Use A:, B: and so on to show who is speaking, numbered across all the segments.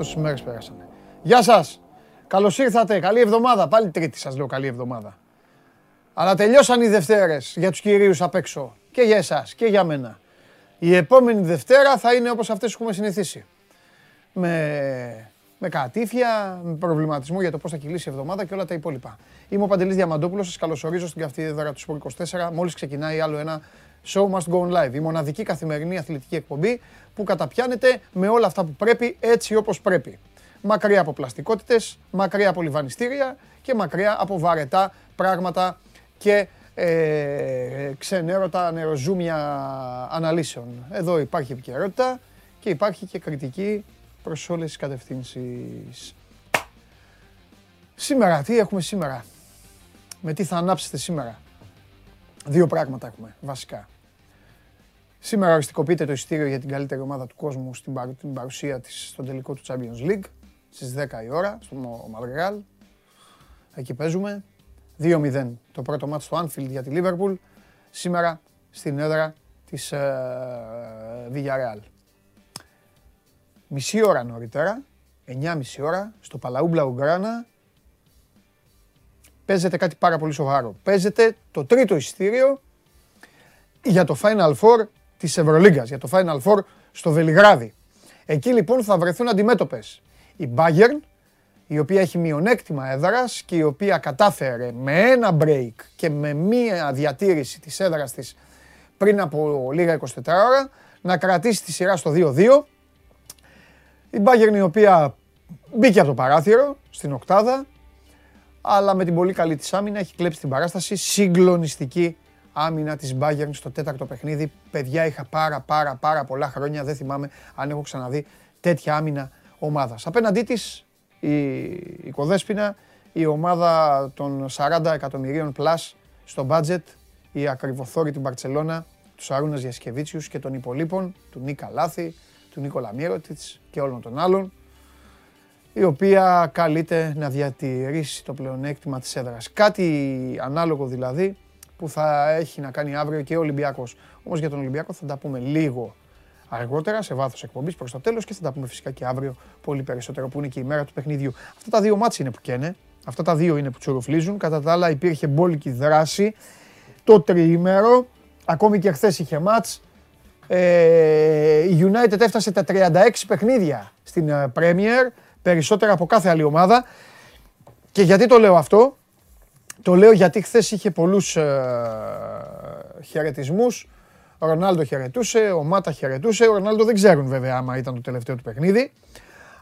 A: τόσες μέρες πέρασαν. Γεια σας! Καλώς ήρθατε, καλή εβδομάδα. Πάλι τρίτη σας λέω καλή εβδομάδα. Αλλά τελειώσαν οι Δευτέρες για τους κυρίους απ' έξω. Και για εσάς και για μένα. Η επόμενη Δευτέρα θα είναι όπως αυτές που έχουμε συνηθίσει. Με, με κατήφια, με προβληματισμό για το πώς θα κυλήσει η εβδομάδα και όλα τα υπόλοιπα. Είμαι ο Παντελής Διαμαντόπουλος, σας καλωσορίζω στην καυτή έδρα του Σπορ 24. Μόλις ξεκινάει άλλο ένα Show Must Go On Live. Η μοναδική καθημερινή αθλητική εκπομπή που καταπιάνεται με όλα αυτά που πρέπει έτσι όπως πρέπει. Μακριά από πλαστικότητες, μακριά από λιβανιστήρια και μακριά από βαρετά πράγματα και ε, ξενέρωτα νεροζούμια αναλύσεων. Εδώ υπάρχει επικαιρότητα και υπάρχει και κριτική προς όλες τις κατευθύνσεις. Σήμερα, τι έχουμε σήμερα; Με τι θα ανάψετε σήμερα; Δύο πράγματα έχουμε, βασικά. Σήμερα οριστικοποιείται το εισιτήριο για την καλύτερη ομάδα του κόσμου στην, την παρουσία της στο τελικό του Champions League στις 10 η ώρα, στο Μαδριγάλ. Εκεί παίζουμε. 2-0 το πρώτο μάτι στο Anfield για τη Liverpool. Σήμερα στην έδρα της ε, Villarreal. Μισή ώρα νωρίτερα, 9.30 ώρα, στο Παλαού Μπλαουγκράνα, παίζεται κάτι πάρα πολύ σοβαρό. Παίζεται το τρίτο εισιτήριο για το Final Four της Ευρωλίγκας, για το Final Four στο Βελιγράδι. Εκεί λοιπόν θα βρεθούν αντιμέτωπες η Bayern, η οποία έχει μειονέκτημα έδρας και η οποία κατάφερε με ένα break και με μία διατήρηση της έδρας της πριν από λίγα 24 ώρα να κρατήσει τη σειρά στο 2-2. Η Bayern η οποία μπήκε από το παράθυρο στην οκτάδα, αλλά με την πολύ καλή της άμυνα έχει κλέψει την παράσταση. Συγκλονιστική άμυνα της Bayern στο τέταρτο παιχνίδι. Παιδιά είχα πάρα πάρα πάρα πολλά χρόνια, δεν θυμάμαι αν έχω ξαναδεί τέτοια άμυνα ομάδας. Απέναντί της η Οικοδέσποινα, η ομάδα των 40 εκατομμυρίων plus στο budget, η ακριβοθόρη την Μπαρτσελώνα, τους Σαρούνας Γιασκεβίτσιους και των υπολείπων, του Νίκα Λάθη, του Νίκολα Μύρωτιτς και όλων των άλλων, η οποία καλείται να διατηρήσει το πλεονέκτημα της έδρας. Κάτι ανάλογο δηλαδή που θα έχει να κάνει αύριο και ο Ολυμπιακός. Όμως για τον Ολυμπιακό θα τα πούμε λίγο αργότερα σε βάθος εκπομπής προς το τέλος και θα τα πούμε φυσικά και αύριο πολύ περισσότερο που είναι και η μέρα του παιχνιδιού. Αυτά τα δύο μάτια είναι που καίνε. Αυτά τα δύο είναι που τσουρουφλίζουν. Κατά τα άλλα υπήρχε μπόλικη δράση το τριήμερο. Ακόμη και χθες είχε μάτς. Ε, η United έφτασε τα 36 παιχνίδια στην ε, Premier, περισσότερα από κάθε άλλη ομάδα. Και γιατί το λέω αυτό, το λέω γιατί χθες είχε πολλούς ε, χαιρετισμούς ο Ρονάλντο χαιρετούσε, ο Μάτα χαιρετούσε. Ο Ρονάλντο δεν ξέρουν βέβαια άμα ήταν το τελευταίο του παιχνίδι.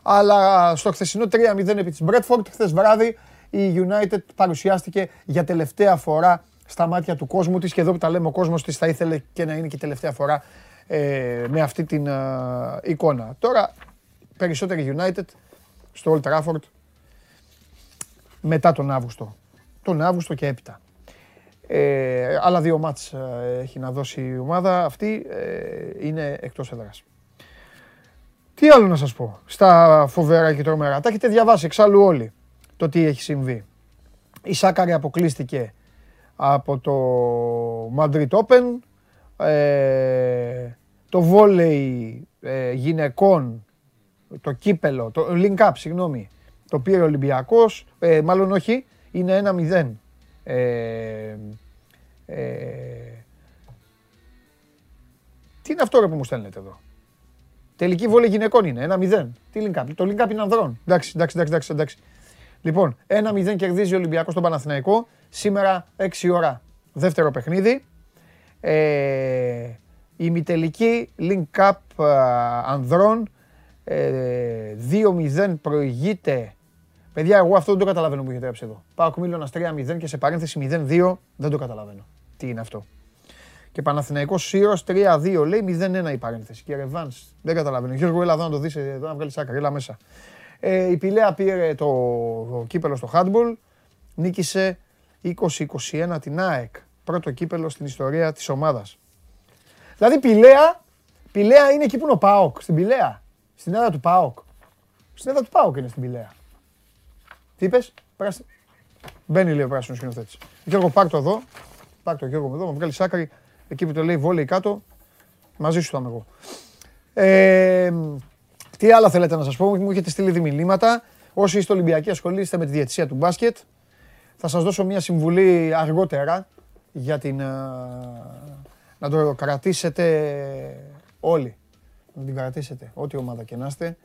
A: Αλλά στο χθεσινό 3-0 επί της Μπρέτφορντ, χθες βράδυ η United παρουσιάστηκε για τελευταία φορά στα μάτια του κόσμου της και εδώ που τα λέμε ο κόσμος της θα ήθελε και να είναι και τελευταία φορά ε, με αυτή την ε, εικόνα. Τώρα περισσότεροι United στο Old Trafford μετά τον Αύγουστο. Τον Αύγουστο και έπειτα. Ε, άλλα δύο μάτς ε, έχει να δώσει η ομάδα. Αυτή ε, είναι εκτός έδρας. Τι άλλο να σας πω; Στα φοβερά και τρομερά. Τα έχετε διαβάσει εξάλλου όλοι το τι έχει συμβεί. Η Σάκαρη αποκλείστηκε από το Madrid Open. Ε, το βόλεϊ ε, γυναικών, το κύπελο, το link up, συγγνώμη, το πήρε ο Ολυμπιακός, ε, μάλλον όχι, είναι 1-0 ε, ε, τι είναι αυτό που μου στέλνετε εδώ; Τελική βόλη γυναικών είναι. Ένα μηδέν. Τι link up; Το link up είναι ανδρών. Εντάξει, εντάξει, εντάξει, εντάξει. Λοιπόν, ένα μηδέν κερδίζει ο Ολυμπιακός στον Παναθηναϊκό. Σήμερα 6 ώρα δεύτερο παιχνίδι. Ε, η ημιτελική link up ανδρών. Ε, 2-0 προηγείται Παιδιά, εγώ αυτό δεν το καταλαβαίνω που έχει γράψει εδώ. Πάω Μίλωνα 3-0 και σε παρένθεση 0-2 δεν το καταλαβαίνω. Τι είναι αυτό. Και Παναθηναϊκός Σύρος 3-2 λέει 0-1 η παρένθεση. Και Ρεβάνς δεν καταλαβαίνω. Γιώργο, έλα εδώ να το δεις, εδώ να βγάλεις άκρη. Έλα μέσα. Ε, η Πηλαία πήρε το, το κύπελο στο handball. Νίκησε 20-21 την ΑΕΚ. Πρώτο κύπελο στην ιστορία της ομάδας. Δηλαδή Πηλαία, Πηλαία είναι εκεί που είναι ο Πάοκ. Στην Πηλαία. Στην έδρα του Πάοκ. Στην έδρα του Πάοκ είναι στην Πηλαία. Τι είπες, πράσινο. Μπαίνει λέει ο πράσινος σκηνοθέτης. Γιώργο, πάρ το εδώ. Πάρ το Γιώργο εδώ, μου βγάλει σάκρη. Εκεί που το λέει βόλεϊ κάτω. Μαζί σου θα είμαι εγώ. Ε, Τι άλλο θέλετε να σας πω, μου έχετε στείλει ήδη μηνύματα. Όσοι είστε Ολυμπιακοί ασχολείστε με τη διαιτησία του μπάσκετ. Θα σας δώσω μια συμβουλή αργότερα για την, να το κρατήσετε όλοι. Να την κρατήσετε, ό,τι ομάδα και να είστε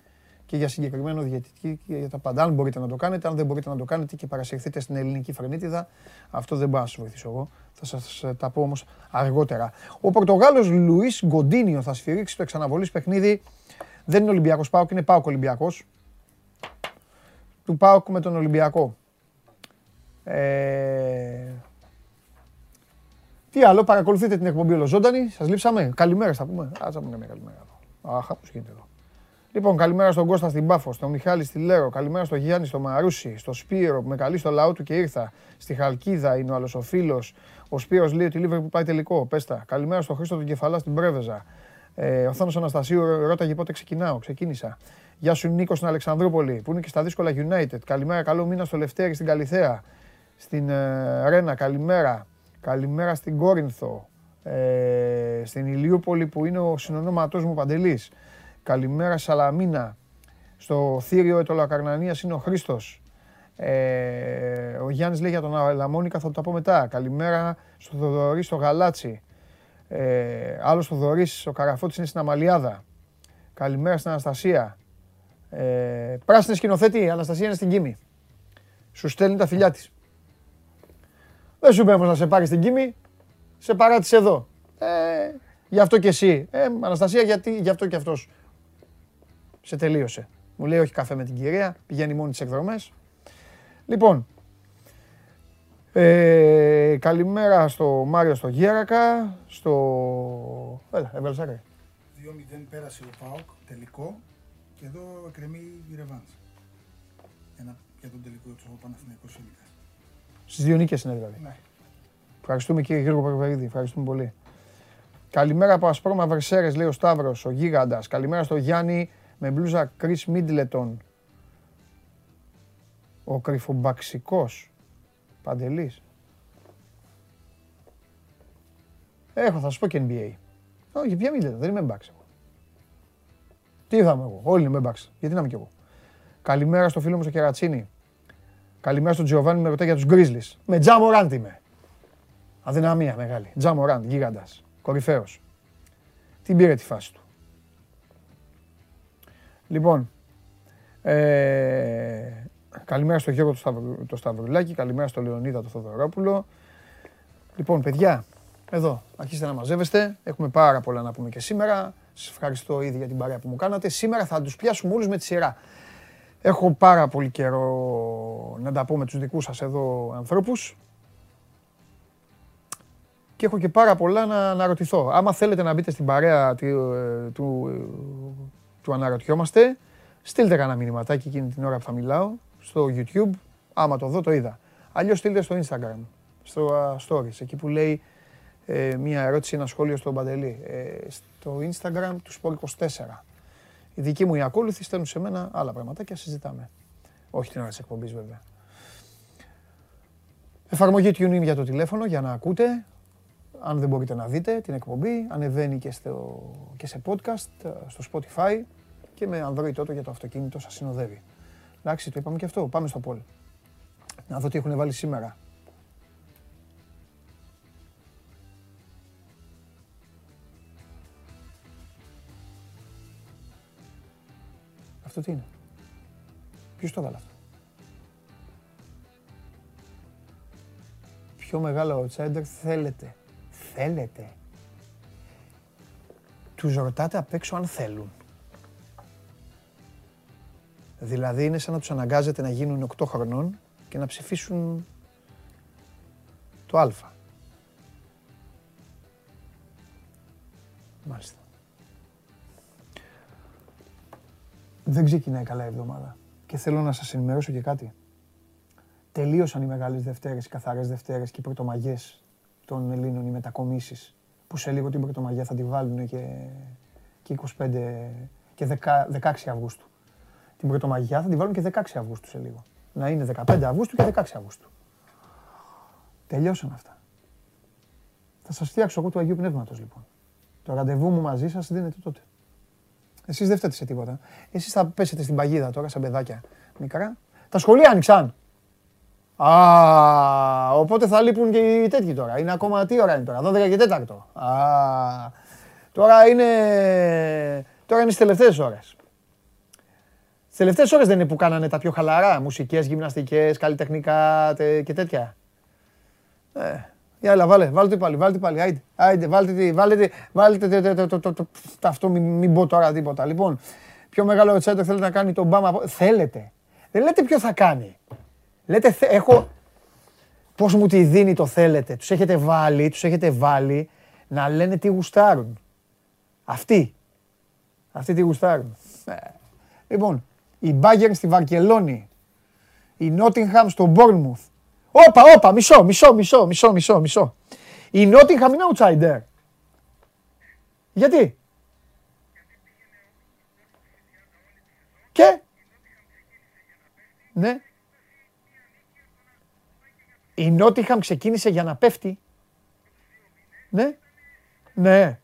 A: και για συγκεκριμένο διαιτητή και για τα πάντα. Αν μπορείτε να το κάνετε, αν δεν μπορείτε να το κάνετε και παρασυρθείτε στην ελληνική φρενίτιδα, αυτό δεν μπορώ να σας βοηθήσω εγώ. Θα σας ε, τα πω όμως αργότερα. Ο Πορτογάλος Λουίς Γκοντίνιο θα σφυρίξει το εξαναβολής παιχνίδι. Δεν είναι Ολυμπιακός Πάοκ, είναι Πάοκ Ολυμπιακός. Του Πάοκ με τον Ολυμπιακό. Ε... Τι άλλο, παρακολουθείτε την εκπομπή ολοζώντανη. Σας λείψαμε. Καλημέρα, θα πούμε. Α, πούμε μια καλημέρα. Αχ, πώ γίνεται εδώ. Λοιπόν, καλημέρα στον Κώστα στην Πάφο, στον Μιχάλη στη Λέρο, καλημέρα στον Γιάννη στο Μαρούσι, στο Σπύρο που με καλεί στο λαό του και ήρθα. Στη Χαλκίδα είναι ο άλλος ο φίλος. Ο Σπύρος λέει ότι που πάει τελικό. Πέστα. Καλημέρα στον Χρήστο του Κεφαλά στην Πρέβεζα. Ε, ο Θάνος Αναστασίου ρώταγε πότε ξεκινάω. Ξεκίνησα. Γεια σου Νίκος στην Αλεξανδρούπολη που είναι και στα δύσκολα United. Καλημέρα, καλό μήνα στο Λευτέρη στην Καλιθέα. Στην ε, Ρένα, καλημέρα. Καλημέρα στην Κόρινθο. Ε, στην Ηλιούπολη που είναι ο συνονόματός μου Παντελής. Καλημέρα Σαλαμίνα. Στο θύριο Ετωλακαρνανίας είναι ο Χρήστος. Ε, ο Γιάννης λέει για τον Αλαμόνικα, θα το τα πω μετά. Καλημέρα στο Θοδωρή στο Γαλάτσι. Ε, άλλος Θοδωρής, ο Καραφώτης είναι στην Αμαλιάδα. Καλημέρα στην Αναστασία. Ε, πράσινη σκηνοθέτη, η Αναστασία είναι στην Κίμη. Σου στέλνει τα φιλιά της. Δεν σου είπε να σε πάρει στην Κίμη, σε παράτησε εδώ. Ε, γι' αυτό και εσύ. Ε, Αναστασία, γιατί, γι' αυτό και αυτός σε τελείωσε. Μου λέει όχι καφέ με την κυρία, πηγαίνει μόνη τις εκδρομές. Λοιπόν, ε, καλημέρα στο Μάριο στο Γέρακα, στο... Έλα, έβαλες άκρη.
B: 2-0 πέρασε ο ΠΑΟΚ, τελικό, και εδώ εκκρεμεί η ρεβάνς. Ένα, για τον τελικό του Παναθηναϊκός Σίλικας.
A: Στις δύο νίκες είναι δηλαδή.
B: Ναι.
A: Ευχαριστούμε κύριε Γιώργο Παπαδίδη, ευχαριστούμε πολύ. Καλημέρα από Ασπρόμα Βερσέρες, λέει ο Σταύρος, ο Γίγαντας. Καλημέρα στο Γιάννη με μπλούζα Chris Middleton. Ο κρυφομπαξικός Παντελής. Έχω, θα σου πω και NBA. Όχι, ποια Middleton, δεν είμαι μπαξ Τι είδαμε εγώ, όλοι είμαι μπαξ. Γιατί να είμαι κι εγώ. Καλημέρα στο φίλο μου στο Κερατσίνη. Καλημέρα στον Τζιοβάνι με ρωτάει για τους Grizzlies. Με Τζαμοράντ είμαι. Αδυναμία μεγάλη. Τζαμοράντ, γίγαντας, κορυφαίος. Τι πήρε τη φάση του. Λοιπόν, ε, καλημέρα στο Γιώργο το, Σταυρουλάκη, καλημέρα στο Λεωνίδα το Θοδωρόπουλο. Λοιπόν, παιδιά, εδώ, αρχίστε να μαζεύεστε. Έχουμε πάρα πολλά να πούμε και σήμερα. Σας ευχαριστώ ήδη για την παρέα που μου κάνατε. Σήμερα θα τους πιάσουμε όλους με τη σειρά. Έχω πάρα πολύ καιρό να τα πω με τους δικούς σας εδώ ανθρώπους. Και έχω και πάρα πολλά να αναρωτηθώ. Άμα θέλετε να μπείτε στην παρέα του, του, του αναρωτιόμαστε. Στείλτε κανένα μηνυματάκι εκείνη την ώρα που θα μιλάω στο YouTube. Άμα το δω, το είδα. Αλλιώς στείλτε στο Instagram, στο uh, Stories, εκεί που λέει ε, μια ερώτηση, ένα σχόλιο στον Παντελή. Ε, στο Instagram του Sport 24. Οι δικοί μου οι ακόλουθοι στέλνουν σε μένα άλλα πραγματάκια, συζητάμε. Όχι την ώρα της εκπομπής, βέβαια. Εφαρμογή TuneIn για το τηλέφωνο για να ακούτε. Αν δεν μπορείτε να δείτε την εκπομπή, ανεβαίνει και, στο, και σε podcast, ε, στο Spotify και με Android τότε για το αυτοκίνητο σας συνοδεύει. Εντάξει, το είπαμε και αυτό. Πάμε στο Πολ. Να δω τι έχουν βάλει σήμερα. Αυτό τι είναι; Ποιος το βάλε αυτό; Πιο μεγάλο outsider θέλετε; Θέλετε. Τους ρωτάτε απ' έξω αν θέλουν. Δηλαδή είναι σαν να τους αναγκάζετε να γίνουν 8 χρονών και να ψηφίσουν το α. Μάλιστα. Δεν ξεκινάει καλά η εβδομάδα. Και θέλω να σας ενημερώσω και κάτι. Τελείωσαν οι μεγάλες Δευτέρες, οι καθαρές Δευτέρες και οι πρωτομαγιές των Ελλήνων οι μετακομίσεις που σε λίγο την Πρωτομαγιά θα τη βάλουν και, και 25 και 16 Αυγούστου. Την Πρωτομαγιά θα τη βάλουν και 16 Αυγούστου σε λίγο. Να είναι 15 Αυγούστου και 16 Αυγούστου. Τελειώσαν αυτά. Θα σας φτιάξω εγώ του Αγίου Πνεύματος λοιπόν. Το ραντεβού μου μαζί σας δίνεται τότε. Εσείς δεν φταίτε σε τίποτα. Εσείς θα πέσετε στην παγίδα τώρα, σαν παιδάκια μικρά. Τα σχολεία άνοιξαν. Α, οπότε θα λείπουν και οι τέτοιοι τώρα. Είναι ακόμα, τι ώρα είναι τώρα, 12 και 4. Α, τώρα είναι, τώρα είναι στις τελευταίες ώρες. Στις τελευταίες ώρες δεν είναι που κάνανε τα πιο χαλαρά, μουσικές, γυμναστικές, καλλιτεχνικά τε, και τέτοια. Ε, για έλα, βάλε, βάλτε το πάλι, βάλτε πάλι, άιντε, άιντε, βάλτε τι, βάλτε βάλτε το, το, το, αυτό, μην, μην πω τώρα τίποτα. Λοιπόν, πιο μεγάλο τσέντο θέλετε να κάνει τον Μπάμα, θέλετε. Δεν λέτε ποιο θα κάνει. Λέτε, έχω, πώς μου τη δίνει το θέλετε; Τους έχετε βάλει, τους έχετε βάλει να λένε τι γουστάρουν. Αυτοί. Αυτοί τι γουστάρουν. Ε, λοιπόν, η Bayern στη Βαρκελόνη. Η Νότιγχαμ στο Bournemouth. Όπα, όπα, μισό, μισό, μισό, μισό, μισό, μισό. Η Νότιγχαμ είναι outsider. Γιατί; Και; Ναι. Η Νότιχαμ ξεκίνησε για να πέφτει. Ναι. Ναι.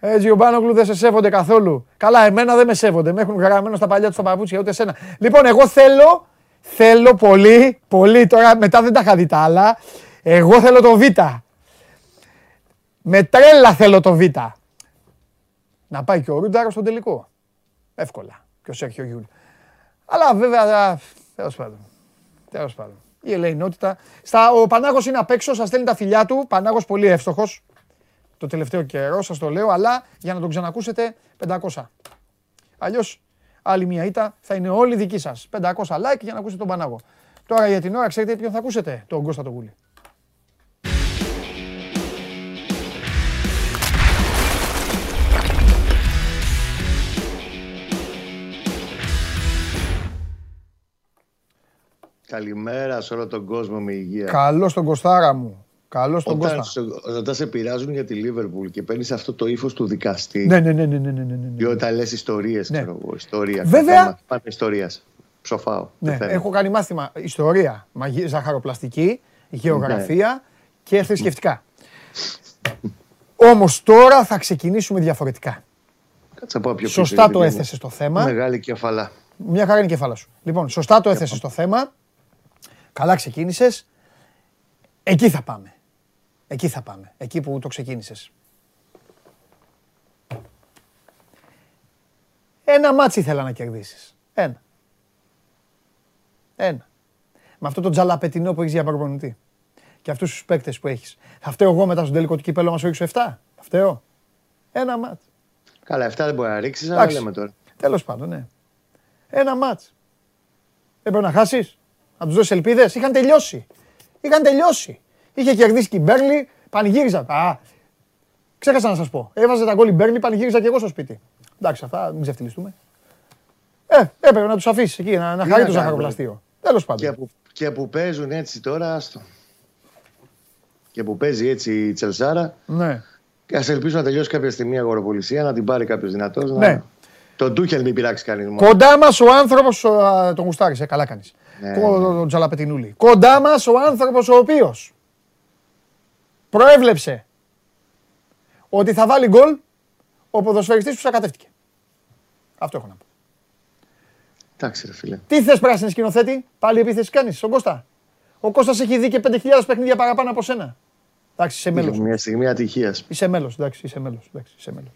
A: Έτσι ο Μπάνογλου δεν σε σέβονται καθόλου. Καλά, εμένα δεν με σέβονται. Με έχουν γραμμένο στα παλιά τους τα παπούτσια, ούτε εσένα. Λοιπόν, εγώ θέλω, θέλω πολύ, πολύ τώρα, μετά δεν τα είχα δει τα άλλα. Εγώ θέλω το Β. Με τρέλα θέλω το Β. Να πάει και ο Ρούνταρος στον τελικό. Εύκολα. Και ο Σέρχιο Γιούλ. Αλλά βέβαια, τέλος πάντων. Τέλος πάντων η ελεηνότητα. Στα, ο Πανάγος είναι απ' έξω, σας στέλνει τα φιλιά του. Πανάγος πολύ εύστοχος το τελευταίο καιρό, σας το λέω, αλλά για να τον ξανακούσετε 500. Αλλιώς άλλη μια ήττα θα είναι όλοι δικοί σας. 500 like για να ακούσετε τον Πανάγο. Τώρα για την ώρα ξέρετε ποιον θα ακούσετε, τον Κώστα τον Κούλη.
C: Καλημέρα σε όλο τον κόσμο με υγεία.
A: Καλό τον Κωστάρα μου. Καλό τον Κώστα.
C: Όταν σε πειράζουν για τη Λίβερπουλ και παίρνεις αυτό το ύφος του δικαστή.
A: Ναι, ναι, ναι. ναι, ναι, ναι, ναι.
C: Ή όταν λες ιστορίες, ναι. ξέρω εγώ. Ιστορία.
A: Βέβαια.
C: Πάμε ιστορίας. Ψοφάω.
A: Ναι, έχω κάνει μάθημα ιστορία, μαγι... ζαχαροπλαστική, γεωγραφία ναι. και θρησκευτικά. Όμως τώρα θα ξεκινήσουμε διαφορετικά.
C: Κάτσε από
A: Σωστά το έθεσες στο θέμα.
C: Μεγάλη κεφαλά.
A: Μια χαρά είναι η κεφάλα σου. Λοιπόν, σωστά το έθεσες στο θέμα. Καλά ξεκίνησες. Εκεί θα πάμε. Εκεί θα πάμε. Εκεί που το ξεκίνησες. Ένα ματς ήθελα να κερδίσεις. Ένα. Ένα. Με αυτό το τσαλαπετεινό που έχεις για προπονητή. Και αυτούς τους παίκτες που έχεις. Θα φταίω εγώ μετά στον τελικό του κυπέλλου άμα σας ρίξω 7. Θα φταίω. Ένα ματς.
C: Καλά, 7 δεν μπορεί να ρίξεις, αλλά λέμε τώρα.
A: Τέλος πάντων, ναι. Ένα ματς. Έπρεπε να χάσεις να τους δώσεις ελπίδες. Είχαν τελειώσει. Είχαν τελειώσει. Είχε κερδίσει και η Μπέρνλι, πανηγύριζα. Α, ξέχασα να σας πω. Έβαζε τα γκολ η Μπέρλι, πανηγύριζα και εγώ στο σπίτι. Εντάξει, αυτά μην ξεφτυλιστούμε. Ε, έπρεπε να τους αφήσεις εκεί, να, να χαρεί το ζαχαροπλαστείο. Τέλος πάντων.
C: Και που, και που παίζουν έτσι τώρα, άστο. Και που παίζει έτσι η Τσελσάρα.
A: Ναι.
C: Και ας ελπίσω να τελειώσει κάποια στιγμή η αγοροπολισία, να την πάρει κάποιος δυνατός. Ναι. Να... Το Ντούχελ μην πειράξει κανεί.
A: Κοντά μας ο άνθρωπος τον γουστάρισε. Καλά κάνεις. Ναι, ναι. Τζαλαπετινούλη. Κοντά μας ο άνθρωπος ο οποίος προέβλεψε ότι θα βάλει γκολ ο ποδοσφαιριστής που σακατεύτηκε. Αυτό έχω να πω.
C: Εντάξει ρε φίλε.
A: Τι θες πράσινη σκηνοθέτη, πάλι επίθεση κάνεις στον Κώστα. Ο Κώστας έχει δει και 5.000 παιχνίδια παραπάνω από σένα. Εντάξει, είσαι μέλος.
C: Μια στιγμή ατυχίας.
A: Είσαι μέλος, εντάξει, είσαι μέλος. Εντάξει, είσαι μέλος.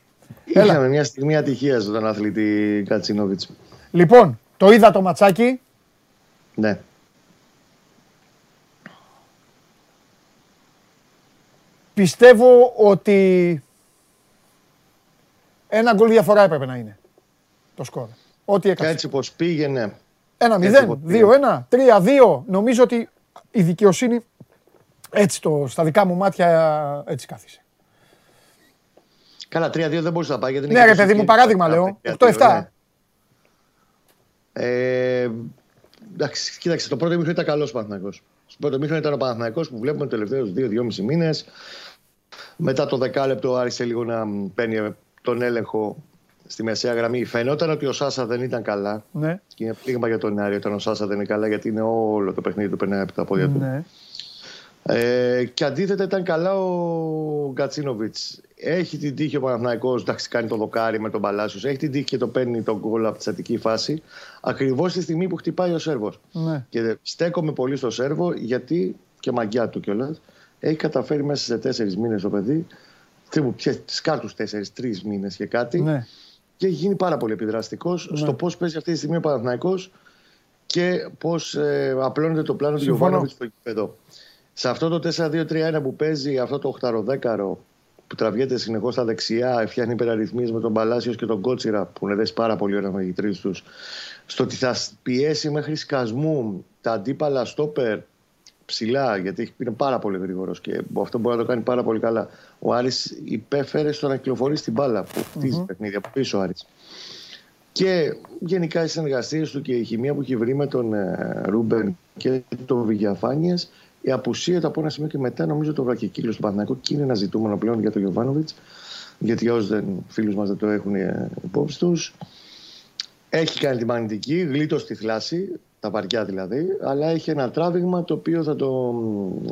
C: Είχαμε μια στιγμή ατυχίας στον αθλητή Κατσίνοβιτς.
A: Λοιπόν, το είδα το ματσάκι.
C: Ναι.
A: Πιστεύω ότι ένα γκολ διαφορά έπρεπε να είναι το σκορ. Ό,τι έκατσε.
C: Έτσι πως πήγαινε.
A: Ένα 0, 2-1, 3-2. Νομίζω ότι η δικαιοσύνη έτσι το, στα δικά μου μάτια έτσι κάθισε.
C: Καλά, 3-2 δεν μπορούσε να πάει. Γιατί
A: ναι, ρε παιδί μου, παράδειγμα λέω. 8-7. Ναι.
C: Ε, εντάξει, κοίταξε, το πρώτο μήχρονο ήταν καλός Παναθυνακό. Στο πρώτο μήχρονο ήταν ο Παναθυνακό που βλέπουμε τους τελευταίους 2-2,5 μήνες. Μετά το δεκάλεπτο άρχισε λίγο να παίρνει τον έλεγχο στη μεσαία γραμμή. Φαινόταν ότι ο Σάσα δεν ήταν καλά.
A: Ναι.
C: Και είναι πλήγμα για τον Άρη όταν ο Σάσα δεν είναι καλά, γιατί είναι όλο το παιχνίδι του περνάει από τα πόδια του.
A: Ναι.
C: Ε, και αντίθετα ήταν καλά ο Γκατσίνοβιτς. Έχει την τύχη ο Παναθηναϊκός, εντάξει κάνει το δοκάρι με τον Παλάσιος, έχει την τύχη και το παίρνει τον γκολ από τη στατική φάση, ακριβώς τη στιγμή που χτυπάει ο Σέρβος.
A: Ναι.
C: Και στέκομαι πολύ στο Σέρβο γιατί και μαγιά του κιόλας έχει καταφέρει μέσα σε τέσσερις μήνες το παιδί, σκάρτου τέσσερις, τρεις μήνες και κάτι,
A: Ναι.
C: και έχει γίνει πάρα πολύ επιδραστικός στο πώς παίζει αυτή τη στιγμή ο Παναθηναϊκός και πώς ε, απλώνεται το πλάνο του
A: Συμφωνώ.
C: Γιωβάνοβιτς στο γήπεδο. Σε αυτό το 4-2-3-1 που παίζει, αυτό το 8-10 που τραβιέται συνεχώς στα δεξιά, φτιάχνει υπεραριθμίες με τον Παλάσιος και τον Κότσιρα που είναι δέσει πάρα πολύ ωραία με οι τρει τους. Στο ότι θα πιέσει μέχρι σκασμού τα αντίπαλα στόπερ ψηλά, γιατί είναι πάρα πολύ γρήγορος και αυτό μπορεί να το κάνει πάρα πολύ καλά. Ο Άρης υπέφερε στο να κυκλοφορεί στην μπάλα που χτίζει παιχνίδια από πίσω ο Άρης. Και γενικά οι συνεργασίες του και η χημεία που έχει βρει με τον ε, Ρούμπεν και τον Βηγιαφάνιες, η απουσία του από ένα σημείο και μετά νομίζω το βραχικύκλο του Παναθηναϊκού και είναι ένα ζητούμενο πλέον για τον Γιωβάνοβιτς. Γιατί για όσου φίλους μας δεν το έχουν ε, υπόψη τους, έχει κάνει τη μαγνητική, γλίτω στη θλάση, τα βαριά δηλαδή, αλλά έχει ένα τράβηγμα το οποίο θα το.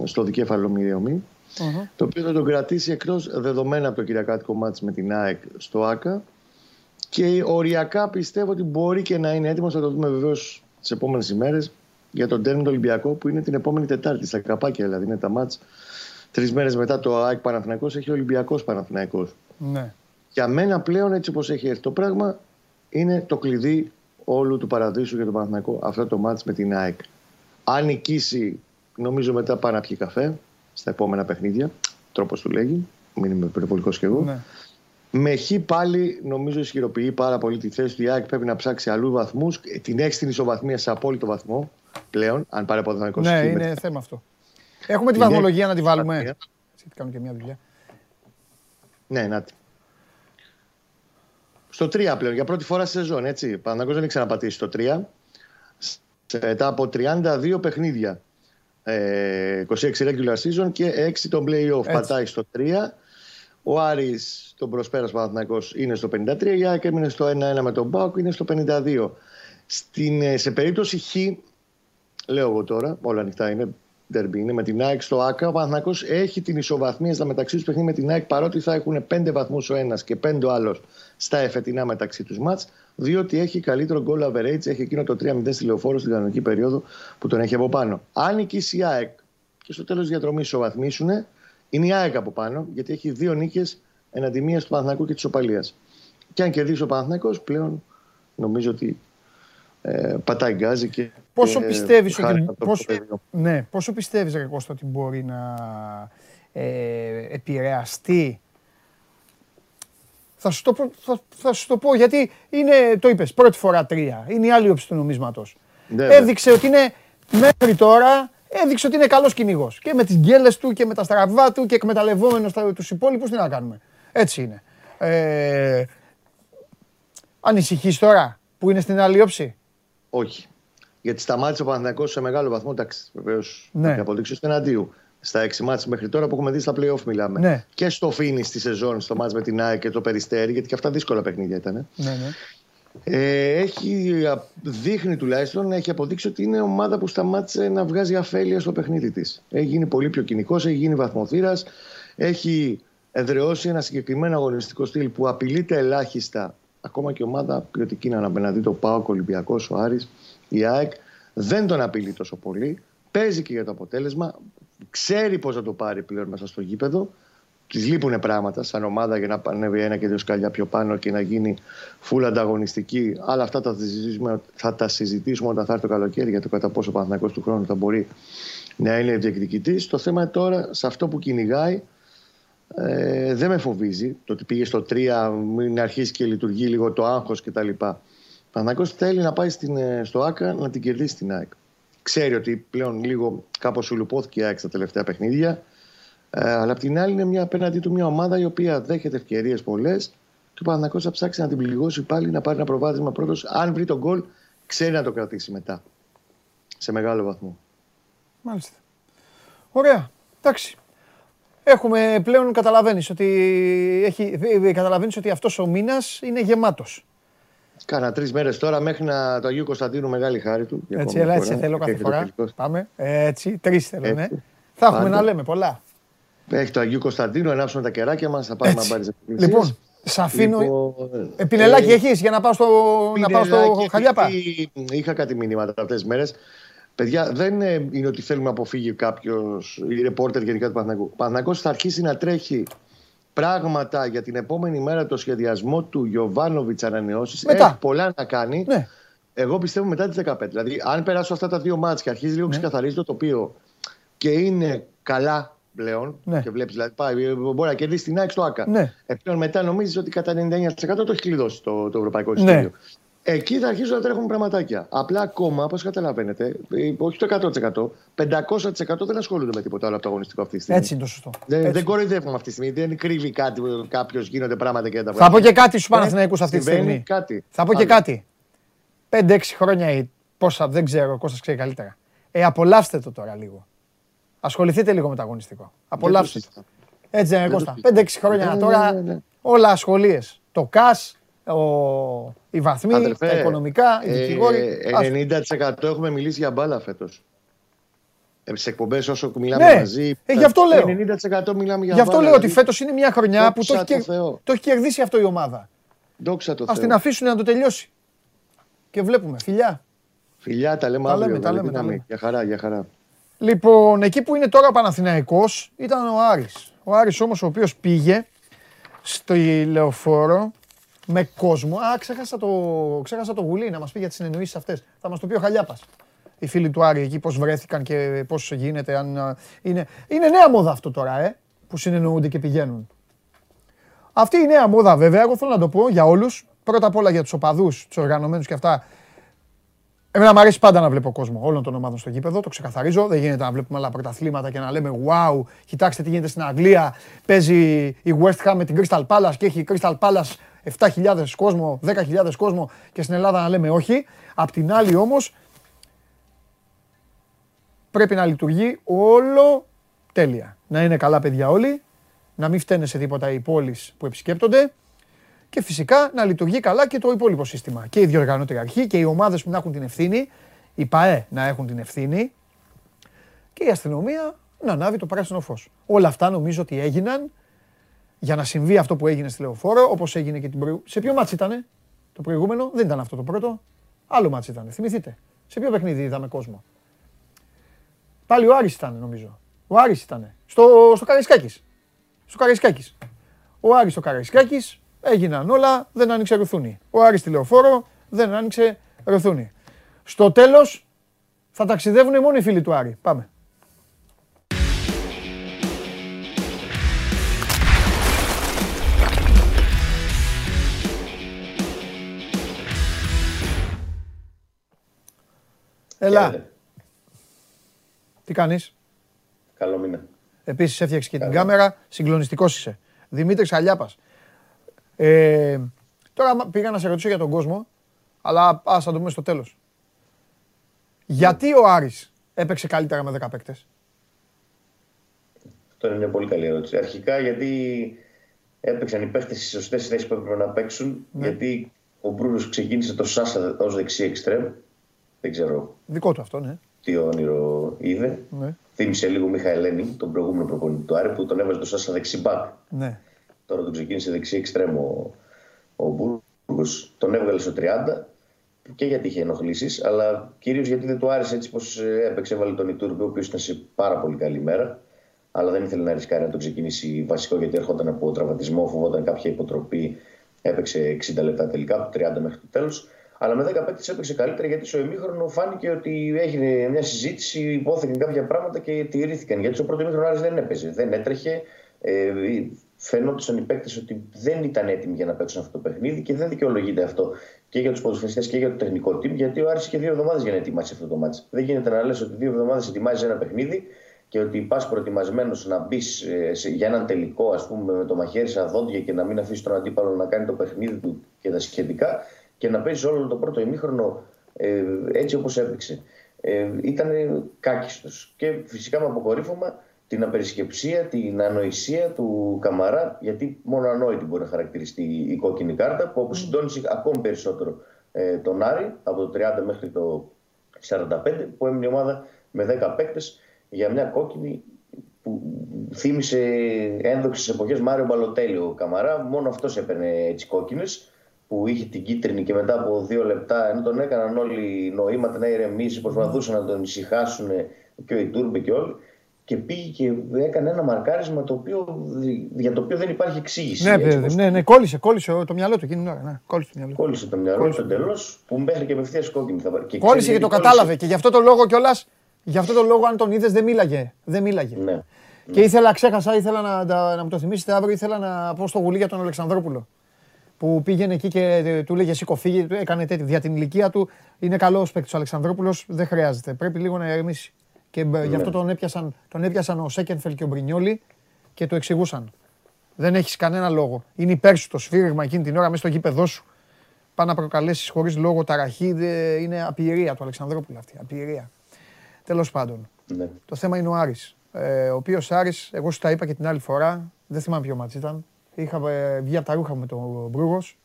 C: στο δικέφαλο μοιραιομή,
A: Μμμ.
C: το οποίο θα τον κρατήσει εκτός δεδομένα από το κυριακάτικο μάτς με την ΑΕΚ στο ΑΚΑ. Και οριακά πιστεύω ότι μπορεί και να είναι έτοιμος. Θα το δούμε βεβαίως τις επόμενες ημέρες για τον τέρμινο Ολυμπιακό που είναι την επόμενη Τετάρτη στα καπάκια. Δηλαδή είναι τα μάτς τρεις μέρες μετά το ΑΕΚ Παναθηναϊκός έχει Ολυμπιακός Παναθηναϊκός.
A: Ναι.
C: Για μένα πλέον έτσι όπως έχει έρθει το πράγμα είναι το κλειδί όλου του παραδείσου για τον Παναθηναϊκό αυτό το μάτς με την ΑΕΚ. Αν νικήσει νομίζω μετά πάει να πιει καφέ στα επόμενα παιχνίδια, τρόπος του λέγει, μην είμαι υπερβολικός κι εγώ.
A: ναι.
C: Με χ πάλι νομίζω ισχυροποιεί πάρα πολύ τη θέση του. Η ΑΕΚ πρέπει να ψάξει αλλού βαθμούς. Την έχει στην ισοβαθμία σε απόλυτο βαθμό πλέον, αν πάρει από τον
A: Ναι, είναι θέμα αυτό. Έχουμε τη
C: Είναι-
A: βαθμολογία να τη βάλουμε.
C: Βαθμία.
A: Έτσι, κάνω και μια δουλειά.
C: Ναι, να τη. Στο 3 πλέον, για πρώτη φορά στη σεζόν, έτσι. Παναγός δεν έχει ξαναπατήσει στο 3. Σε- Μετά από 32 παιχνίδια. Ε, 26 regular season και 6 τον play-off.
A: Έτσι.
C: Πατάει στο 3. Ο Άρης, τον προσπέρασε Παναθηναϊκός, είναι στο 53. Η ΑΕΚ έμεινε στο 1-1 με τον Μπάουκ, είναι στο 52. Στην, ε, σε περίπτωση Χ, λέω εγώ τώρα, όλα ανοιχτά είναι, derby είναι με την ΑΕΚ στο ΑΚΑ. Ο Παναθηναϊκός έχει την ισοβαθμία στα μεταξύ τους παιχνίδι με την ΑΕΚ παρότι θα έχουν 5 βαθμούς ο ένας και 5 ο άλλος στα εφετινά μεταξύ τους μάτς διότι έχει καλύτερο goal average, έχει εκείνο το 3-0 στη λεωφόρο στην κανονική περίοδο που τον έχει από πάνω. Αν νικήσει η ΑΕΚ και στο τέλος της διαδρομής ισοβαθμίσουν, είναι η ΑΕΚ από πάνω γιατί έχει δύο νίκες εναντί μίας του Παναθηναϊκού και της Οπαλίας. Και αν κερδίσει ο Παναθηναϊκός πλέον νομίζω ότι ε, πατάει γκάζι και
A: Πόσο
C: και
A: πιστεύεις
C: χάρη
A: ότι...
C: αυτό το
A: Πόσο,
C: παιδί.
A: ναι, πόσο πιστεύεις, ρε Κώστα, ότι μπορεί να ε, επηρεαστεί; Θα σου, το, πω- θα, θα σου το πω γιατί είναι, το είπες, πρώτη φορά τρία. Είναι η άλλη όψη του νομίσματος.
C: Ναι, ναι.
A: έδειξε ότι είναι μέχρι τώρα έδειξε ότι είναι καλός κυνηγός. Και με τις γκέλες του και με τα στραβά του και εκμεταλλευόμενος τα- τους υπόλοιπους, τι να κάνουμε. Έτσι είναι. Ε, ανησυχείς τώρα που είναι στην άλλη όψη;
C: Όχι. Γιατί σταμάτησε ο Παναθηναϊκός σε μεγάλο βαθμό. Εντάξει, βεβαίως
A: Ναι.
C: ναι. αποδείξεις του εναντίου. Στα έξι μάτς μέχρι τώρα που έχουμε δει στα playoff μιλάμε.
A: Ναι.
C: Και στο φίνι στη σεζόν, στο μάτς με την ΑΕΚ και το Περιστέρι, γιατί και αυτά δύσκολα παιχνίδια ήταν.
A: Ναι, ναι.
C: Ε, έχει, α, δείχνει τουλάχιστον, έχει αποδείξει ότι είναι ομάδα που σταμάτησε να βγάζει αφέλεια στο παιχνίδι της. Έχει γίνει πολύ πιο κοινικός, έχει γίνει βαθμοθύρας, έχει εδραιώσει ένα συγκεκριμένο αγωνιστικό στυλ που απειλείται ελάχιστα. Ακόμα και ομάδα ποιοτική να απέναντι το ΠΑΟΚ, ο Ολυμπιακός, ο Άρης, η ΑΕΚ. Δεν τον απειλεί τόσο πολύ. Παίζει και για το αποτέλεσμα. Ξέρει πώς θα το πάρει πλέον μέσα στο γήπεδο. Της λείπουν πράγματα σαν ομάδα για να ανέβει ένα και δύο σκαλιά πιο πάνω και να γίνει full ανταγωνιστική. Αλλά αυτά θα τα συζητήσουμε, θα τα συζητήσουμε όταν θα έρθει το καλοκαίρι για το κατά πόσο ο Παναθηναϊκός του χρόνου θα μπορεί να είναι διεκδικητής. Το θέμα τώρα σε αυτό που κυνηγάει ε, δεν με φοβίζει. Το ότι πήγε στο 3, μην αρχίσει και λειτουργεί λίγο το άγχος κτλ. Ο Παναθηναϊκός θέλει να πάει στην, ε, στο ΑΚΑ να την κερδίσει την ΑΕΚ. Ξέρει ότι πλέον λίγο κάπως σουλουπώθηκε η ΑΕΚ στα τελευταία παιχνίδια. Ε, αλλά απ' την άλλη είναι μια, απέναντί του μια ομάδα η οποία δέχεται ευκαιρίες πολλές και ο Παναθηναϊκός θα ψάξει να την πληγώσει πάλι να πάρει ένα προβάδισμα πρώτος. Αν βρει τον γκολ, ξέρει να το κρατήσει μετά. Σε μεγάλο βαθμό.
A: Μάλιστα. Ωραία. Εντάξει. Έχουμε πλέον καταλαβαίνεις ότι, έχει, ε, καταλαβαίνεις ότι αυτός ο μήνας είναι γεμάτος.
C: Κάνα τρεις μέρες τώρα μέχρι να το Αγίου Κωνσταντίνου μεγάλη χάρη του. για
A: Έτσι,
C: ακόμη
A: έλα,
C: μια
A: έτσι σε
C: φορά.
A: θέλω
C: Και
A: κάθε
C: έχει το
A: φορά.
C: τελικός.
A: Πάμε. Έτσι, τρεις θέλω, ναι.
C: Έτσι.
A: Θα έχουμε
C: Πάντα.
A: να λέμε πολλά.
C: Έχει το Αγίου Κωνσταντίνου, ανάψουμε τα κεράκια μας, θα πάμε να πάρει
A: Λοιπόν, σε αφήνω. Λοιπόν, ε, Πινελάκι ε, έχεις για να πάω στο, να πάω στο Χαλιάπα;
C: Είχα κάτι μηνύματα αυτές τις μέρες. Παιδιά, δεν είναι ότι θέλουμε να αποφύγει κάποιος ή ρεπόρτερ γενικά του Παναγού. Ο Παναγό θα αρχίσει να τρέχει πράγματα για την επόμενη μέρα το σχεδιασμό του Γιωβάνοβιτς ανανεώσεις. Έχει πολλά να κάνει. Ναι. Εγώ πιστεύω μετά τις 15. Δηλαδή, αν περάσω αυτά τα δύο μάτια και αρχίζει λίγο να ναι. ξεκαθαρίζει το τοπίο και είναι καλά πλέον ναι. και βλέπεις, δηλαδή πάει, μπορεί να κερδίσει την ΑΕΚ στο ΑΚΑ. Ναι. Επιπλέον μετά νομίζεις ότι κατά 99% το έχει κλειδώσει το, το Ευρωπαϊκό Εισιτήριο. Ναι. Εκεί θα αρχίσουν να τρέχουν πραγματάκια. Απλά ακόμα, όπως καταλαβαίνετε, όχι το 100%, 500% δεν ασχολούνται με τίποτα άλλο από το αγωνιστικό αυτή τη στιγμή.
A: Έτσι είναι το σωστό.
C: Δεν, δεν κοροϊδεύουμε αυτή τη στιγμή. Δεν κρύβει κάτι, κάποιος γίνονται πράγματα και τα
A: Θα πω και κάτι στους Παναθηναϊκούς αυτή τη στιγμή. Κάτι. Θα πω και κάτι. 5-6 χρόνια ή πόσα, δεν ξέρω, Κώστας ξέρει καλύτερα. Ε, απολαύστε το τώρα λίγο. Ασχοληθείτε λίγο με το αγωνιστικό. Απολαύστε το. Έτσι δεν είναι Κώστα. 5-6 χρόνια ναι, ναι, τώρα ναι, όλα ασχολίες. Το ΚΑΣ, ο... οι βαθμοί, Αδελφέ, τα οικονομικά, οι ε, δικηγόροι.
C: 90% έχουμε μιλήσει για μπάλα φέτος. Ε, σε εκπομπές όσο μιλάμε ναι, μαζί.
A: Ε, γι' αυτό λέω.
C: 90% μιλάμε για
A: Γι' αυτό λέω ότι φέτος είναι μια χρονιά που το έχει, το έχει κερδίσει αυτό η ομάδα.
C: Δόξα
A: Α την αφήσουν να το τελειώσει. Και βλέπουμε. Φιλιά.
C: Φιλιά, τα λέμε τα αύριο. Λέμε, τα λέμε, τα λέμε. Για χαρά, για χαρά.
A: Λοιπόν, εκεί που είναι τώρα ο Παναθηναϊκός ήταν ο Άρης. Ο Άρης όμως ο οποίος πήγε στο λεωφόρο με κόσμο. Α, ξέχασα το, ξέχασα το γουλί να μας πει για τις συνεννοήσεις αυτές. Θα μας το πει ο Χαλιάπας. Οι φίλοι του Άρη εκεί πώς βρέθηκαν και πώς γίνεται. Αν, είναι, είναι νέα μόδα αυτό τώρα, ε, που συνεννοούνται και πηγαίνουν. Αυτή η νέα μόδα βέβαια, εγώ θέλω να το πω για όλους. Πρώτα απ' όλα για τους οπαδούς, τους οργανωμένους και αυτά Εμένα μου αρέσει πάντα να βλέπω κόσμο όλων των ομάδων στο γήπεδο, το ξεκαθαρίζω. Δεν γίνεται να βλέπουμε άλλα πρωταθλήματα και να λέμε Wow, κοιτάξτε τι γίνεται στην Αγγλία. Παίζει η West Ham με την Crystal Palace και έχει η Crystal Palace 7.000 κόσμο, 10.000 κόσμο και στην Ελλάδα να λέμε όχι. Απ' την άλλη όμως πρέπει να λειτουργεί όλο τέλεια. Να είναι καλά παιδιά όλοι, να μην φταίνε σε τίποτα οι πόλεις που επισκέπτονται και φυσικά να λειτουργεί καλά και το υπόλοιπο σύστημα. Και η διοργανώτερη αρχή και οι ομάδες που να έχουν την ευθύνη, οι ΠαΕ να έχουν την ευθύνη και η αστυνομία να ανάβει το πράσινο φως. Όλα αυτά νομίζω ότι έγιναν για να συμβεί αυτό που έγινε στη λεωφόρο, όπως έγινε και την προηγούμενη. Σε ποιο μάτσο ήταν το προηγούμενο, δεν ήταν αυτό το πρώτο. Άλλο μάτσο ήταν, θυμηθείτε. Σε ποιο παιχνίδι είδαμε κόσμο; Πάλι ο Άρης ήταν νομίζω. Ο Άρης ήταν. Στο, στο Καραϊσκάκης. Στο Καραϊσκάκης. Ο Άρης στο Καραϊσκάκης Έγιναν όλα, δεν άνοιξε ρουθούνη. Ο Άρης τηλεοφόρο δεν άνοιξε ρουθούνη. Στο τέλος θα ταξιδεύουν μόνο οι φίλοι του Άρη. Πάμε. Έλα. Τι κάνεις;
D: Καλό μήνα.
A: Επίσης έφτιαξες και την κάμερα. Συγκλονιστικός είσαι. Δημήτρης Αλιάπας. Ε, τώρα πήγα να σε ρωτήσω για τον κόσμο, αλλά ας θα το πούμε στο τέλος. Γιατί ο Άρης έπαιξε καλύτερα με 10 παίκτες;
D: Αυτό είναι μια πολύ καλή ερώτηση. Αρχικά γιατί έπαιξαν οι παίκτες στις σωστές θέσεις που έπρεπε να παίξουν, ναι. γιατί ο Μπρούνος ξεκίνησε το Σάσα ως δεξί εξτρέμ. Δεν ξέρω.
A: Δικό του αυτό, ναι.
D: Τι όνειρο είδε. Ναι. Θύμισε λίγο Μιχαηλένη, τον προηγούμενο προπονητή του Άρη, που τον έβαζε το Σάσα δεξί μπακ. Ναι. Τώρα τον ξεκίνησε δεξί εξτρέμο ο Μπούργος. Τον έβγαλε στο 30 και γιατί είχε ενοχλήσεις, αλλά κυρίως γιατί δεν του άρεσε έτσι πως ε, έπαιξε. Έβαλε τον Ιτούρμπε, ο οποίος ήταν σε πάρα πολύ καλή μέρα. Αλλά δεν ήθελε να ρισκάρει να τον ξεκινήσει βασικό γιατί έρχονταν από τραυματισμό, φοβόταν κάποια υποτροπή. Έπαιξε 60 λεπτά τελικά, από 30 μέχρι το τέλος. Αλλά με 10 παίκτες έπαιξε καλύτερα γιατί στο ημίχρονο φάνηκε ότι έγινε μια συζήτηση, υπόθηκαν κάποια πράγματα και τηρήθηκαν. Γιατί στο πρώτο ημίχρονο δεν έπαιζε, δεν έτρεχε. Ε, φαίνονταν οι παίκτες ότι δεν ήταν έτοιμοι για να παίξουν αυτό το παιχνίδι και δεν δικαιολογείται αυτό και για τους ποδοσφαιριστές και για το τεχνικό team, γιατί ο Άρης είχε δύο εβδομάδες για να ετοιμάσει αυτό το μάτσο. Δεν γίνεται να λες ότι δύο εβδομάδες ετοιμάζει ένα παιχνίδι και ότι πας προετοιμασμένος να μπεις ε, για έναν τελικό, ας πούμε, με το μαχαίρι στα δόντια και να μην αφήσεις τον αντίπαλο να κάνει το παιχνίδι του και τα σχετικά και να παίζει όλο το πρώτο ημίχρονο ε, έτσι όπως έπαιξε. Ε, ήταν κάκιστος. Και φυσικά με αποκορύφωμα την απερισκεψία, την ανοησία του Καμαρά, γιατί μόνο ανόητη μπορεί να χαρακτηριστεί η κόκκινη κάρτα, που αποσυντώνησε ακόμη περισσότερο ε, τον Άρη, από το 30 μέχρι το 45, που έμεινε η ομάδα με 10 παίκτες για μια κόκκινη που θύμισε ένδοξες εποχές Μάριο Μπαλοτέλη ο Καμαρά. Μόνο αυτός έπαιρνε έτσι κόκκινες που είχε την κίτρινη και μετά από δύο λεπτά ενώ τον έκαναν όλοι νοήματα να ηρεμήσει, προσπαθούσαν να τον ησυχάσουν και ο Ιτούρμπε και όλοι και πήγε και έκανε ένα μαρκάρισμα το οποίο, για το οποίο δεν υπάρχει εξήγηση.
A: Ναι, έτσι, ναι, ναι, κόλλησε, κόλλησε το μυαλό του εκείνη την ώρα. Ναι, κόλλησε το μυαλό,
D: κόλλησε το μυαλό του εντελώς που μέχρι και απευθεία κόκκινη θα πάρει.
A: Κόλλησε και το κατάλαβε και γι' αυτό το λόγο κιόλας. Γι' αυτό το λόγο, αν τον είδες, δεν μίλαγε. Δεν μίλαγε. Ναι. Και ναι. ήθελα, ξέχασα, ήθελα να, να, να μου το θυμίσετε αύριο, ήθελα να πω στο γουλί για τον Αλεξανδρόπουλο. Που πήγαινε εκεί και του λέγε Σήκω, φύγει, έκανε τέτοιο. Δια την ηλικία του είναι καλός παίκτης ο Αλεξανδρόπουλος, δεν χρειάζεται. Πρέπει λίγο να ηρεμήσει. Και ναι. γι' αυτό τον έπιασαν, τον έπιασαν ο Σέκενφελ και ο Μπρινιόλη και το εξηγούσαν. Δεν έχεις κανένα λόγο. Είναι υπέρ σου το σφύριγμα εκείνη την ώρα μέσα στο γήπεδό σου. Πά να προκαλέσεις χωρίς λόγο ταραχή. Είναι απειρία του Αλεξανδρόπουλου αυτή. Απειρία. Τέλος πάντων. Ναι. Το θέμα είναι ο Άρης. Ε, ο οποίος Άρης, εγώ σου τα είπα και την άλλη φορά, δεν θυμάμαι ποιο μάτς ήταν. Είχα ε, βγει από τα ρούχα με τον Μπρούγος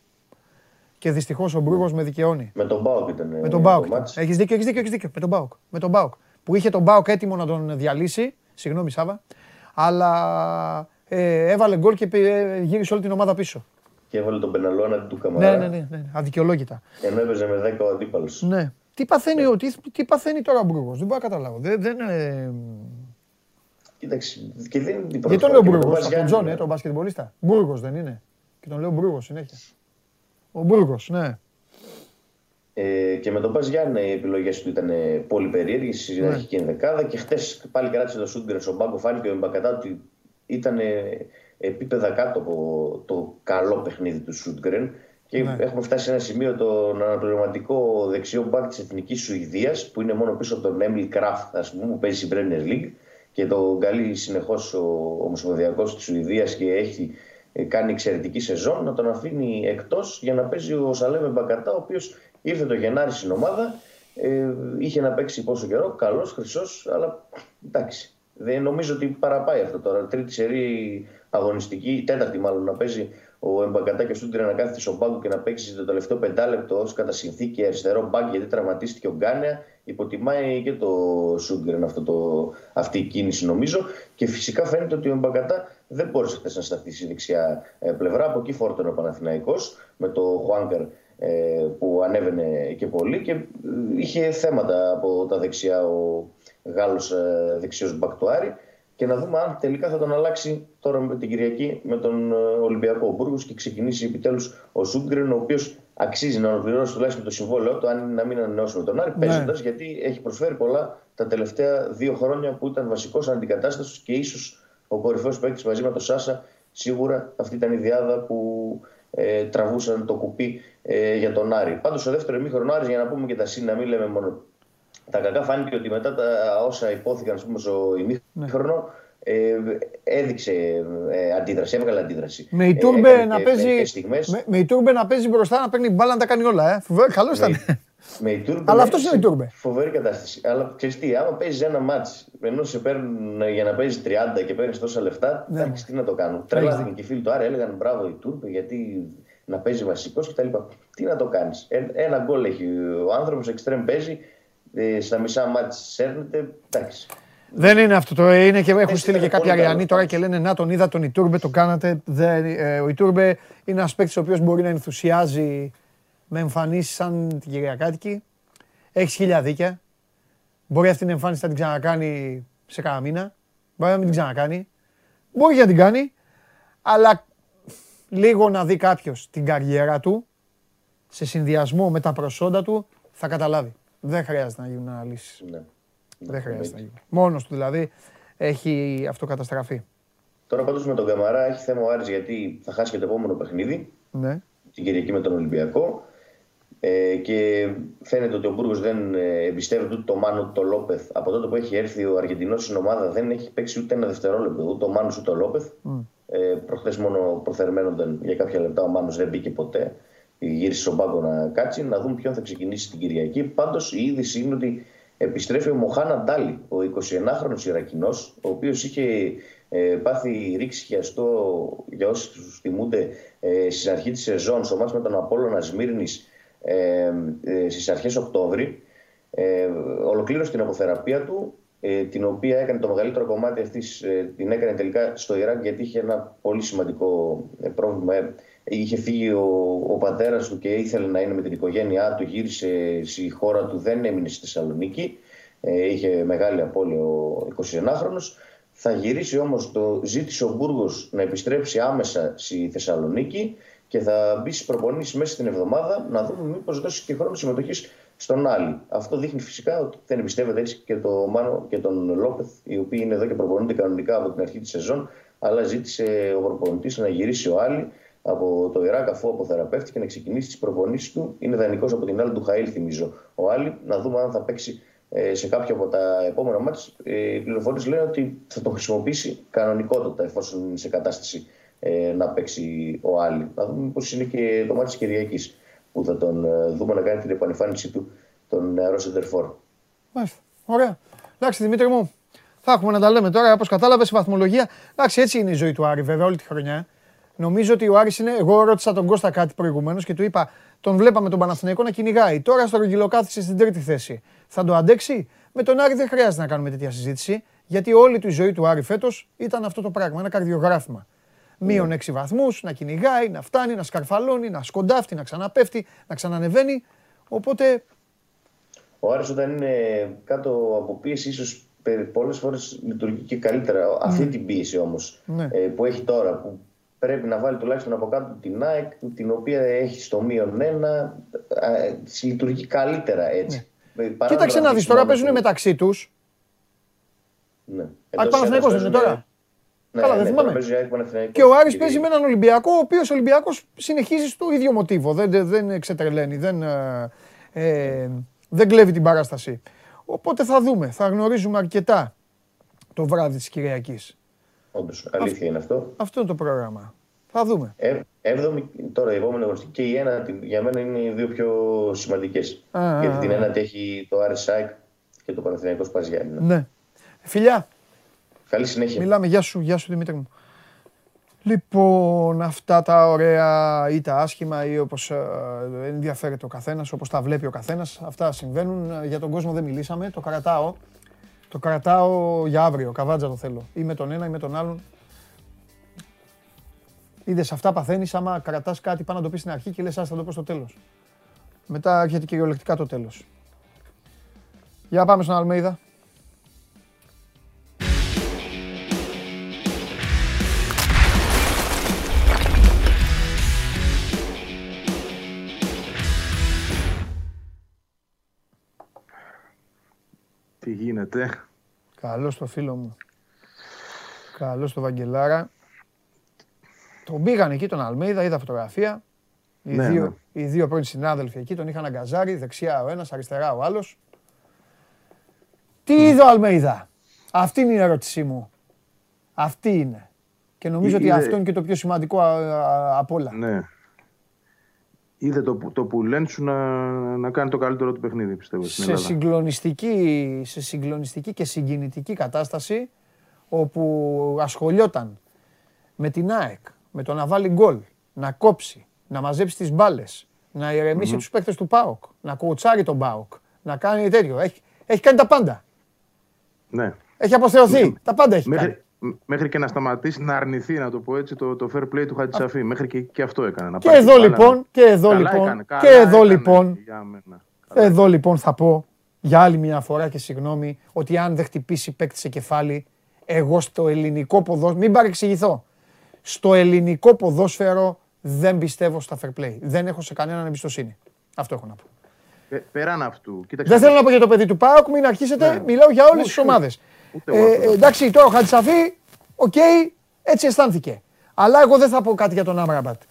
A: και δυστυχώς ο Μπρούγος με δικαιώνει.
D: Με τον Μπάουκ ήταν.
A: Με τον Μπάουκ. Έχεις δίκιο, έχεις δίκιο, έχεις δίκιο. Με τον Μπάουκ. Με τον Μπάουκ που είχε τον Μπάουκ έτοιμο να τον διαλύσει. Συγγνώμη, Σάβα. Αλλά ε, έβαλε γκολ και ε, γύρισε όλη την ομάδα πίσω.
D: Και έβαλε τον Πεναλώνα του Καμαρά.
A: Ναι, ναι, ναι, ναι. Αδικαιολόγητα.
D: Ενώ έπαιζε με 10 ο αντίπαλος.
A: Ναι. Τι παθαίνει, ναι. τι, τι παθαίνει τώρα ο Μπρούγος, δεν μπορώ να καταλάβω. Δεν, δεν, ε...
D: Κοίταξε, και δεν είναι
A: Γιατί τον λέω Μπρούγος, τον Τζόνι, τον μπασκετμπολίστα. Μπρούγος δεν είναι. Και τον λέω Μπρούγος συνέχεια. Ο Μπρούγος, ναι.
D: Ε, και με τον Πα Γιάννη οι επιλογές του ήταν πολύ περίεργες. Στην ναι. αρχική ενδεκάδα και χτες πάλι κράτησε το Σούγκρεν στον πάγκο. Φάνηκε ο Μπακατά ότι ήταν επίπεδα κάτω από το καλό παιχνίδι του Σούγκρεν. Και ναι. έχουμε φτάσει σε ένα σημείο τον αναπληρωματικό δεξιό μπακ της Εθνικής Σουηδίας, που είναι μόνο πίσω από τον Έμιλ Κράφτ, ας πούμε, που παίζει στην Premier League και το καλεί συνεχώς ο Ομοσπονδιακός της Σουηδίας και έχει ε, κάνει εξαιρετική σεζόν, να τον αφήνει εκτός για να παίζει ο Σαλέμε Μπακατά, ο οποίος Ήρθε το Γενάρη στην ομάδα, ε, είχε να παίξει πόσο καιρό, καλός, χρυσός, αλλά εντάξει. Δεν νομίζω ότι παραπάει αυτό τώρα. Τρίτη σερή αγωνιστική, τέταρτη μάλλον να παίζει ο Εμπαγκατά και ο Σούντρε να κάθεται στον πάγκο και να παίξεις το τελευταίο πεντάλεπτο ως κατά συνθήκη αριστερό μπακ γιατί τραυματίστηκε ο Γκάνεα. Υποτιμάει και το Σούντρεν αυτό το, αυτή η κίνηση νομίζω. Και φυσικά φαίνεται ότι ο Εμπαγκατά δεν μπόρεσε χθες να σταθείς στη δεξιά ε, πλευρά. Από εκεί φόρτωνε ο Παναθηναϊκός με το Χουάνκαρ ε, που ανέβαινε και πολύ και είχε θέματα από τα δεξιά ο Γάλλος ε, δεξιός Μπακτουάρη και να δούμε αν τελικά θα τον αλλάξει τώρα με την Κυριακή με τον ε, Ολυμπιακό Μπούργος και ξεκινήσει επιτέλους ο Σούγκρεν ο οποίος αξίζει να ολοκληρώσει τουλάχιστον το συμβόλαιό του αν να μην ανανεώσουμε τον Άρη ναι. παίζοντας γιατί έχει προσφέρει πολλά τα τελευταία δύο χρόνια που ήταν βασικός αντικατάστασος και ίσως ο κορυφαίος παίκτης μαζί με τον Σάσα σίγουρα αυτή ήταν η διάδα που ε, τραβούσαν το κουπί ε, για τον Άρη. Πάντως, στο δεύτερο ημίχρονο Άρης, για να πούμε και τα σύν, να μην λέμε μόνο τα κακά, φάνηκε ότι μετά τα όσα υπόθηκαν πούμε, στο ημίχρονο, ε, έδειξε ε, αντίδραση, έβγαλε αντίδραση.
A: Με η Τούρμπε ε, να παίζει. Με, με η Τούρμπε να παίζει μπροστά, να παίρνει μπάλα να τα κάνει όλα. Ε. Καλό ήταν.
D: Με η Τούρμπε,
A: Αλλά αυτός είναι η Τούρμπε.
D: Φοβερή κατάσταση. Αλλά ξέρεις τι, άμα παίζεις ένα μάτ, ενώ σε παίρνουν για να παίζεις 30 και παίρνεις τόσα λεφτά, ναι. τι να το κάνουν. Τρελάθηκαν και οι φίλοι του Άρη, έλεγαν μπράβο η Τούρμπε γιατί να παίζει βασικός κτλ. Τι να το κάνεις. Ένα γκολ έχει ο άνθρωπος, εξτρέμ παίζει, ε, στα μισά μάτια σέρνεται. Εντάξει.
A: Δεν είναι αυτό. Το είναι και έχουν στείλει και κάποια Αριανοί τώρα και λένε Να τον είδα τον Ιτούρμπε, το κάνατε. Δεν, ε, ο Ιτούρμπε είναι ένας παίκτης ο οποίος μπορεί να ενθουσιάζει με εμφανίσει σαν την Κυριακάτικη. Έχει χίλια δίκια. Μπορεί αυτή την εμφάνιση να την ξανακάνει σε κάνα μήνα. Μπορεί να μην την ξανακάνει. Μπορεί να την κάνει. Αλλά λίγο να δει κάποιος την καριέρα του σε συνδυασμό με τα προσόντα του θα καταλάβει. Δεν χρειάζεται να γίνουν αναλύσεις. Ναι. Δεν χρειάζεται να γίνουν. Μόνος του δηλαδή έχει αυτοκαταστραφεί.
D: Τώρα πάντως με τον Καμαρά έχει θέμα ο Άρης γιατί θα χάσει και το επόμενο παιχνίδι. Ναι. Την Κυριακή με τον Ολυμπιακό. Ε, και φαίνεται ότι ο Μπούργος δεν ε, εμπιστεύεται ούτε το Μάνο ούτε το Λόπεθ. Από τότε που έχει έρθει ο Αργεντινός στην ομάδα δεν έχει παίξει ούτε ένα δευτερόλεπτο. Ούτε ο Μάνος ούτε ο Λόπεθ. Mm. Ε, Προχθές μόνο προθερμένονταν για κάποια λεπτά. Ο Μάνος δεν μπήκε ποτέ. Γύρισε στον πάγκο να κάτσει. Να δούμε ποιον θα ξεκινήσει την Κυριακή. Πάντως η είδηση είναι ότι επιστρέφει ο Μοχάνα Ντάλι, ο 21χρονο Ιρακινός, ο οποίος είχε ε, πάθει ρήξη χιαστό για όσους τους θυμούνται ε, στην αρχή της σεζόν στο μάτι με τον Απόλλωνα Σμύρνης ε, ε, στις αρχές Οκτώβρη. Ε, ολοκλήρωσε την αποθεραπεία του ε, την οποία έκανε το μεγαλύτερο κομμάτι αυτής, ε, την έκανε τελικά στο Ιράκ γιατί είχε ένα πολύ σημαντικό ε, πρόβλημα. Είχε φύγει ο, ο πατέρας του και ήθελε να είναι με την οικογένειά του, γύρισε στη χώρα του, δεν έμεινε στη Θεσσαλονίκη. είχε μεγάλη απώλεια ο 21χρονο. Θα γυρίσει όμως, το ζήτησε ο Μπούργος να επιστρέψει άμεσα στη Θεσσαλονίκη και θα μπει στις προπονήσεις μέσα στην εβδομάδα να δούμε μήπως δώσει και χρόνο συμμετοχής στον Άλλη. Αυτό δείχνει φυσικά ότι δεν εμπιστεύεται έτσι και τον Μάνο και τον Λόπεθ, οι οποίοι είναι εδώ και προπονούνται κανονικά από την αρχή της σεζόν. Αλλά ζήτησε ο προπονητής να γυρίσει ο Άλλη από το Ιράκ αφού αποθεραπεύτηκε να ξεκινήσει τις προπονήσεις του. Είναι δανεικός από την άλλη του Χαήλ, θυμίζω. Ο Άλλη, να δούμε αν θα παίξει ε, σε κάποιο από τα επόμενα μάτια. Ε, οι πληροφορίες λένε ότι θα τον χρησιμοποιήσει κανονικότατα εφόσον είναι σε κατάσταση ε, να παίξει ο Άλλη. Να δούμε πώς είναι και το μάτι της Κυριακής που θα τον ε, δούμε να κάνει την επανεμφάνισή του τον νεαρό Σεντερφόρ.
A: Μάλιστα. Ωραία. Εντάξει, Δημήτρη μου, θα έχουμε να τα λέμε τώρα. Όπως κατάλαβες, η βαθμολογία. Εντάξει, έτσι είναι η ζωή του Άρη, βέβαια, όλη τη χρονιά. Νομίζω ότι ο Άρης είναι. Εγώ ρώτησα τον Κώστα κάτι προηγουμένως και του είπα: Τον βλέπαμε τον Παναθηναϊκό να κυνηγάει. Τώρα στο Ρογγυλό κάθισε στην τρίτη θέση. Θα το αντέξει; Με τον Άρη δεν χρειάζεται να κάνουμε τέτοια συζήτηση. Γιατί όλη του η ζωή του Άρη φέτος ήταν αυτό το πράγμα. Ένα καρδιογράφημα μείον 6 βαθμούς, να κυνηγάει, να φτάνει, να σκαρφαλώνει, να σκοντάφτει, να ξαναπέφτει, να ξανανεβαίνει. Οπότε.
D: Ο Άρης όταν είναι κάτω από πίεση, ίσως πολλές φορές λειτουργεί και καλύτερα. Αυτή ναι. την πίεση όμως ναι. ε, που έχει τώρα, που πρέπει να βάλει τουλάχιστον από κάτω την ΑΕΚ, την οποία έχει στο μείον ένα, λειτουργεί καλύτερα έτσι.
A: Ναι. Κοίταξε να δεις τώρα παίζουν μεταξύ τους. Ναι. Παναθηναϊκός δεν είναι τώρα. Ναι, Καλά, δεν ναι, θυμάμαι. Και ο Άρης παίζει με έναν Ολυμπιακό, ο οποίος Ολυμπιακός συνεχίζει στο ίδιο μοτίβο. Δεν, δεν ξετρελαίνει, δεν, ε, ε, δεν κλέβει την παράσταση. Οπότε θα δούμε, θα γνωρίζουμε αρκετά το βράδυ της Κυριακής.
D: Όντως, αλήθεια είναι αυτό.
A: Αυτό είναι το πρόγραμμα. Θα δούμε.
D: Ε, έβδομη, τώρα η επόμενη γνωστή και η ένατη για μένα είναι οι δύο πιο σημαντικές. Γιατί την ένατη έχει το Άρης Σάικ και το Παναθηναϊκός Παζιάννη.
A: Ναι. Φιλιά.
D: Καλή συνέχεια.
A: Μιλάμε. Γεια σου, γεια σου Δημήτρη μου. Λοιπόν, αυτά τα ωραία ή τα άσχημα ή όπως ε, ενδιαφέρεται ο καθένας, όπως τα βλέπει ο καθένας, αυτά συμβαίνουν. Για τον κόσμο δεν μιλήσαμε, το κρατάω. Το κρατάω για αύριο, καβάτζα το θέλω. Ή με τον ένα ή με τον άλλον. Είδες αυτά παθαίνεις άμα κρατάς κάτι πάνω να το πεις στην αρχή και λες, θα το πω στο τέλος. Μετά έρχεται κυριολεκτικά το τέλος. Για πάμε στον Αλμέιδα.
E: Γίνεται.
A: Καλώς το φίλο μου. Καλώς το Βαγγελάρα. Τον πήγαν εκεί τον Αλμέιδα, είδα φωτογραφία. Οι, ναι, δύο, ναι. οι δύο πρώην συνάδελφοι εκεί τον είχαν αγκαζάρει, δεξιά ο ένας, αριστερά ο άλλος. Τι ναι. είδε ο Αλμέιδα; Αυτή είναι η ερώτησή μου. Αυτή είναι. Και νομίζω ότι αυτό είναι και το πιο σημαντικό από όλα.
E: Ναι είδε το, το πουλέν σου να, να κάνει το καλύτερο του παιχνίδι, πιστεύω. Στην
A: σε, συγκλονιστική, σε συγκλονιστική και συγκινητική κατάσταση, όπου ασχολιόταν με την ΑΕΚ, με το να βάλει γκολ, να κόψει, να μαζέψει τις μπάλες, να ηρεμήσει mm-hmm. τους παίκτες του ΠΑΟΚ, να κουτσάρει τον ΠΑΟΚ, να κάνει τέτοιο. Έχει, έχει κάνει τα πάντα.
E: Ναι.
A: Έχει αποθεωθεί. Τα πάντα έχει κάνει
E: μέχρι και να σταματήσει να αρνηθεί, να το πω έτσι, το, το fair play του Χατζησαφή. Μέχρι και, και αυτό έκανε. Να
A: και, εδώ, λοιπόν, και εδώ λοιπόν, και εδώ λοιπόν, εδώ λοιπόν θα πω για άλλη μια φορά και συγγνώμη ότι αν δεν χτυπήσει παίκτη σε κεφάλι, εγώ στο ελληνικό ποδόσφαιρο, μην παρεξηγηθώ, στο ελληνικό ποδόσφαιρο δεν πιστεύω στα fair play. Δεν έχω σε κανέναν εμπιστοσύνη. Αυτό έχω να πω.
E: πέραν αυτού.
A: Κοίταξε. Δεν θέλω να πω για το παιδί του ΠΑΟΚ, μην αρχίσετε. Ναι. Μιλάω για όλες τις ομάδες. Ε, εντάξει, τώρα ο Χατζησαφή, οκ, έτσι αισθάνθηκε. Αλλά εγώ δεν θα πω κάτι για τον Άμραμπατ.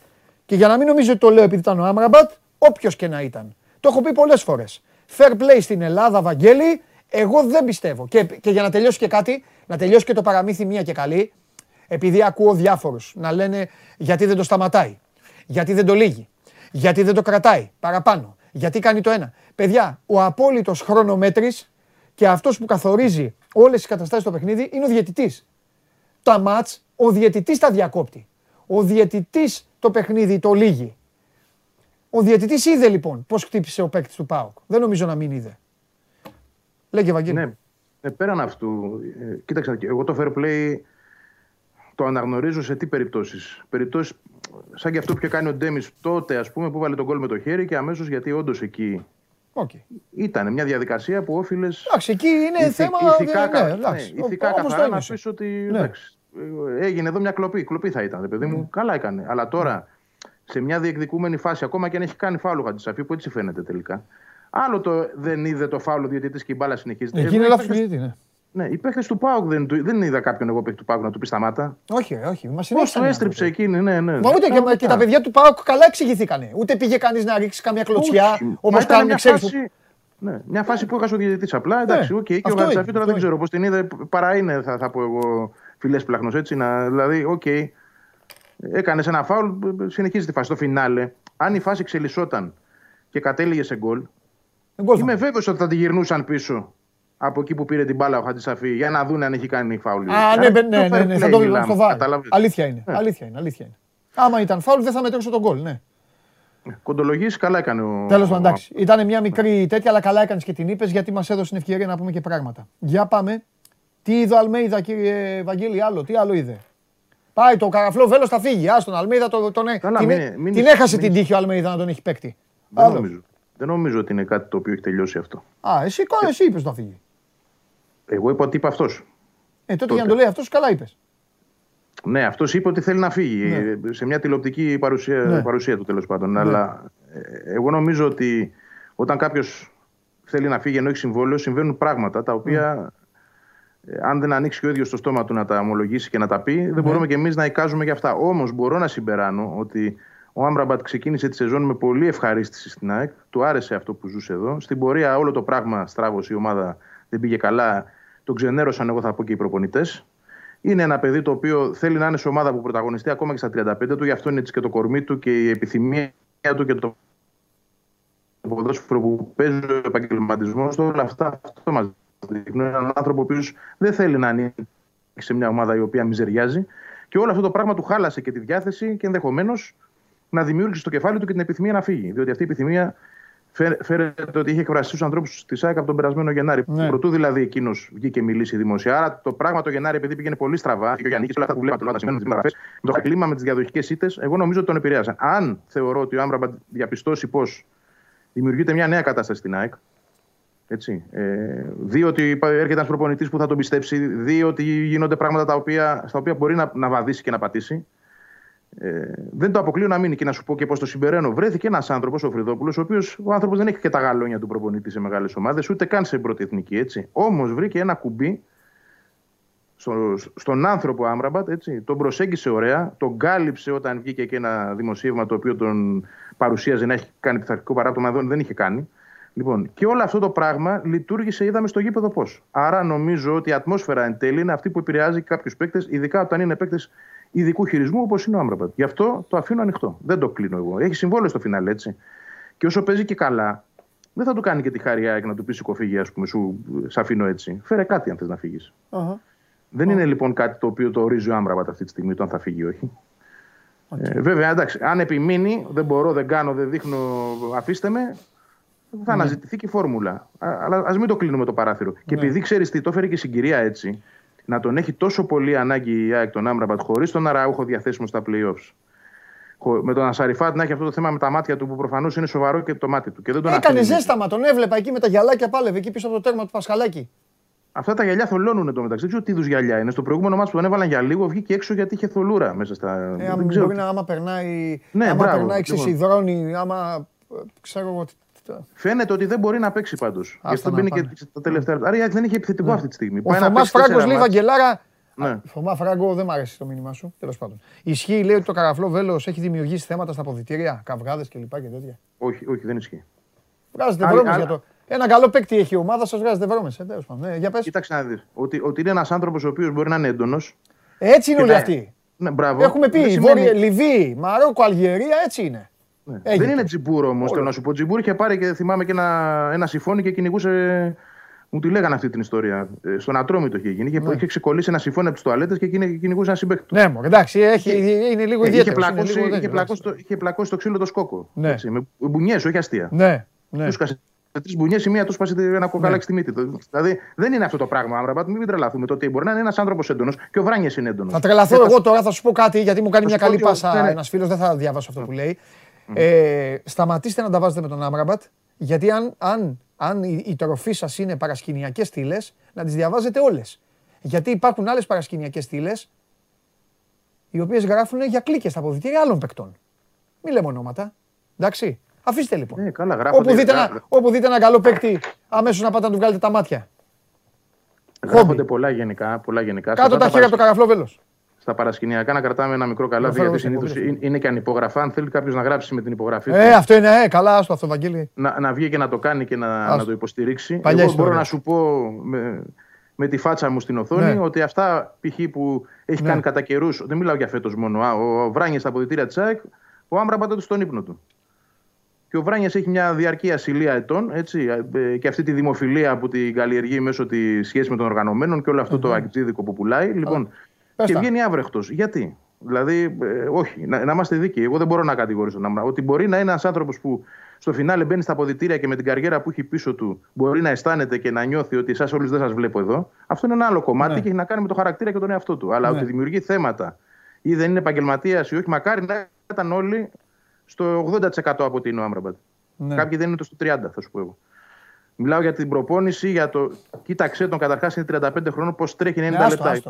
A: Και για να μην νομίζω ότι το λέω επειδή ήταν ο Άμραμπατ, όποιος και να ήταν. Το έχω πει πολλές φορές. Fair play στην Ελλάδα, Βαγγέλη, εγώ δεν πιστεύω. Και, και για να τελειώσει και κάτι, να τελειώσει και το παραμύθι μία και καλή, επειδή ακούω διάφορους να λένε γιατί δεν το σταματάει, γιατί δεν το λύγει, γιατί δεν το κρατάει παραπάνω, γιατί κάνει το ένα. Παιδιά, ο απόλυτος χρονομέτρης και αυτός που καθορίζει όλες τι καταστάσεις στο παιχνίδι είναι ο διαιτητής. Τα ματ, ο διαιτητής τα διακόπτει. Ο διαιτητής το παιχνίδι το λύγει. Ο διαιτητής είδε λοιπόν πώς χτύπησε ο παίκτης του Πάουκ. Δεν νομίζω να μην είδε. Λέγε Βαγγέλη.
E: Ναι. Ε, πέραν αυτού, ε, κοίταξε, εγώ το fair play το αναγνωρίζω σε τι περιπτώσεις. Περιπτώσεις σαν και αυτό που είχε κάνει ο Ντέμις τότε, ας πούμε, που βάλε τον κόλ με το χέρι και αμέσως γιατί όντως εκεί.
A: Okay.
E: Ήταν μια διαδικασία που όφιλες.
A: Εντάξει, εκεί είναι ηθι, θέμα.
E: Ηθικά, ναι, εντάξει, ναι, ηθικά καθαρά να πεις ότι. Ναι. Εντάξει, έγινε εδώ μια κλοπή. Κλοπή θα ήταν, παιδί μου. Ναι. Καλά έκανε. Αλλά τώρα σε μια διεκδικούμενη φάση, ακόμα και αν έχει κάνει φάουλο Χατζησαφή, που έτσι φαίνεται τελικά. Άλλο το δεν είδε το φάουλο διαιτητή και η μπάλα συνεχίζεται.
A: Εκεί είναι λάθος ναι.
E: Ναι, οι παίχτες του Πάουκ δεν, δεν είδα κάποιον εγώ παίχτη του Πάουκ να του πει σταμάτα.
A: Όχι, όχι. Μας
E: Πώς το έστριψε εκείνη, ναι, ναι.
A: Μα ούτε και, και τα παιδιά του Πάουκ καλά εξηγηθήκανε. Ούτε πήγε κανείς να ρίξει καμιά κλωτσιά όπω κάνουν οι ξέρει.
E: Ναι, μια φάση που έχασε ο διαιτητής απλά. Εντάξει, ναι, okay, και ο Χατζησαφή τώρα δεν ξέρω πώς την είδε. Παρά είναι, θα, θα πω εγώ, φιλεύσπλαχνο έτσι. Να, δηλαδή, OK, okay, έκανε ένα φάουλ, συνεχίζει τη φάση. Στο φινάλε, αν η φάση εξελισσόταν και κατέληγε σε γκολ, είμαι βέβαιος ότι θα τη γυρνούσαν πίσω από εκεί που πήρε την μπάλα ο Χατζησαφή για να δουν αν έχει κάνει φάουλ.
A: Α, ναι, ναι, ναι, ναι, θα το δούμε στο Αλήθεια είναι, ναι. αλήθεια είναι, αλήθεια είναι. Άμα ήταν φάουλ δεν θα μετρούσε το γκολ, ναι.
E: Κοντολογήσεις καλά έκανε ο.
A: Τέλος πάντων, εντάξει. Ήταν μια μικρή τέτοια, αλλά καλά έκανες και την είπες γιατί μας έδωσε την ευκαιρία να πούμε και πράγματα. Για πάμε. Τι είδε ο Αλμέιδα, κύριε Βαγγέλη, άλλο, τι άλλο είδε; Πάει το καραφλό βέλος θα φύγει. Α τον Αλμέιδα τον, τον, Καλά, την, μην, μην, την έχασε μην, την τύχη ο Αλμέιδα να τον έχει παίκτη.
E: Δεν νομίζω. Δεν νομίζω ότι είναι κάτι το οποίο έχει τελειώσει αυτό.
A: Α, εσύ, εσύ είπες να φύγει.
E: Εγώ είπα ότι είπε αυτός.
A: Ε, τότε, για να το λέει αυτός, καλά είπες.
E: Ναι, αυτός είπε ότι θέλει να φύγει ναι. σε μια τηλεοπτική παρουσία, ναι. παρουσία του τέλος πάντων. Ναι. Αλλά ε, εγώ νομίζω ότι όταν κάποιος θέλει να φύγει ενώ έχει συμβόλαιο, συμβαίνουν πράγματα τα οποία ναι. ε, αν δεν ανοίξει και ο ίδιος το στόμα του να τα ομολογήσει και να τα πει, δεν ναι. μπορούμε και εμείς να εικάζουμε για αυτά. Όμως μπορώ να συμπεράνω ότι ο Άμπραμπατ ξεκίνησε τη σεζόν με πολύ ευχαρίστηση στην ΑΕΚ. Του άρεσε αυτό που ζούσε εδώ. Στην πορεία όλο το πράγμα στράβωσε η ομάδα, δεν πήγε καλά. Τον ξενέρωσαν, εγώ θα πω και οι προπονητές. Είναι ένα παιδί το οποίο θέλει να είναι σε ομάδα που πρωταγωνιστεί ακόμα και στα 35 του, γι' αυτό είναι έτσι και το κορμί του και η επιθυμία του και το ποδόσφαιρο που παίζει ο επαγγελματισμός του. Όλα αυτά αυτό μας δείχνουν. Έναν άνθρωπο ο οποίος δεν θέλει να ανήκει σε μια ομάδα η οποία μιζεριάζει. Και όλο αυτό το πράγμα του χάλασε και τη διάθεση και ενδεχομένως να δημιούργησε στο κεφάλι του και την επιθυμία να φύγει. Διότι αυτή η επιθυμία φέρεται ότι είχε εκφραστεί στους ανθρώπους της ΑΕΚ από τον περασμένο Γενάρη. Ναι. Προτού δηλαδή εκείνος βγήκε και μιλήσει δημοσία. Άρα το πράγμα το Γενάρη, επειδή πήγαινε πολύ στραβά, και ο Γιάννη όλα αυτά που βλέπαμε τώρα, σημαίνουν μεταγραφέ, το κλίμα με τις διαδοχικές ήττες, εγώ νομίζω ότι τον επηρέασαν. Αν θεωρώ ότι ο Άμραμπαντ διαπιστώσει πως δημιουργείται μια νέα κατάσταση στην ΑΕΚ, έτσι. Ε, δει ότι έρχεται ένας προπονητής που θα τον πιστέψει, δει ότι γίνονται πράγματα τα οποία, στα οποία μπορεί να, να βαδίσει και να πατήσει. Ε, δεν το αποκλείω να μείνει και να σου πω και πώ το συμπεραίνω. Βρέθηκε ένας άνθρωπος, ο Φρυδόπουλος, ο οποίος ο άνθρωπος δεν έχει και τα γαλόνια του προπονητή σε μεγάλες ομάδες, ούτε καν σε πρώτη εθνική. Έτσι. Όμως βρήκε ένα κουμπί στο, στον άνθρωπο Άμραμπατ, έτσι, τον προσέγγισε ωραία, τον κάλυψε όταν βγήκε και ένα δημοσίευμα το οποίο τον παρουσίαζε να έχει κάνει πειθαρχικό παράπτωμα, δεν είχε κάνει. Λοιπόν, και όλο αυτό το πράγμα λειτουργήσε, είδαμε στο γήπεδο πώς. Άρα νομίζω ότι η ατμόσφαιρα εν τέλει είναι αυτή που επηρεάζει κάποιους παίκτες, ειδικά όταν είναι παίκτες ειδικού χειρισμού όπως είναι ο Άμραμπατ. Γι' αυτό το αφήνω ανοιχτό. Δεν το κλείνω εγώ. Έχει συμβόλαιο στο φινάλε έτσι. Και όσο παίζει και καλά, δεν θα του κάνει και τη χάρη να του πει σηκωφίγει, ας πούμε, σου σ' αφήνω έτσι. Φέρε κάτι αν θες να φύγεις. Uh-huh. Δεν uh-huh. είναι λοιπόν κάτι το οποίο το ορίζει ο Άμραμπατ αυτή τη στιγμή, το αν θα φύγει ή όχι. Okay. Ε, βέβαια, εντάξει, αν επιμείνει, δεν μπορώ, δεν κάνω, δεν δείχνω, αφήστε με, θα ναι. αναζητηθεί και η φόρμουλα. Αλλά ας μην το κλείνουμε το παράθυρο. Και ναι. επειδή ξέρεις τι, το έφερε και η συγκυρία έτσι, να τον έχει τόσο πολύ ανάγκη η ΑΕΚ τον Άμραμπατ χωρίς τον Αραούχο διαθέσιμο στα playoffs. Με τον Ασαριφάτ να έχει αυτό το θέμα με τα μάτια του που προφανώς είναι σοβαρό και το μάτι του. Και δεν τον
A: Έκανε ζέσταμα, τον έβλεπα εκεί με τα γυαλάκια πάλευε εκεί πίσω από το τέρμα του Πασχαλάκη.
E: Αυτά τα γυαλιά θολώνουν το μεταξύ. Δεν ξέρω τι είδους γυαλιά είναι. Στο προηγούμενο μάτι που τον έβαλαν για λίγο βγήκε έξω γιατί είχε θολούρα μέσα στα.
A: Ε, δεν ξέρω. Μπορεί να άμα περνάει. Ναι, άμα μπράβο, περνάει ξεσυδρώνει, άμα. Ξέρω εγώ
E: Φαίνεται ότι δεν μπορεί να παίξει πάντως. Γι' αυτό μπαίνει και τα τελευταία. Άρα δεν είχε επιθετικό ναι. αυτή τη στιγμή.
A: Ο Θωμάς Φράγκος λέει Βαγγελάρα. Ναι. Θωμά Φράγκο δεν μ' αρέσει το μήνυμά σου. Τέλος πάντων. Ισχύει, λέει ότι το καραφλό βέλος έχει δημιουργήσει θέματα στα αποδητήρια, καυγάδες κλπ. Και τέτοια.
E: Όχι, όχι, δεν ισχύει.
A: Βγάζετε βρώμες για το. Ένα καλό παίκτη έχει η ομάδα, σας βγάζετε βρώμες. Ε, ναι, για πες.
E: Κοίταξε να δεις. Ότι, ότι είναι ένας άνθρωπος ο οποίος μπορεί να είναι έντονος.
A: Έτσι είναι όλοι αυτοί.
E: Ναι, μπράβο.
A: Έχουμε πει σημαίνει... Λιβύη, Μαρόκο, Αλγερία, έτσι είναι.
E: Ναι. Δεν είναι τζιμπούρ όμως, θέλω να σου πω. Τζιμπούρ είχε πάρει και θυμάμαι και ένα, ένα συμφώνι και κυνηγούσε. Μου τη λέγανε αυτή την ιστορία. Ε, στον Ατρόμι το είχε γίνει. Είχε, ναι. είχε ξεκολλήσει ένα συμφώνι από τις τουαλέτες και κυνηγούσε ένα συμπέκτο.
A: Ναι, μου, εντάξει, έχει, είναι λίγο ιδιαίτερος.
E: Είχε, πλακώσει, είχε, πλακώσει το, είχε πλακώσει το ξύλο το σκόκο. Ναι. Έτσι, με μπουνιές, όχι αστεία.
A: Ναι, ναι.
E: Τους τρεις μπουνιές, η μία τους σπάσει ένα κοκαλάκι στη μύτη. Δηλαδή δεν είναι αυτό το πράγμα. Άμραμπατ, μην τρελαθούμε. Το ότι μπορεί να είναι ένας άνθρωπος έντονος και ο Βράνιε είναι έντονος.
A: Θα τρελαθώ εγώ τώρα, θα σου πω κάτι γιατί μου κάνει μια καλή πάσα ένας φίλος. Δεν θα διαβάσω αυτό που λέει. Ε, σταματήστε να τα βάζετε με τον Άμραμπατ, γιατί αν, αν, αν η, η τροφή σας είναι παρασκηνιακές στήλες, να τις διαβάζετε όλες. Γιατί υπάρχουν άλλες παρασκηνιακές στήλες, οι οποίες γράφουν για κλίκες στα αποδητήρια άλλων παικτών. Μην λέμε ονόματα. Εντάξει. Αφήστε λοιπόν.
E: Ε, καλά,
A: όπου, δείτε ένα, όπου δείτε ένα καλό παίκτη, αμέσως να πάτε να του βγάλετε τα μάτια.
E: Γράφονται πολλά γενικά. Πολλά γενικά.
A: Κάτω τα χέρια από το καραφλό βέλος
E: στα παρασκηνιακά να κρατάμε ένα μικρό καλάθι, γιατί συνήθως είναι και ανυπογραφά. Αν θέλει κάποιος να γράψει με την υπογραφή.
A: Ε, αυτό είναι, ε, καλά, στο αυτό, Βαγγέλη.
E: Να, να βγει και να το κάνει και να, να το υποστηρίξει. Παλιά Εγώ μπορώ να σου πω με, με τη φάτσα μου στην οθόνη ναι. ότι αυτά π.χ. που έχει ναι. κάνει κατά καιρούς. Δεν μιλάω για φέτος μόνο. Ο Βράνιε στα αποδητήρια της ΑΕΚ, ο Άμπρα πατά στον ύπνο του. Και ο Βράνιε έχει μια διαρκή ασυλία ετών έτσι, ε, και αυτή τη δημοφιλία που την καλλιεργεί μέσω της σχέσης με των οργανωμένων και όλο αυτό το αγκτζίδικο που πουλάει. Λοιπόν, και βγαίνει άβρεχτος. Γιατί; Δηλαδή, ε, όχι, να, να, είμαστε δίκαιοι. Εγώ δεν μπορώ να κατηγορήσω τον Ότι μπορεί να είναι ένας άνθρωπος που στο φινάλε μπαίνει στα αποδητήρια και με την καριέρα που έχει πίσω του μπορεί να αισθάνεται και να νιώθει ότι εσάς όλους δεν σας βλέπω εδώ. Αυτό είναι ένα άλλο κομμάτι ναι. και έχει να κάνει με το χαρακτήρα και τον εαυτό του. Αλλά ναι. ότι δημιουργεί θέματα ή δεν είναι επαγγελματίας ή όχι, μακάρι να ήταν όλοι στο 80% από ότι είναι ο Άμραμπατ. Ναι. Κάποιοι δεν είναι το στο 30%, θα σου πω εγώ. Μιλάω για την προπόνηση, για το. Κοίταξε τον καταρχάς είναι 35 χρόνων, πώς τρέχει 90 ναι, λεπτά.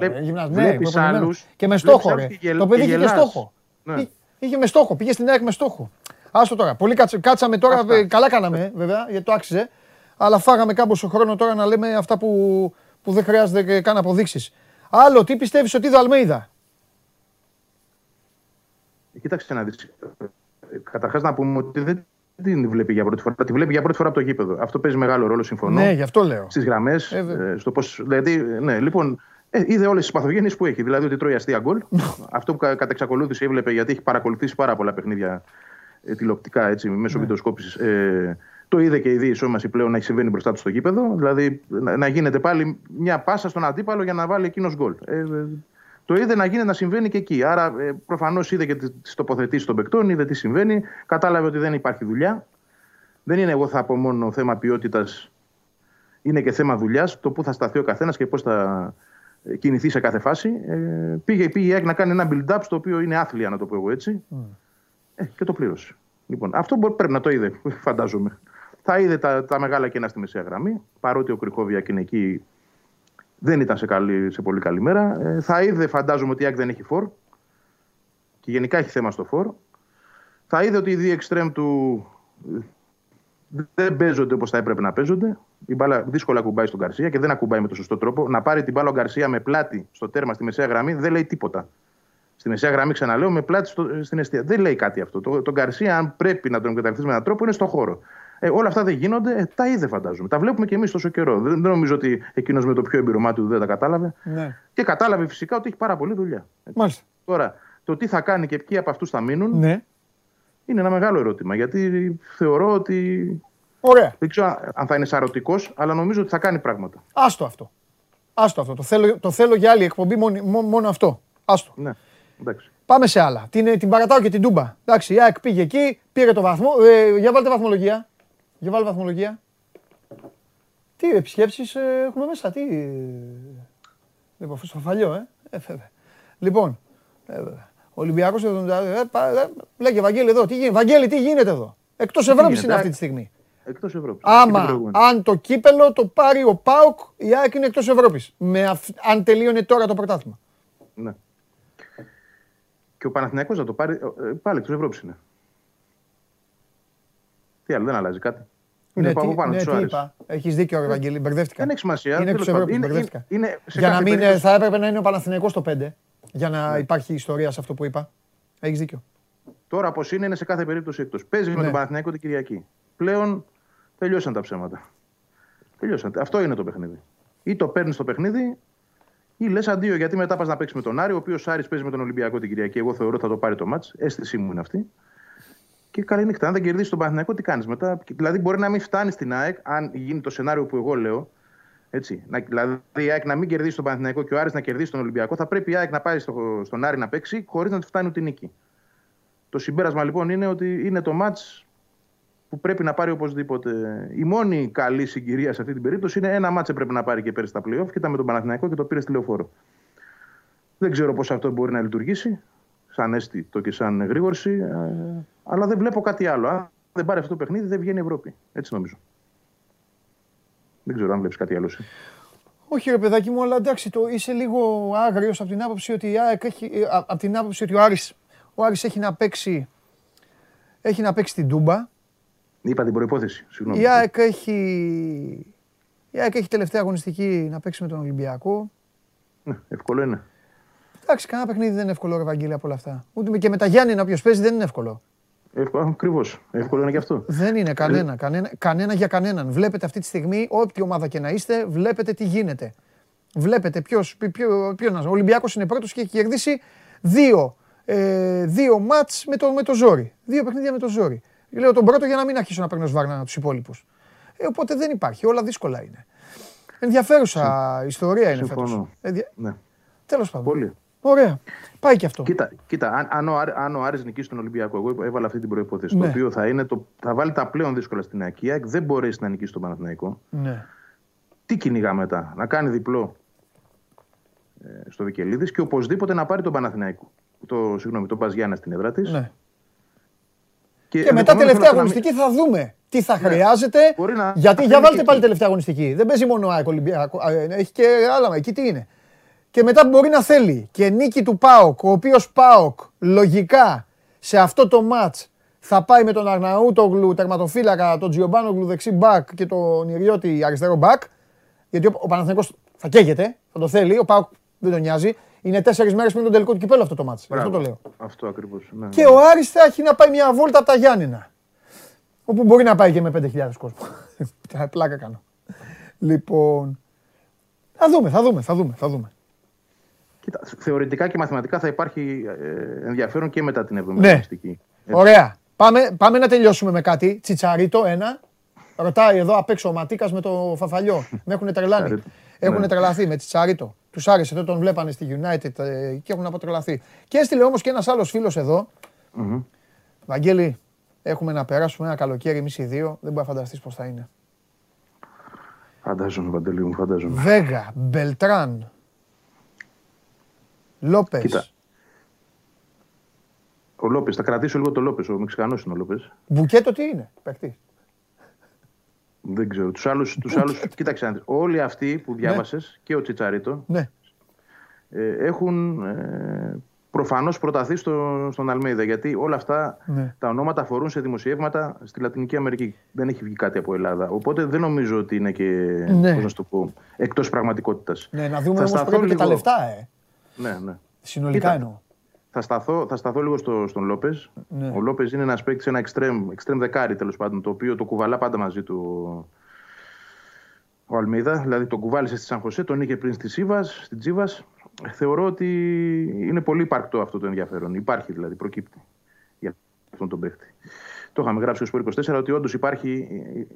A: Βλέπεις ναι, άλλους. Και με στόχο. Ρε. Το παιδί είχε και στόχο. Ναι. Είχε με στόχο. Πήγε στην ΑΕΚ με στόχο. Άστο τώρα. Πολύ κάτσαμε τώρα. Αυτά. Καλά κάναμε βέβαια, γιατί το άξιζε. Αλλά φάγαμε κάμποσο χρόνο τώρα να λέμε αυτά που, που δεν χρειάζεται καν αποδείξεις. Άλλο, τι πιστεύεις ότι είδε ο Αλμέιδα.
E: Κοίταξε να δεις. Καταρχάς να πούμε ότι δεν την βλέπει για πρώτη φορά. Τη βλέπει για πρώτη φορά από το γήπεδο. Αυτό παίζει μεγάλο ρόλο, συμφωνώ.
A: Ναι, γι' αυτό λέω.
E: Στις γραμμές. Ε, ε, στο πώς, δηλαδή, ναι, λοιπόν, ε, είδε όλες τις παθογένειες που έχει. Δηλαδή ότι τρώει αστεία γκολ. αυτό που κατά εξακολούθηση έβλεπε γιατί έχει παρακολουθήσει πάρα πολλά παιχνίδια ε, τηλεοπτικά έτσι, μέσω ναι. βιντεοσκόπησης. Ε, το είδε και η διεισόμαση πλέον να έχει συμβαίνει μπροστά του στο γήπεδο. Δηλαδή να, να γίνεται πάλι μια πάσα στον αντίπαλο για να βάλει εκείνος γκολ. Ε, το είδε να γίνει να συμβαίνει και εκεί. Άρα ε, προφανώς είδε και τις τοποθετήσεις των παικτών, είδε τι συμβαίνει, κατάλαβε ότι δεν υπάρχει δουλειά. Δεν είναι, εγώ θα πω μόνο θέμα ποιότητας, είναι και θέμα δουλειάς. Το πού θα σταθεί ο καθένας και πώς θα ε, κινηθεί σε κάθε φάση. Ε, πήγε, πήγε να κάνει ένα build-up στο οποίο είναι άθλια, να το πω εγώ έτσι. Mm. Ε, και το πλήρωσε. Λοιπόν, αυτό μπορεί, πρέπει να το είδε, φαντάζομαι. Θα είδε τα, τα μεγάλα κενά στη μεσαία γραμμή. Παρότι ο Κρυχόβια είναι εκεί δεν ήταν σε, καλή, σε πολύ καλή μέρα. Ε, θα είδε, φαντάζομαι, ότι η ΑΕΚ δεν έχει φόρ. Και γενικά έχει θέμα στο φόρ. Θα είδε ότι οι δύο εξτρέμ του ε, δεν παίζονται όπως θα έπρεπε να παίζονται. Η μπάλα δύσκολα ακουμπάει στον Καρσία και δεν ακουμπάει με τον σωστό τρόπο. Να πάρει την μπάλα ο Γκαρσία με πλάτη στο τέρμα στη μεσαία γραμμή δεν λέει τίποτα. Στη μεσαία γραμμή, ξαναλέω, με πλάτη στο, στην αιστεία. Δεν λέει κάτι αυτό. Το, τον Γκαρσία, αν πρέπει να τον εκμεταλλευτεί με έναν τρόπο, είναι στο χώρο. Ε, όλα αυτά δεν γίνονται. Ε, τα είδε, φαντάζομαι. Τα βλέπουμε και εμείς τόσο καιρό. Δεν, δεν νομίζω ότι εκείνος με το πιο έμπειρο μάτι του δεν τα κατάλαβε. Ναι. Και κατάλαβε φυσικά ότι έχει πάρα πολύ δουλειά.
A: Μάλιστα.
E: Τώρα, το τι θα κάνει και ποιοι από αυτούς θα μείνουν ναι. είναι ένα μεγάλο ερώτημα. Γιατί θεωρώ ότι.
A: Ωραία.
E: Δεν ξέρω αν θα είναι σαρωτικός, αλλά νομίζω ότι θα κάνει πράγματα.
A: Άστο αυτό. Άστο αυτό. Το θέλω, το θέλω για άλλη εκπομπή μόνο, μόνο αυτό. Άστο.
E: Ναι. Εντάξει.
A: Πάμε σε άλλα. Την, την παρατάω και την Τούμπα. Εντάξει, η ΑΕΚ πήγε εκεί, πήρε το βαθμό. Ε, για βάλτε βαθμολογία. Για βάλε βαθμολογία. Τι επισκέψεις ε, έχουμε μέσα, τι... Λοιπόν, στο φαλιό, ε. ε βέβαια. Λοιπόν, ε, Ολυμπιακός, ε, ε, λέγε Βαγγέλη εδώ, τι γίνεται, Βαγγέλη, τι γίνεται εδώ; Εκτός Ευρώπης είναι αυτή τη στιγμή.
E: Εκτός Ευρώπης.
A: Άμα, αν το κύπελο το πάρει ο ΠΑΟΚ, η ΑΕΚ είναι εκτός Ευρώπης. Με αν τελείωνε τώρα το πρωτάθλημα.
E: Ναι. Και ο Παναθηναϊκός να το πάρει, πάλι εκτός Ευρώπης είναι. Τι άλλο, δεν αλλάζει κάτι.
A: Είναι ναι, από πάνω ναι, τι είπα. Έχεις δίκιο, Ευαγγελή. Μπερδεύτηκα.
E: Δεν έχει σημασία.
A: Είναι εξω Ευρώπη. Είναι, είναι, για να μην περίπτωση... θα έπρεπε να είναι ο Παναθηναϊκός στο 5. Για να ναι. υπάρχει ιστορία σε αυτό που είπα. Έχεις δίκιο.
E: Τώρα πώ είναι, είναι σε κάθε περίπτωση εκτός. Παίζει ναι. με τον Παναθηναϊκό την Κυριακή. Πλέον τελειώσαν τα ψέματα. Τελειώσαν. Αυτό είναι το παιχνίδι. Ή το παίρνεις το παιχνίδι, ή λες αντίο γιατί μετά πας να παίξεις με τον Άρη, ο οποίος Άρης παίζει με τον Ολυμπιακό την Κυριακή. Εγώ θεωρώ θα το πάρει το μάτς. Αίσθησή μου είναι αυτή και καλή νύχτα. Αν δεν κερδίσεις τον Παναθηναϊκό, τι κάνεις μετά; Δηλαδή, μπορεί να μην φτάνει στην ΑΕΚ, αν γίνει το σενάριο που εγώ λέω. Έτσι. Να, δηλαδή, η ΑΕΚ να μην κερδίσει τον Παναθηναϊκό και ο Άρης να κερδίσει τον Ολυμπιακό, θα πρέπει η ΑΕΚ να πάει στο, στον Άρη να παίξει χωρίς να του φτάνει ούτε νίκη. Το συμπέρασμα λοιπόν είναι ότι είναι το μάτς που πρέπει να πάρει οπωσδήποτε. Η μόνη καλή συγκυρία σε αυτή την περίπτωση είναι ένα μάτσε πρέπει να πάρει και πέρυσι στα playoff και ήταν με τον Παναθηναϊκό και το πήρε στη λεωφόρο. Δεν ξέρω πώς αυτό μπορεί να λειτουργήσει, σαν αίσθητο και σαν γρήγορση, ε, αλλά δεν βλέπω κάτι άλλο. Αν δεν πάρει αυτό το παιχνίδι, δεν βγαίνει η Ευρώπη. Έτσι νομίζω. Δεν ξέρω αν βλέπεις κάτι άλλο.
A: Όχι ρε παιδάκι μου, αλλά εντάξει, το είσαι λίγο άγριος από την άποψη ότι, έχει, ε, από την άποψη ότι ο, Άρης, ο Άρης έχει να παίξει έχει να παίξει την Τούμπα.
E: Είπα την προπόθεση. Συγγνώμη.
A: Η ΑΕΚ έχει, η ΑΕΚ έχει τελευταία αγωνιστική να παίξει με τον Ολυμπιακό.
E: Ναι, εύκολο είναι.
A: Εντάξει, κανένα παιχνίδι δεν είναι εύκολο, Ευαγγέλια, από όλα αυτά. Ούτε και με τα Γιάννη, όποιος παίζει δεν είναι εύκολο.
E: Ακριβώς. Εύκολο είναι και αυτό.
A: Δεν είναι κανένα, κανένα, κανένα για κανέναν. Βλέπετε αυτή τη στιγμή, όποια ομάδα και να είστε, βλέπετε τι γίνεται. Βλέπετε ποιος. Ποιο, ποιο, ο Ολυμπιακός είναι πρώτος και έχει κερδίσει δύο, ε, δύο μάτς με το, με το ζόρι. Δύο παιχνίδια με το ζόρι. Λέω τον πρώτο για να μην αρχίσω να παίρνω σβάρνα τους υπόλοιπους. Ε, οπότε δεν υπάρχει. Όλα δύσκολα είναι. Ενδιαφέρουσα ιστορία είναι φέτος. Ε, ναι. Τέλος πάντων. Πολύ. Ωραία. Πάει και αυτό.
E: Κοίτα, κοίτα αν, αν, ο, αν ο Άρης νικήσει τον Ολυμπιακό, εγώ έβαλα αυτή την προπόθεση. Ναι. Το οποίο θα, είναι το, θα βάλει τα πλέον δύσκολα στην Ακία. Δεν μπορέσει να νικήσει τον Παναθηναϊκό.
A: Ναι.
E: Τι κυνηγά μετά, να κάνει διπλό ε, στο Βικελίδης και οπωσδήποτε να πάρει τον Παναθηναϊκό. Το, συγγνώμη, τον Παζιάννα στην έδρα της.
A: Ναι. Και, και μετά τελευταία αγωνιστική θα δούμε τι θα ναι. χρειάζεται. Να... Γιατί για βάλτε πάλι τελευταία αγωνιστική. Δεν παίζει μόνο ο Ολυμπιακό. Ε, έχει και άλλα. Εκεί τι είναι; Και μετά μπορεί να θέλει και νίκη του ΠΑΟΚ, ο οποίος ΠΑΟΚ λογικά σε αυτό το μάτς θα πάει με τον Αρναούτογλου τερματοφύλακα, τον Τζιομπάνογλου δεξί μπακ και τον Ιριώτη αριστερό μπακ, γιατί ο, Παναθηναϊκός θα καίγεται, θα το θέλει, ο ΠΑΟΚ δεν τον νοιάζει. Είναι τέσσερις μέρες πριν τον τελικό του κυπέλου αυτό το μάτς. Αυτό το λέω.
E: Αυτό ακριβώς. Ναι,
A: και ναι. ο Άρης θα έχει να πάει μια βόλτα από τα Γιάννηνα. Όπου μπορεί να πάει και με 5.000 κόσμο. Πλάκα κάνω. Λοιπόν. Θα δούμε, θα δούμε, θα δούμε. Θα δούμε.
E: Κοίτα, θεωρητικά και μαθηματικά θα υπάρχει ε, ενδιαφέρον και μετά την εβδομαδιστική.
A: Ναι. Ωραία. Πάμε, πάμε να τελειώσουμε με κάτι. Τσιτσαρίτο, ένα. Ρωτάει εδώ απ' έξω ο Ματίκας με το φαφαλιό. με έχουν τρελάνει. έχουν ναι. τρελαθεί με Τσιτσαρίτο. Τους άρεσε, δεν τον βλέπανε στη United ε, και έχουν αποτρελαθεί. Και έστειλε όμως και ένας άλλος φίλος εδώ. Mm-hmm. Βαγγέλη, έχουμε να περάσουμε ένα καλοκαίρι εμείς οι δύο. Δεν μπορεί να φανταστείς πώς θα είναι.
E: Φαντάζομαι, Βαντελή μου, φαντάζομαι.
A: Βέγα, Μπελτράν, Λόπες. Κοίτα.
E: Ο Λόπες, θα κρατήσω λίγο το Λόπες. Ο Μεξικανός είναι ο Λόπες.
A: Μπουκέτο τι είναι, παίκτη.
E: Δεν ξέρω. Τους άλλους. Τους άλλους, κοίταξε, όλοι αυτοί που διάβασες ναι. και ο Τσιτσαρίτο
A: ναι.
E: ε, έχουν ε, προφανώς προταθεί στο, στον Αλμέιδα. Γιατί όλα αυτά ναι. τα ονόματα αφορούν σε δημοσιεύματα στη Λατινική Αμερική. Δεν έχει βγει κάτι από Ελλάδα. Οπότε δεν νομίζω ότι είναι και. Ναι. Πώς να το πω, εκτός πραγματικότητας.
A: Ναι, να δούμε όμως λίγο... και τα λεφτά, ε.
E: Ναι, ναι.
A: Συνολικά εννοώ.
E: Θα σταθώ, θα σταθώ λίγο στο, στον Λόπες. Ναι. Ο Λόπες είναι ένας παίκτης, ένα extreme, extreme δεκάρι τέλος πάντων, το οποίο το κουβαλά πάντα μαζί του ο Αλμίδα. Δηλαδή τον κουβάλισε στη Σαν Χωσέ, τον είχε πριν στη Σίβας, στην Τζίβας. Θεωρώ ότι είναι πολύ υπαρκτό αυτό το ενδιαφέρον. Υπάρχει δηλαδή, προκύπτει για αυτόν τον παίκτη. Το είχαμε γράψει ως 24 ότι όντως υπάρχει,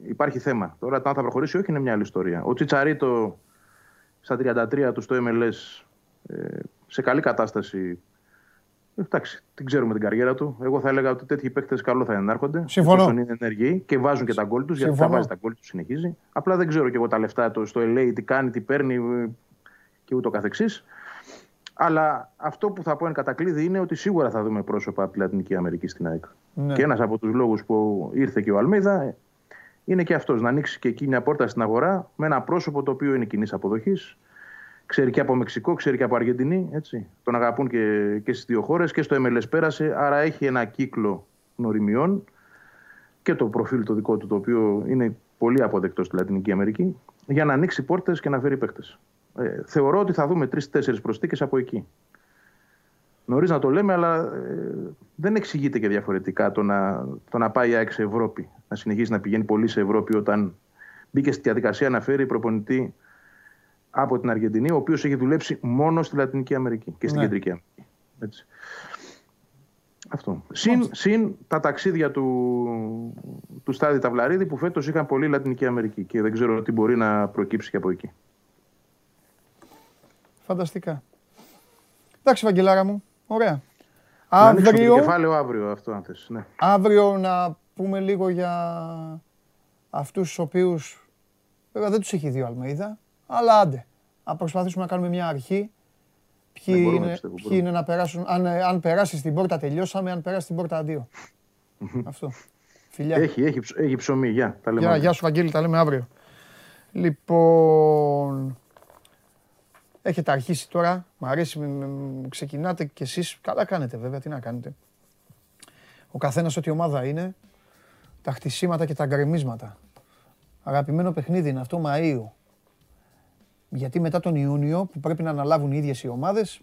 E: υπάρχει θέμα. Τώρα, αν θα προχωρήσει, όχι είναι μια άλλη ιστορία. Ο Τσιτσαρίτο στα 33 του στο MLS ε, σε καλή κατάσταση. Εντάξει, την ξέρουμε την καριέρα του. Εγώ θα έλεγα ότι τέτοιοι παίκτες καλό θα ενάρχονται.
A: Συμφωνώ.
E: είναι ενεργοί και βάζουν και τα γκολ τους. Γιατί θα βάζει τα γκολ τους, συνεχίζει. Απλά δεν ξέρω και εγώ τα λεφτά του στο LA, τι κάνει, τι παίρνει και ούτω καθεξής. Αλλά αυτό που θα πω εν κατακλείδη είναι ότι σίγουρα θα δούμε πρόσωπα από τη Λατινική Αμερική στην ΑΕΚ. Ναι. Και ένας από τους λόγους που ήρθε και ο Αλμίδα είναι και αυτός. Να ανοίξει και εκεί μια πόρτα στην αγορά με ένα πρόσωπο το οποίο είναι κοινής αποδοχής, Ξέρει και από Μεξικό, ξέρει και από Αργεντινή. Έτσι. Τον αγαπούν και, και στις δύο χώρες και στο MLS πέρασε. Άρα έχει ένα κύκλο γνωριμιών και το προφίλ το δικό του, το οποίο είναι πολύ αποδεκτό στη Λατινική Αμερική, για να ανοίξει πόρτες και να φέρει παίκτες. Ε, θεωρώ ότι θα δούμε τρει-τέσσερι προσθήκες από εκεί. Νωρίς να το λέμε, αλλά ε, δεν εξηγείται και διαφορετικά το να, το να πάει η σε Ευρώπη. Να συνεχίσει να πηγαίνει πολύ σε Ευρώπη όταν μπήκε στη διαδικασία να φέρει προπονητή από την Αργεντινή, ο οποίος έχει δουλέψει μόνο στη Λατινική Αμερική και στην ναι. Κεντρική Αμερική. Έτσι. Αυτό. Συν, συν τα ταξίδια του, του Στάδη Ταυλαρίδη που φέτος είχαν πολύ Λατινική Αμερική και δεν ξέρω τι μπορεί να προκύψει και από εκεί.
A: Φανταστικά. Εντάξει, Βαγγελάρα μου. Ωραία.
E: Να αύριο... το κεφάλαιο αύριο αυτό, αν θες. Ναι.
A: Αύριο να πούμε λίγο για αυτούς τους οποίους, βέβαια δεν τους έχει δει ο Αλμέιδα, αλλά άντε, να προσπαθήσουμε να κάνουμε μια αρχή. Ποιοι, είναι, ποιοι είναι να περάσουν, αν, αν περάσει την πόρτα τελειώσαμε, αν περάσει την πόρτα αντίο. Αυτό.
E: Φιλιά. Έχει, έχει, έχει ψωμί, γεια.
A: Τα λέμε γεια, γεια σου Βαγγέλη, τα λέμε αύριο. Λοιπόν, έχετε αρχίσει τώρα, μου αρέσει, ξεκινάτε κι εσείς, καλά κάνετε βέβαια, τι να κάνετε. Ο καθένας ό,τι ομάδα είναι, τα χτισήματα και τα γκρεμίσματα. Αγαπημένο παιχνίδι είναι αυτό Μαΐου. Γιατί μετά τον Ιούνιο που πρέπει να αναλάβουν οι ίδιες οι ομάδες,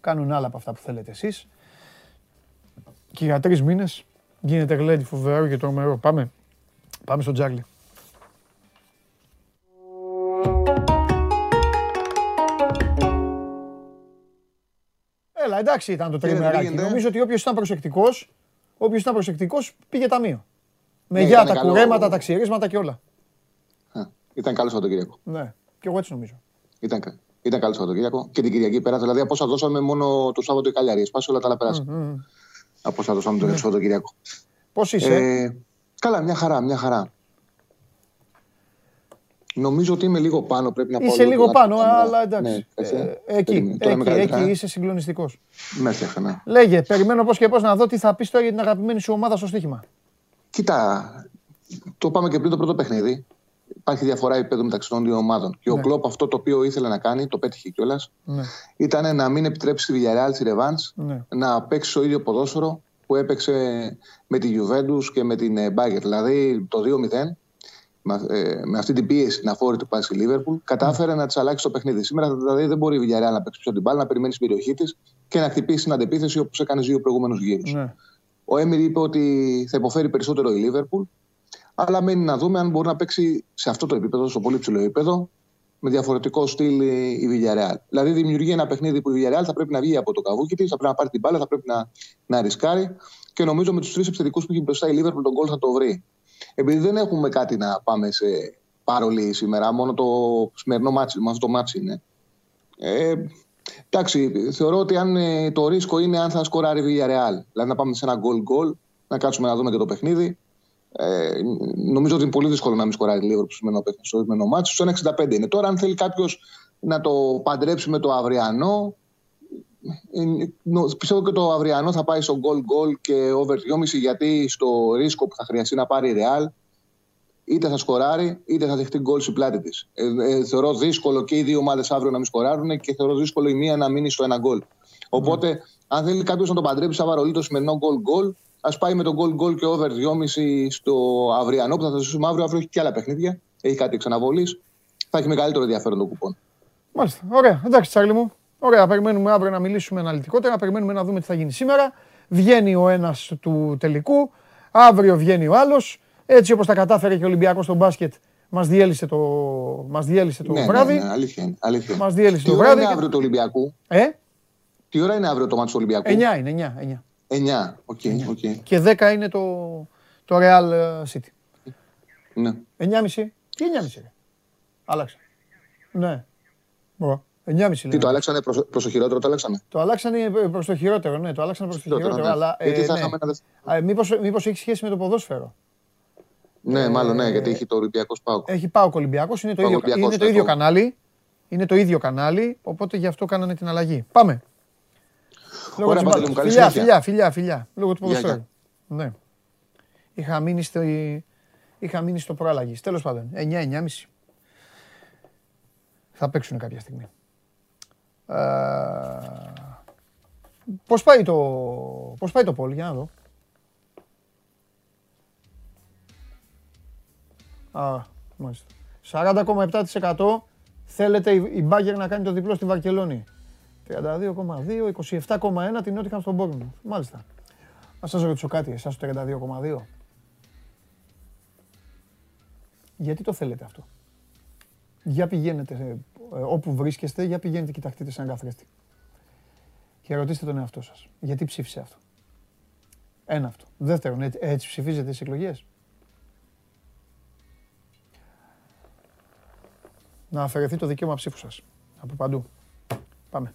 A: κάνουν άλλα από αυτά που θέλετε εσείς. Και για τρεις μήνες γίνεται γλέντι φοβερό και τρομερό. Πάμε. Πάμε στο Τζάρλι. Έλα, εντάξει ήταν το τριμεράκι. Νομίζω ότι όποιος ήταν προσεκτικός, όποιος ήταν προσεκτικός πήγε ταμείο. Με ναι, γεια, τα κουρέματα, τα ξυρίσματα και όλα.
F: Ήταν καλός Σαββατοκύριακο.
A: Ναι, και εγώ έτσι νομίζω.
F: Ήταν, ήταν καλό Σαββατοκύριακο. Και την Κυριακή πέρα, δηλαδή από όσα δώσαμε μόνο το Σάββατο η Καλιαρία. Σπάσει όλα τα άλλα περάσαμε. Από όσα δώσαμε το ναι. Σαββατοκύριακο.
A: Πώς είσαι, ε,
F: Καλά, μια χαρά, μια χαρά. Νομίζω ότι είμαι λίγο πάνω, πρέπει να πω.
A: Είσαι λίγο πάνω, αλλά εντάξει. Ναι, ε, εκεί, εκεί, εκεί είσαι συγκλονιστικός.
F: Μέσα, ναι.
A: Λέγε, περιμένω πώς και πώς να δω τι θα πεις τώρα για την αγαπημένη σου ομάδα στο στοίχημα.
F: Κοίτα, το πάμε και πριν το πρώτο παιχνίδι. Υπάρχει διαφορά επίπεδου μεταξύ των δύο ομάδων. Και ο ναι. Κλοπ αυτό το οποίο ήθελε να κάνει, το πέτυχε κιόλας, ναι. ήταν να μην επιτρέψει τη Villarreal τη Ρεβάν ναι. να παίξει το ίδιο ποδόσφαιρο που έπαιξε με τη Juventus και με την Bayern. Δηλαδή το 2-0 ε, με αυτή την πίεση να φόρει του πάει στη Λίβερπουλ, κατάφερε να της αλλάξει το παιχνίδι. Σήμερα δηλαδή δεν μπορεί η Villarreal να παίξει πιο την μπάλα, να περιμένει στην περιοχή της και να χτυπήσει την αντεπίθεση όπως έκανε δύο προηγούμενους γύρους. Ναι. Ο Έμιρ είπε ότι θα υποφέρει περισσότερο η Λίβερπουλ, αλλά μένει να δούμε αν μπορεί να παίξει σε αυτό το επίπεδο, στο πολύ ψηλό επίπεδο, με διαφορετικό στυλ η Villarreal. Δηλαδή δημιουργεί ένα παιχνίδι που η Villarreal θα πρέπει να βγει από το καβούκι της, θα πρέπει να πάρει την μπάλα, θα πρέπει να, να ρισκάρει και νομίζω με τους τρεις επιθετικού που έχει μπροστά η Λίβερπουλ τον γκολ θα το βρει. Επειδή δεν έχουμε κάτι να πάμε σε παρολί σήμερα, μόνο το σημερινό ματς, αυτό το ματς είναι. Ε, εντάξει, θεωρώ ότι αν ε, το ρίσκο είναι αν θα σκοράρει η Villarreal. Δηλαδή να πάμε σε ένα γκολ-γκολ, να κάτσουμε να δούμε και το παιχνίδι. Ε, νομίζω ότι είναι πολύ δύσκολο να μην σκοράρει λίγο στο σημερινό ματς. Στο 1,65 είναι. Τώρα, αν θέλει κάποιος να το παντρέψει με το αυριανό, Πιστεύω και το αυριανό θα πάει στο goal goal και over 2,5 γιατί στο ρίσκο που θα χρειαστεί να πάρει η Real είτε θα σκοράρει είτε θα δεχτεί γκολ στην πλάτη της. Ε, ε, θεωρώ δύσκολο και οι δύο ομάδες αύριο να μην σκοράρουν και θεωρώ δύσκολο η μία να μείνει στο ένα γκολ. Οπότε, mm. αν θέλει κάποιος να το παντρέψει σαν βαρολί το σημερινό γκολ γκολ, ας πάει με το γκολ γκολ και over 2,5 στο αυριανό που θα ζήσουμε αύριο. Αύριο έχει και άλλα παιχνίδια. Έχει κάτι ξαναβολή. Θα έχει μεγαλύτερο ενδιαφέρον το κουπόν.
A: Μάλιστα. Ωραία. Εντάξει, Τσάρλι μου. Ωραία, περιμένουμε αύριο να μιλήσουμε αναλυτικότερα, περιμένουμε να δούμε τι θα γίνει σήμερα. Βγαίνει ο ένας του τελικού, αύριο βγαίνει ο άλλος. Έτσι όπως τα κατάφερε και ο Ολυμπιακός στο μπάσκετ, μας διέλυσε το, μας διέλυσε το
F: ναι,
A: βράδυ.
F: Ναι, ναι, αλήθεια είναι. Αλήθεια.
A: Μας διέλυσε
F: Τι
A: το
F: ώρα
A: βράδυ.
F: είναι αύριο το Ολυμπιακού;
A: Ε;
F: Τι ώρα είναι αύριο το ματς του Ολυμπιακού;
A: 9 είναι, 9. 9.
F: 9, OK. Okay, okay.
A: Και 10 είναι το, το Real City.
F: Ναι.
A: 9,5. Τι 9,5 Άλλαξε. Ναι. Μπορώ. 9,5
F: Τι το άλλαξανε προς το χειρότερο, το άλλαξανε;
A: Το αλλάξανε προς το χειρότερο, ναι, το αλλάξανε προς το χειρότερο. Ναι. Αλλά,
F: γιατί ε, θα ναι.
A: ένα... μήπως, μήπως έχει σχέση με το ποδόσφαιρο;
F: Ναι, ε, μάλλον ναι, γιατί έχει το Ολυμπιακός Πάοκ.
A: Έχει Πάοκ Ολυμπιακός, είναι το, ίδιο, είναι το ίδιο κανάλι. Είναι το ίδιο κανάλι, οπότε γι' αυτό κάνανε την αλλαγή. Πάμε.
F: Λόγω Ωραία,
A: Παντελή,
F: καλή
A: φιλιά, φιλιά, φιλιά, φιλιά, λόγω του ποδοσφαίρου. Ναι. Είχα μείνει στο, είχα μείνει στο προάλλαγη. Τέλος πάντων, 9-9,5. Θα παίξουν κάποια στιγμή. Ε, πώς πάει το, πώς πάει το πόλ, για να δω. Α, μάλιστα. 40,7% θέλετε η Μπάγκερ να κάνει το διπλό στη Βαρκελόνη. 32,2, 27,1 την Νότιχαμ στον Μπόρνου. Μάλιστα. Να σας ρωτήσω κάτι, εσάς το 32,2. Γιατί το θέλετε αυτό; Για πηγαίνετε ε, όπου βρίσκεστε, για πηγαίνετε κοιταχτείτε σαν καθρέφτη. Και ρωτήστε τον εαυτό σας. Γιατί ψήφισε αυτό; Ένα αυτό. Δεύτερον, έτσι ψηφίζετε τις εκλογές; Να αφαιρεθεί το δικαίωμα ψήφου σας. Από παντού. Πάμε.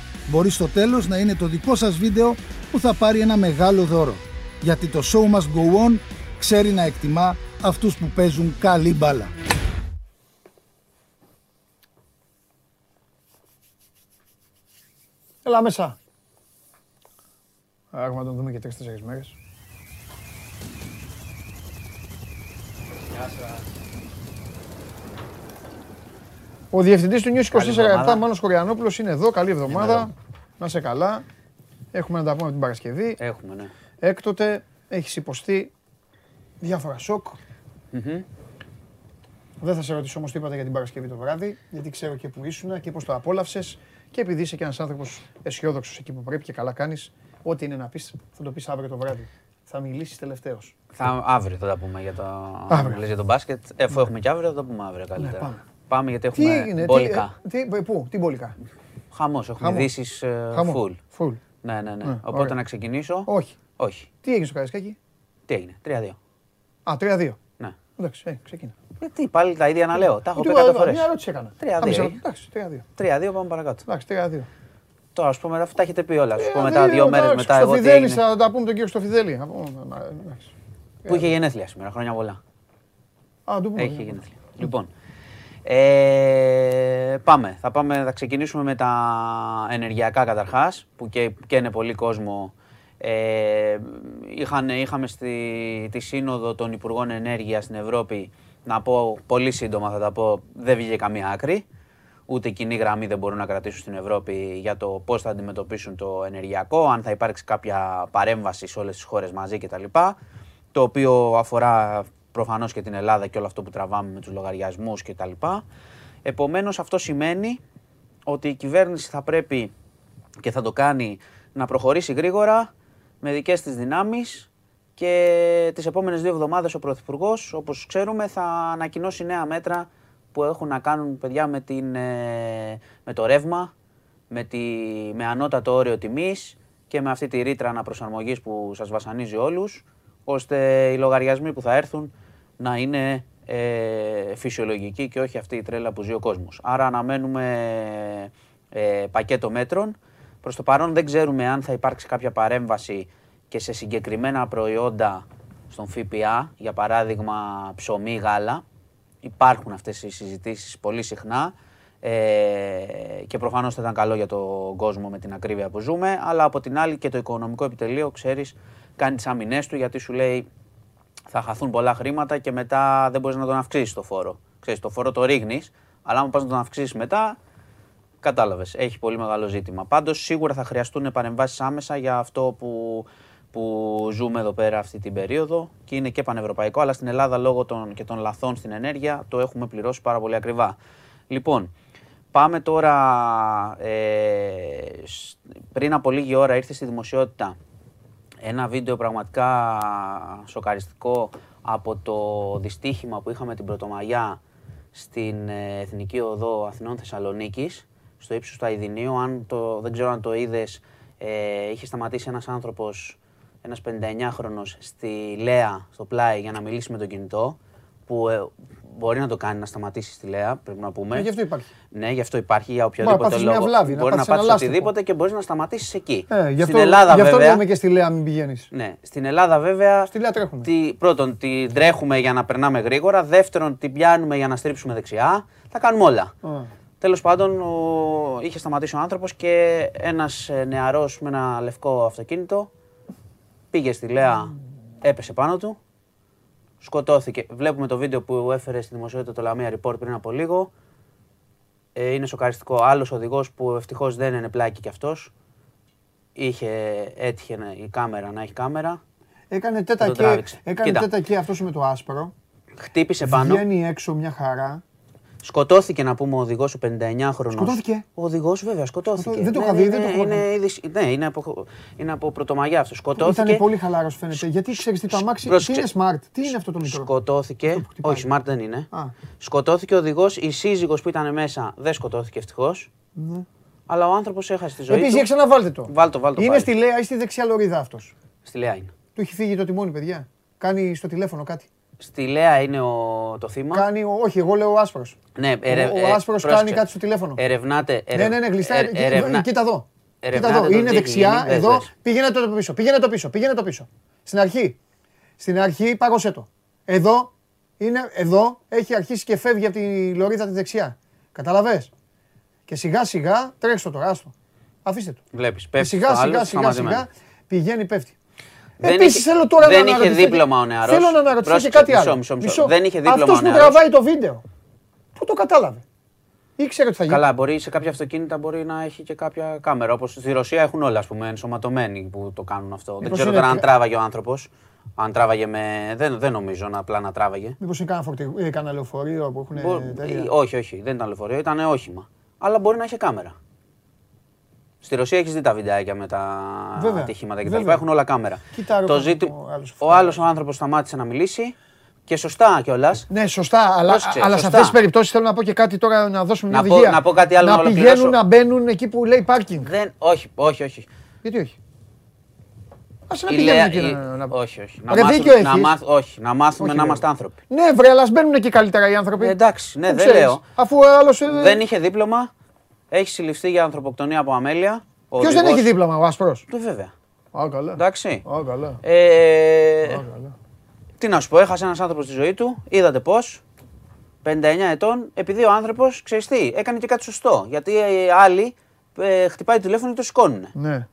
G: Μπορεί στο τέλος να είναι το δικό σας βίντεο που θα πάρει ένα μεγάλο δώρο. Γιατί το show must go on ξέρει να εκτιμά αυτούς που παίζουν καλή μπάλα.
A: Έλα μέσα. Έχουμε να τον δούμε και τρεις-τέσσερις μέρες. Γεια σας. Ο διευθυντής του News 24 Μάνος Χωριανόπουλος είναι εδώ. Καλή εβδομάδα. Να σε καλά. Έχουμε να τα πούμε την Παρασκευή.
H: Έχουμε, ναι.
A: Έκτοτε έχεις υποστεί διάφορα σοκ. Δεν θα σε ρωτήσω όμως τι είπατε για την Παρασκευή το βράδυ, γιατί ξέρω και που ήσουν και πώς το απόλαυσες. Και επειδή είσαι και ένας άνθρωπος αισιόδοξος εκεί που πρέπει και καλά κάνεις, ό,τι είναι να πεις, θα το πεις αύριο το βράδυ. Θα μιλήσεις τελευταίος.
H: Θα, αύριο θα τα πούμε για το, αύριο. για το μπάσκετ. Εφού έχουμε και αύριο, θα το πούμε αύριο καλύτερα. Ναι, πάμε γιατί έχουμε τι έγινε, μπολικά.
A: Τι, τι, πού, τι μπολικά;
H: Χαμός, έχουμε ειδήσεις full. full. Ναι, ναι, ναι. ναι Οπότε ωραία. να ξεκινήσω.
A: Όχι.
H: Όχι.
A: Τι έγινε στο Καραϊσκάκι;
H: Τι έγινε, 3-2.
A: Α, 3-2.
H: Ναι.
A: Εντάξει, ε, ξεκίνα.
H: Γιατί πάλι τα ίδια να λέω. Τα έχω πει 100 φορές.
A: Μια ερώτηση έκανα.
H: 3-2.
A: Εντάξει,
H: 3-2. 3-2 πάμε παρακάτω.
A: Εντάξει, 3-2.
H: Τώρα, ας πούμε, αυτά τα έχετε πει όλα. Α πούμε, μετά δύο μέρες μετά. Εγώ
A: τι έγινε. Θα τα πούμε τον κύριο Στοφιδέλη.
H: Που είχε γενέθλια σήμερα, χρόνια πολλά.
A: Α, του πούμε.
H: Έχει γενέθλια. Λοιπόν, ε, πάμε. Θα, πάμε. θα ξεκινήσουμε με τα ενεργειακά καταρχάς, που και, και είναι πολύ κόσμο. Ε, είχαν, είχαμε στη, τη σύνοδο των Υπουργών Ενέργειας στην Ευρώπη, να πω πολύ σύντομα θα τα πω, δεν βγήκε καμία άκρη. Ούτε κοινή γραμμή δεν μπορούν να κρατήσουν στην Ευρώπη για το πώς θα αντιμετωπίσουν το ενεργειακό, αν θα υπάρξει κάποια παρέμβαση σε όλες τις χώρες μαζί κτλ. Το οποίο αφορά Προφανώς και την Ελλάδα και όλο αυτό που τραβάμε με τους λογαριασμούς κτλ. Επομένως, αυτό σημαίνει ότι η κυβέρνηση θα πρέπει και θα το κάνει να προχωρήσει γρήγορα με δικές της δυνάμεις και τις επόμενες δύο εβδομάδες ο Πρωθυπουργός, όπως ξέρουμε, θα ανακοινώσει νέα μέτρα που έχουν να κάνουν παιδιά με, την, ε, με το ρεύμα, με, τη, με ανώτατο όριο τιμής και με αυτή τη ρήτρα αναπροσαρμογής που σας βασανίζει όλους, ώστε οι λογαριασμοί που θα έρθουν να είναι ε, φυσιολογική και όχι αυτή η τρέλα που ζει ο κόσμος. Άρα αναμένουμε ε, πακέτο μέτρων. Προς το παρόν δεν ξέρουμε αν θα υπάρξει κάποια παρέμβαση και σε συγκεκριμένα προϊόντα στον ΦΠΑ, για παράδειγμα ψωμί, γάλα. Υπάρχουν αυτές οι συζητήσεις πολύ συχνά ε, και προφανώς θα ήταν καλό για τον κόσμο με την ακρίβεια που ζούμε, αλλά από την άλλη και το οικονομικό επιτελείο, ξέρεις, κάνει τις αμυνές του γιατί σου λέει θα χαθούν πολλά χρήματα και μετά δεν μπορείς να τον αυξήσεις το φόρο. Ξέρεις, το φόρο το ρίχνεις, αλλά αν πας να τον αυξήσεις μετά, κατάλαβες. Έχει πολύ μεγάλο ζήτημα. Πάντως σίγουρα θα χρειαστούν επανεμβάσεις άμεσα για αυτό που, που ζούμε εδώ πέρα αυτή την περίοδο και είναι και πανευρωπαϊκό, αλλά στην Ελλάδα λόγω των, και των λαθών στην ενέργεια το έχουμε πληρώσει πάρα πολύ ακριβά. Λοιπόν, πάμε τώρα. Ε, πριν από λίγη ώρα ήρθε στη δημοσιότητα ένα βίντεο πραγματικά σοκαριστικό από το δυστύχημα που είχαμε την Πρωτομαγιά στην ε, Εθνική Οδό Αθηνών Θεσσαλονίκης, στο ύψος του Αιδινίου. Αν το, δεν ξέρω αν το είδες, ε, είχε σταματήσει ένας άνθρωπος, ένας 59χρονος, στη Λέα, στο πλάι, για να μιλήσει με το κινητό, που ε, μπορεί να το κάνει να σταματήσει στη Λέα, πρέπει να πούμε.
A: Ε, γι' αυτό υπάρχει.
H: Ναι, γι' αυτό υπάρχει για οποιοδήποτε λόγο.
A: Μια βλάβη,
H: μπορεί
A: να,
H: να πάθεις οτιδήποτε και μπορείς να σταματήσεις εκεί.
A: Ε, γι αυτό, στην Ελλάδα, γι αυτό βέβαια. λέμε και στη Λέα, μην πηγαίνεις.
H: Ναι, στην Ελλάδα βέβαια.
A: Στη Λέα τρέχουμε.
H: Τι, πρώτον, την τρέχουμε για να περνάμε γρήγορα. Δεύτερον, την πιάνουμε για να στρίψουμε δεξιά. Θα κάνουμε όλα. Τέλος πάντων, ο... είχε σταματήσει ο άνθρωπος και ένας ε, νεαρός με ένα λευκό αυτοκίνητο πήγε στη Λέα, έπεσε πάνω του σκοτώθηκε. Βλέπουμε το βίντεο που έφερε στη δημοσιότητα το Lamia Report πριν από λίγο. Ε, είναι σοκαριστικό. Άλλος οδηγός που ευτυχώς δεν είναι πλάκι κι αυτός. Είχε, έτυχε η κάμερα να έχει κάμερα.
A: Έκανε τέτα και, έκανε τέτα και αυτός με το άσπρο.
H: Χτύπησε πάνω.
A: Βγαίνει έξω μια χαρά.
H: Σκοτώθηκε να πούμε ο οδηγός ο 59χρονο.
A: Σκοτώθηκε.
H: Ο οδηγός βέβαια σκοτώθηκε.
A: Δεν το είχα δει, δεν το είχα
H: είναι, ναι, είναι από, είναι από πρωτομαγιά αυτό. Σκοτώθηκε.
A: Ήταν πολύ χαλάρος φαίνεται. Γιατί ξέρεις τι το αμάξι. Τι είναι smart, τι είναι αυτό το μικρό;
H: Σκοτώθηκε. Όχι, smart δεν είναι. Σκοτώθηκε ο οδηγός, η σύζυγος που ήταν μέσα δεν σκοτώθηκε ευτυχώς. Ναι. Αλλά ο άνθρωπος έχασε τη ζωή.
A: Επίσης, ξαναβάλτε το.
H: Βάλτε, βάλτε,
A: είναι στη Λέα ή στη δεξιά λωρίδα αυτός;
H: Στη Λέα είναι.
A: Του έχει φύγει το τιμόνι, παιδιά. Κάνει στο τηλέφωνο κάτι.
H: Στη Λέα είναι ο, το θύμα.
A: Κάνει, όχι, εγώ λέω ο άσπρος.
H: Ναι,
A: ερε, ο, ο άσπρος κάνει κάτι στο τηλέφωνο.
H: Ερευνάτε.
A: Ερευ... Ναι, ναι, ναι, γλιστά. Ε, ερευνα... Κοίτα εδώ. Κοίτα εδώ. Είναι δεξιά, εδώ. Πήγαινε το πίσω. Πήγαινε το πίσω. Πήγαινε το πίσω. Στην αρχή. Στην αρχή πάγωσέ το. Εδώ, είναι, εδώ έχει αρχίσει και φεύγει από τη λωρίδα τη δεξιά. Καταλαβέ. Και σιγά σιγά τρέξτε το τώρα. Άστο. Αφήστε το.
H: Βλέπεις. Πέφτει.
A: Σιγά σιγά σιγά σιγά πηγαίνει πέφτει. Επίσης θέλω τώρα
H: δεν να Δεν είχε δίπλωμα ο νεαρός.
A: Θέλω να αναρωτήσω και κάτι άλλο.
H: Μισό, μισό, Δεν είχε δίπλωμα
A: Αυτός που τραβάει το βίντεο. Πού το κατάλαβε. Ήξερε ότι θα γίνει.
H: Καλά, μπορεί σε κάποια αυτοκίνητα μπορεί να έχει και κάποια κάμερα. Όπως στη Ρωσία έχουν όλα, ας πούμε, ενσωματωμένοι που το κάνουν αυτό. δεν ξέρω τώρα αν τράβαγε ο άνθρωπος. Αν τράβαγε με. Δεν, δεν νομίζω να απλά να τράβαγε.
A: Μήπως είναι κανένα λεωφορείο που έχουν. Μπο...
H: Όχι, όχι, δεν ήταν λεωφορείο, ήταν όχημα. Αλλά μπορεί να έχει κάμερα. Στη Ρωσία έχεις δει τα βιντεάκια με τα Βέβαια. ατυχήματα κτλ. Έχουν όλα κάμερα.
A: Κοιτάρω το ζήτη...
H: Ο άλλος ο άνθρωπος σταμάτησε να μιλήσει. Και σωστά κιόλας.
A: Ναι, σωστά. Αλλά, αλλά σε αυτές τις περιπτώσεις θέλω να πω και κάτι τώρα να δώσουμε μια
H: οδηγία. Να πω κάτι άλλο
A: να, να πηγαίνουν να μπαίνουν εκεί που λέει πάρκινγκ.
H: Δεν, όχι, όχι, όχι.
A: Γιατί όχι; Α να πηγαίνουν εκεί να.
H: Όχι, όχι. Να, μάθουμε, να, μάθ, όχι, να μάθουμε να είμαστε άνθρωποι.
A: Ναι, βρε, αλλά μπαίνουν εκεί καλύτερα οι άνθρωποι.
H: Ε, εντάξει, ναι, δεν λέω.
A: Αφού άλλος. Ε,
H: δεν είχε δίπλωμα, έχει συλληφθεί για ανθρωποκτονία από αμέλεια.
A: Ποιος δεν έχει δίπλωμα, ο Άσπρος;
H: Ε, βέβαια.
A: Α, καλά.
H: Εντάξει.
A: Α, καλά.
H: Ε, Α, καλά. Τι να σου πω, έχασε ένας άνθρωπος στη ζωή του, είδατε πώς. 59 ετών, επειδή ο άνθρωπος, ξέρεις τι, έκανε και κάτι σωστό. Γιατί οι άλλοι ε, χτυπάει το τηλέφωνο και το σηκώνουν.
A: Ναι.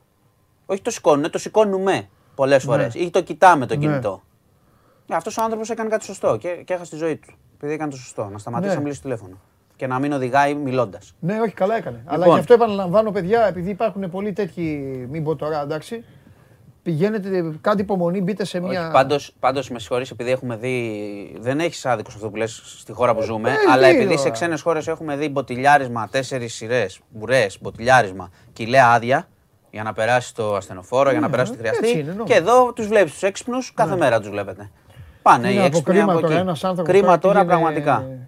H: Όχι το σηκώνουν, το σηκώνουμε πολλές ναι. φορές. Ή το κοιτάμε το ναι. κινητό. Ναι. Αυτός ο άνθρωπος έκανε κάτι σωστό και, και έχασε τη ζωή του. Επειδή έκανε το σωστό, να σταματήσει ναι. να μιλήσει τηλέφωνο και να μην οδηγάει μιλώντας.
A: Ναι, όχι, καλά έκανε. Λοιπόν. Αλλά γι' αυτό επαναλαμβάνω, παιδιά, επειδή υπάρχουν πολλοί τέτοιοι, μην πω τώρα, εντάξει. Πηγαίνετε, κάντε υπομονή, μπείτε σε μια.
H: Πάντως, πάντως, με συγχωρείς, επειδή έχουμε δει. Δεν έχεις άδικο αυτό που λες στη χώρα που ζούμε, ε, αλλά επειδή σε ξένες χώρες έχουμε δει μποτιλιάρισμα, τέσσερις σειρές, μπουρές, μποτιλιάρισμα, κιλέα άδεια για να περάσει το ασθενοφόρο, για να ναι, περάσει το χρειαστή. και εδώ τους βλέπεις τους έξυπνους, κάθε ναι. μέρα τους βλέπετε. Πάνε οι έξυπνοι από εκεί. Κρίμα τώρα πραγματικά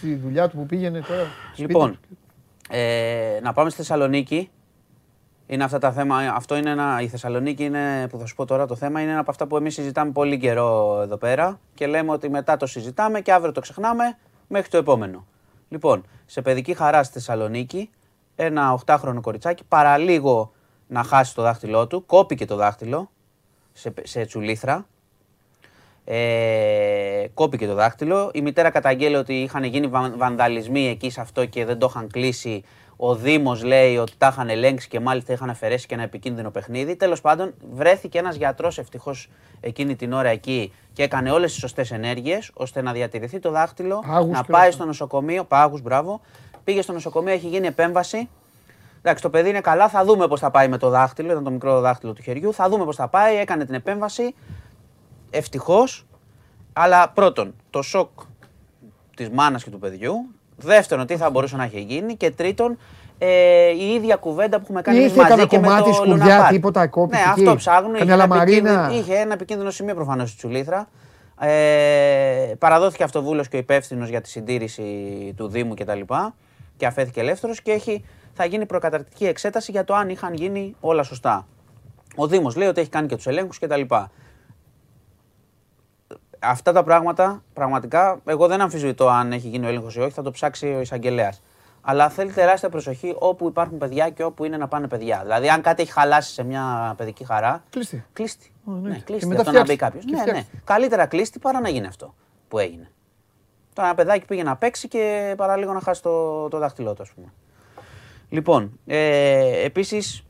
A: στη δουλειά του που πήγαινε τώρα.
H: Λοιπόν, ε, να πάμε στη Θεσσαλονίκη. Είναι αυτά τα θέματα. Αυτό είναι ένα. Η Θεσσαλονίκη είναι, που θα σου πω τώρα το θέμα, είναι ένα από αυτά που εμείς συζητάμε πολύ καιρό εδώ πέρα και λέμε ότι μετά το συζητάμε και αύριο το ξεχνάμε μέχρι το επόμενο. Λοιπόν, σε παιδική χαρά στη Θεσσαλονίκη, ένα 8χρονο κοριτσάκι παραλίγο να χάσει το δάχτυλό του, κόπηκε το δάχτυλο σε, σε τσουλήθρα ε, κόπηκε το δάχτυλο. Η μητέρα καταγγέλει ότι είχαν γίνει βανδαλισμοί εκεί σε αυτό και δεν το είχαν κλείσει. Ο Δήμος λέει ότι τα είχαν ελέγξει και μάλιστα είχαν αφαιρέσει και ένα επικίνδυνο παιχνίδι. Τέλος πάντων, βρέθηκε ένας γιατρός ευτυχώς εκείνη την ώρα εκεί και έκανε όλες τις σωστές ενέργειες ώστε να διατηρηθεί το δάχτυλο, να πάει στο νοσοκομείο. Πάγους, μπράβο. Πήγε στο νοσοκομείο, έχει γίνει επέμβαση. Εντάξει, το παιδί είναι καλά, θα δούμε πώς θα πάει με το δάχτυλο. Ήταν το μικρό δάχτυλο του χεριού. Θα δούμε πώς θα πάει. Έκανε την επέμβαση. Ευτυχώς. Αλλά πρώτον, το σοκ της μάνας και του παιδιού. Δεύτερον, τι θα μπορούσε να έχει γίνει. Και τρίτον, ε, η ίδια κουβέντα που έχουμε κάνει
A: εμεί μαζί και με το σκουριά, τίποτα κόπη.
H: Ναι, αυτό ψάχνουν. Είχε ένα, είχε ένα επικίνδυνο σημείο προφανώς στη Τσουλήθρα. Ε, παραδόθηκε αυτοβούλος και ο υπεύθυνος για τη συντήρηση του Δήμου κτλ. Και, και αφέθηκε ελεύθερος και έχει, θα γίνει προκαταρκτική εξέταση για το αν είχαν γίνει όλα σωστά. Ο Δήμος λέει ότι έχει κάνει και τους ελέγχους κτλ αυτά τα πράγματα πραγματικά εγώ δεν αμφισβητώ αν έχει γίνει ο έλεγχος ή όχι, θα το ψάξει ο εισαγγελέας. Αλλά θέλει τεράστια προσοχή όπου υπάρχουν παιδιά και όπου είναι να πάνε παιδιά. Δηλαδή, αν κάτι έχει χαλάσει σε μια παιδική χαρά.
A: Κλείστη.
H: Κλείστη. ναι. ναι, κλείστη. Αυτό να μπει κάποιος. Ναι, ναι. Καλύτερα κλείστη παρά να γίνει αυτό που έγινε. Τώρα ένα παιδάκι πήγε να παίξει και παρά λίγο να χάσει το, το δάχτυλό του, ας πούμε. Λοιπόν, ε, επίσης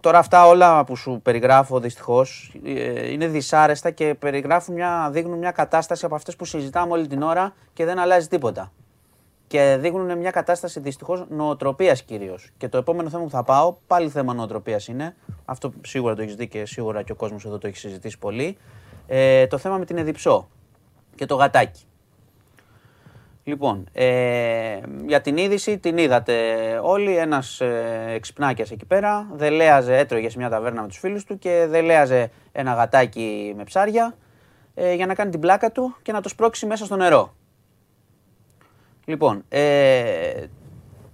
H: Τώρα αυτά όλα που σου περιγράφω δυστυχώς ε, είναι δυσάρεστα και περιγράφουν μια, δείχνουν μια κατάσταση από αυτές που συζητάμε όλη την ώρα και δεν αλλάζει τίποτα. Και δείχνουν μια κατάσταση δυστυχώς νοοτροπίας κυρίως. Και το επόμενο θέμα που θα πάω, πάλι θέμα νοοτροπίας είναι. Αυτό σίγουρα το έχεις δει και σίγουρα και ο κόσμος εδώ το έχει συζητήσει πολύ. Ε, το θέμα με την Εδιψό και το γατάκι. Λοιπόν, ε, για την είδηση την είδατε όλοι. Ένας ε, εξυπνάκια εκεί πέρα. Δελέαζε, έτρωγε σε μια ταβέρνα με τους φίλους του και δελέαζε ένα γατάκι με ψάρια ε, για να κάνει την πλάκα του και να το σπρώξει μέσα στο νερό. Λοιπόν, ε,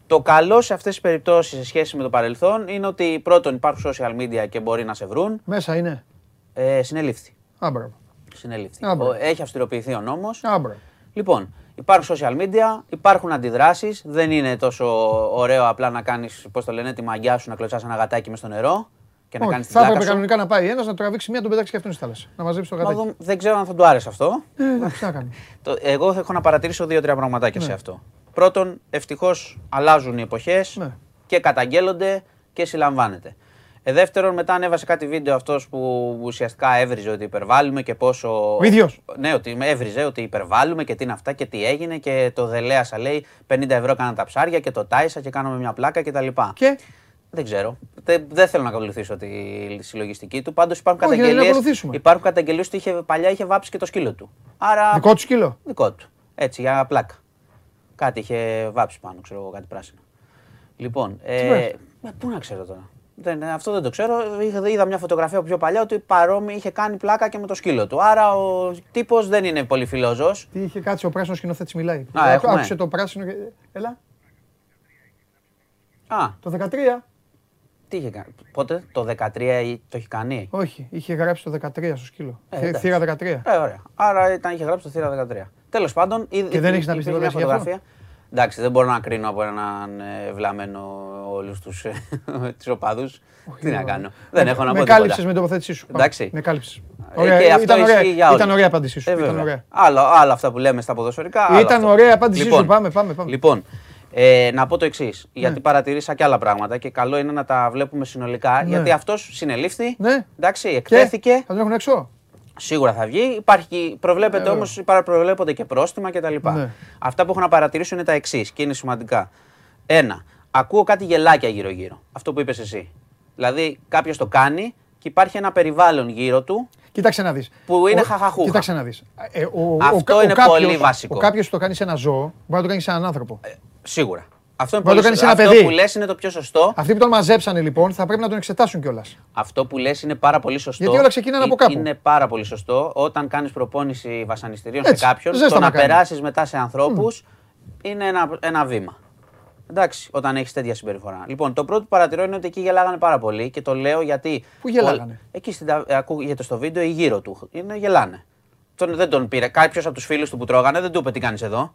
H: το καλό σε αυτές τις περιπτώσεις σε σχέση με το παρελθόν είναι ότι πρώτον υπάρχουν social media και μπορεί να σε βρουν.
A: Μέσα είναι.
H: Ε, συνελήφθη.
A: Άμπρα.
H: Συνελήφθη. Έχει αυστηροποιηθεί ο νόμος.
A: Άμπρα.
H: Λοιπόν, υπάρχουν social media, υπάρχουν αντιδράσεις. Δεν είναι τόσο ωραίο απλά να κάνεις, πώς το λένε, τη μαγιά σου να κλωτσάς ένα γατάκι μες στο νερό και να κάνεις
A: Θα έπρεπε κανονικά να πάει ένα, να τραβήξει μία, τον πετάξει και αυτόν στη θάλασσα. Να μαζέψει το γατάκι.
H: δεν ξέρω αν θα του άρεσε αυτό.
A: Ε, εντάξει, να κάνει.
H: Εγώ έχω να παρατηρήσω δύο-τρία πραγματάκια σε ναι. αυτό. Πρώτον, ευτυχώς αλλάζουν οι εποχές ναι. και καταγγέλλονται και συλλαμβάνεται. Ε, δεύτερον, μετά ανέβασε κάτι βίντεο αυτός που ουσιαστικά έβριζε ότι υπερβάλλουμε και πόσο.
A: Ο ίδιο.
H: Ναι, ότι έβριζε ότι υπερβάλλουμε και τι είναι αυτά και τι έγινε και το Δελέασα λέει 50 ευρώ έκανα τα ψάρια και το τάισα και κάναμε μια πλάκα κτλ. Και; Δεν ξέρω. Δεν, δεν θέλω να ακολουθήσω τη συλλογιστική του. Πάντως υπάρχουν καταγγελίε. Υπάρχουν καταγγελίες ότι είχε, παλιά είχε βάψει και το σκύλο του. Άρα...
A: Δικό του σκύλο;
H: Δικό του. Έτσι, για πλάκα. Κάτι είχε βάψει πάνω, ξέρω εγώ, κάτι πράσινο. Λοιπόν, ε, πού να ξέρω τώρα. Δεν, αυτό δεν το ξέρω. Είδα μια φωτογραφία πιο παλιά ότι παρόμοιο είχε κάνει πλάκα και με το σκύλο του. Άρα ο τύπος δεν είναι πολύ φιλόζο.
A: Τι είχε κάτσει ο πράσινος σκηνοθέτη μιλάει. Α, Άκουσε το πράσινο. Και... Έλα.
H: Α.
A: Το 13.
H: Τι είχε κάνει. Πότε, το 13 το έχει κάνει;
A: Όχι, είχε γράψει το 13 στο σκύλο. Ε, θύρα 13. Ε,
H: ωραία. Άρα ήταν, είχε γράψει το θύρα 13. Τέλος πάντων,
A: και δεν έχεις να πεις μια φωτογραφία.
H: Εντάξει, δεν μπορώ να κρίνω από έναν ε, βλαμμένο όλους τους ε, οπαδούς. Τι να κάνω. Δεν έχω να πω. Με
A: κάλυψες με την τοποθέτησή σου.
H: Εντάξει.
A: Με κάλυψες. Ήταν ωραία, ήταν ωραία απάντησή σου.
H: Άλλο αυτά που λέμε στα ποδοσφαιρικά.
A: Ήταν ωραία απάντησή σου. Λοιπόν, πάμε, πάμε.
H: Λοιπόν, ε, να πω το εξής. Ναι. Γιατί παρατηρήσα και άλλα πράγματα και καλό είναι να τα βλέπουμε συνολικά. Ναι. Γιατί αυτός συνελήφθη.
A: Ναι.
H: Εντάξει, εκτέθηκε.
A: θα τον έχουν έξω.
H: Σίγουρα θα βγει. Υπάρχει, προβλέπεται ε, όμως, προβλέπονται και πρόστιμα κτλ. Ναι. Αυτά που έχω να παρατηρήσω είναι τα εξής και είναι σημαντικά. Ένα, ακούω κάτι γελάκια γύρω-γύρω. Αυτό που είπες εσύ. Δηλαδή, κάποιος το κάνει και υπάρχει ένα περιβάλλον γύρω του.
A: Κοίταξε να δεις.
H: Που είναι χαχαχού.
A: Κοίταξε να δεις.
H: Ε, Αυτό είναι πολύ βασικό.
A: Ο κάποιος το κάνει σε ένα ζώο, μπορεί να το κάνει σε έναν άνθρωπο. Ε,
H: Σίγουρα. Αυτό, είναι πολύ αυτό παιδί. που λες είναι το πιο σωστό.
A: Αυτοί που τον μαζέψανε λοιπόν θα πρέπει να τον εξετάσουν κιόλας.
H: Αυτό που λες είναι πάρα πολύ σωστό.
A: Γιατί όλα ξεκινάνε από κάπου.
H: Είναι πάρα πολύ σωστό. Όταν κάνεις προπόνηση βασανιστήριων σε κάποιον, το να περάσεις μετά σε ανθρώπους είναι ένα, ένα βήμα. Εντάξει, όταν έχεις τέτοια συμπεριφορά. Λοιπόν, το πρώτο που παρατηρώ είναι ότι εκεί γελάγανε πάρα πολύ και το λέω γιατί.
A: Πού γελάγανε;
H: Εκεί στην, ακούγεται στο βίντεο ή γύρω του. Είναι, γελάνε. Τον, δεν τον πήρε. Κάποιος από τους φίλους του που τρώγανε δεν του είπε τι κάνεις εδώ.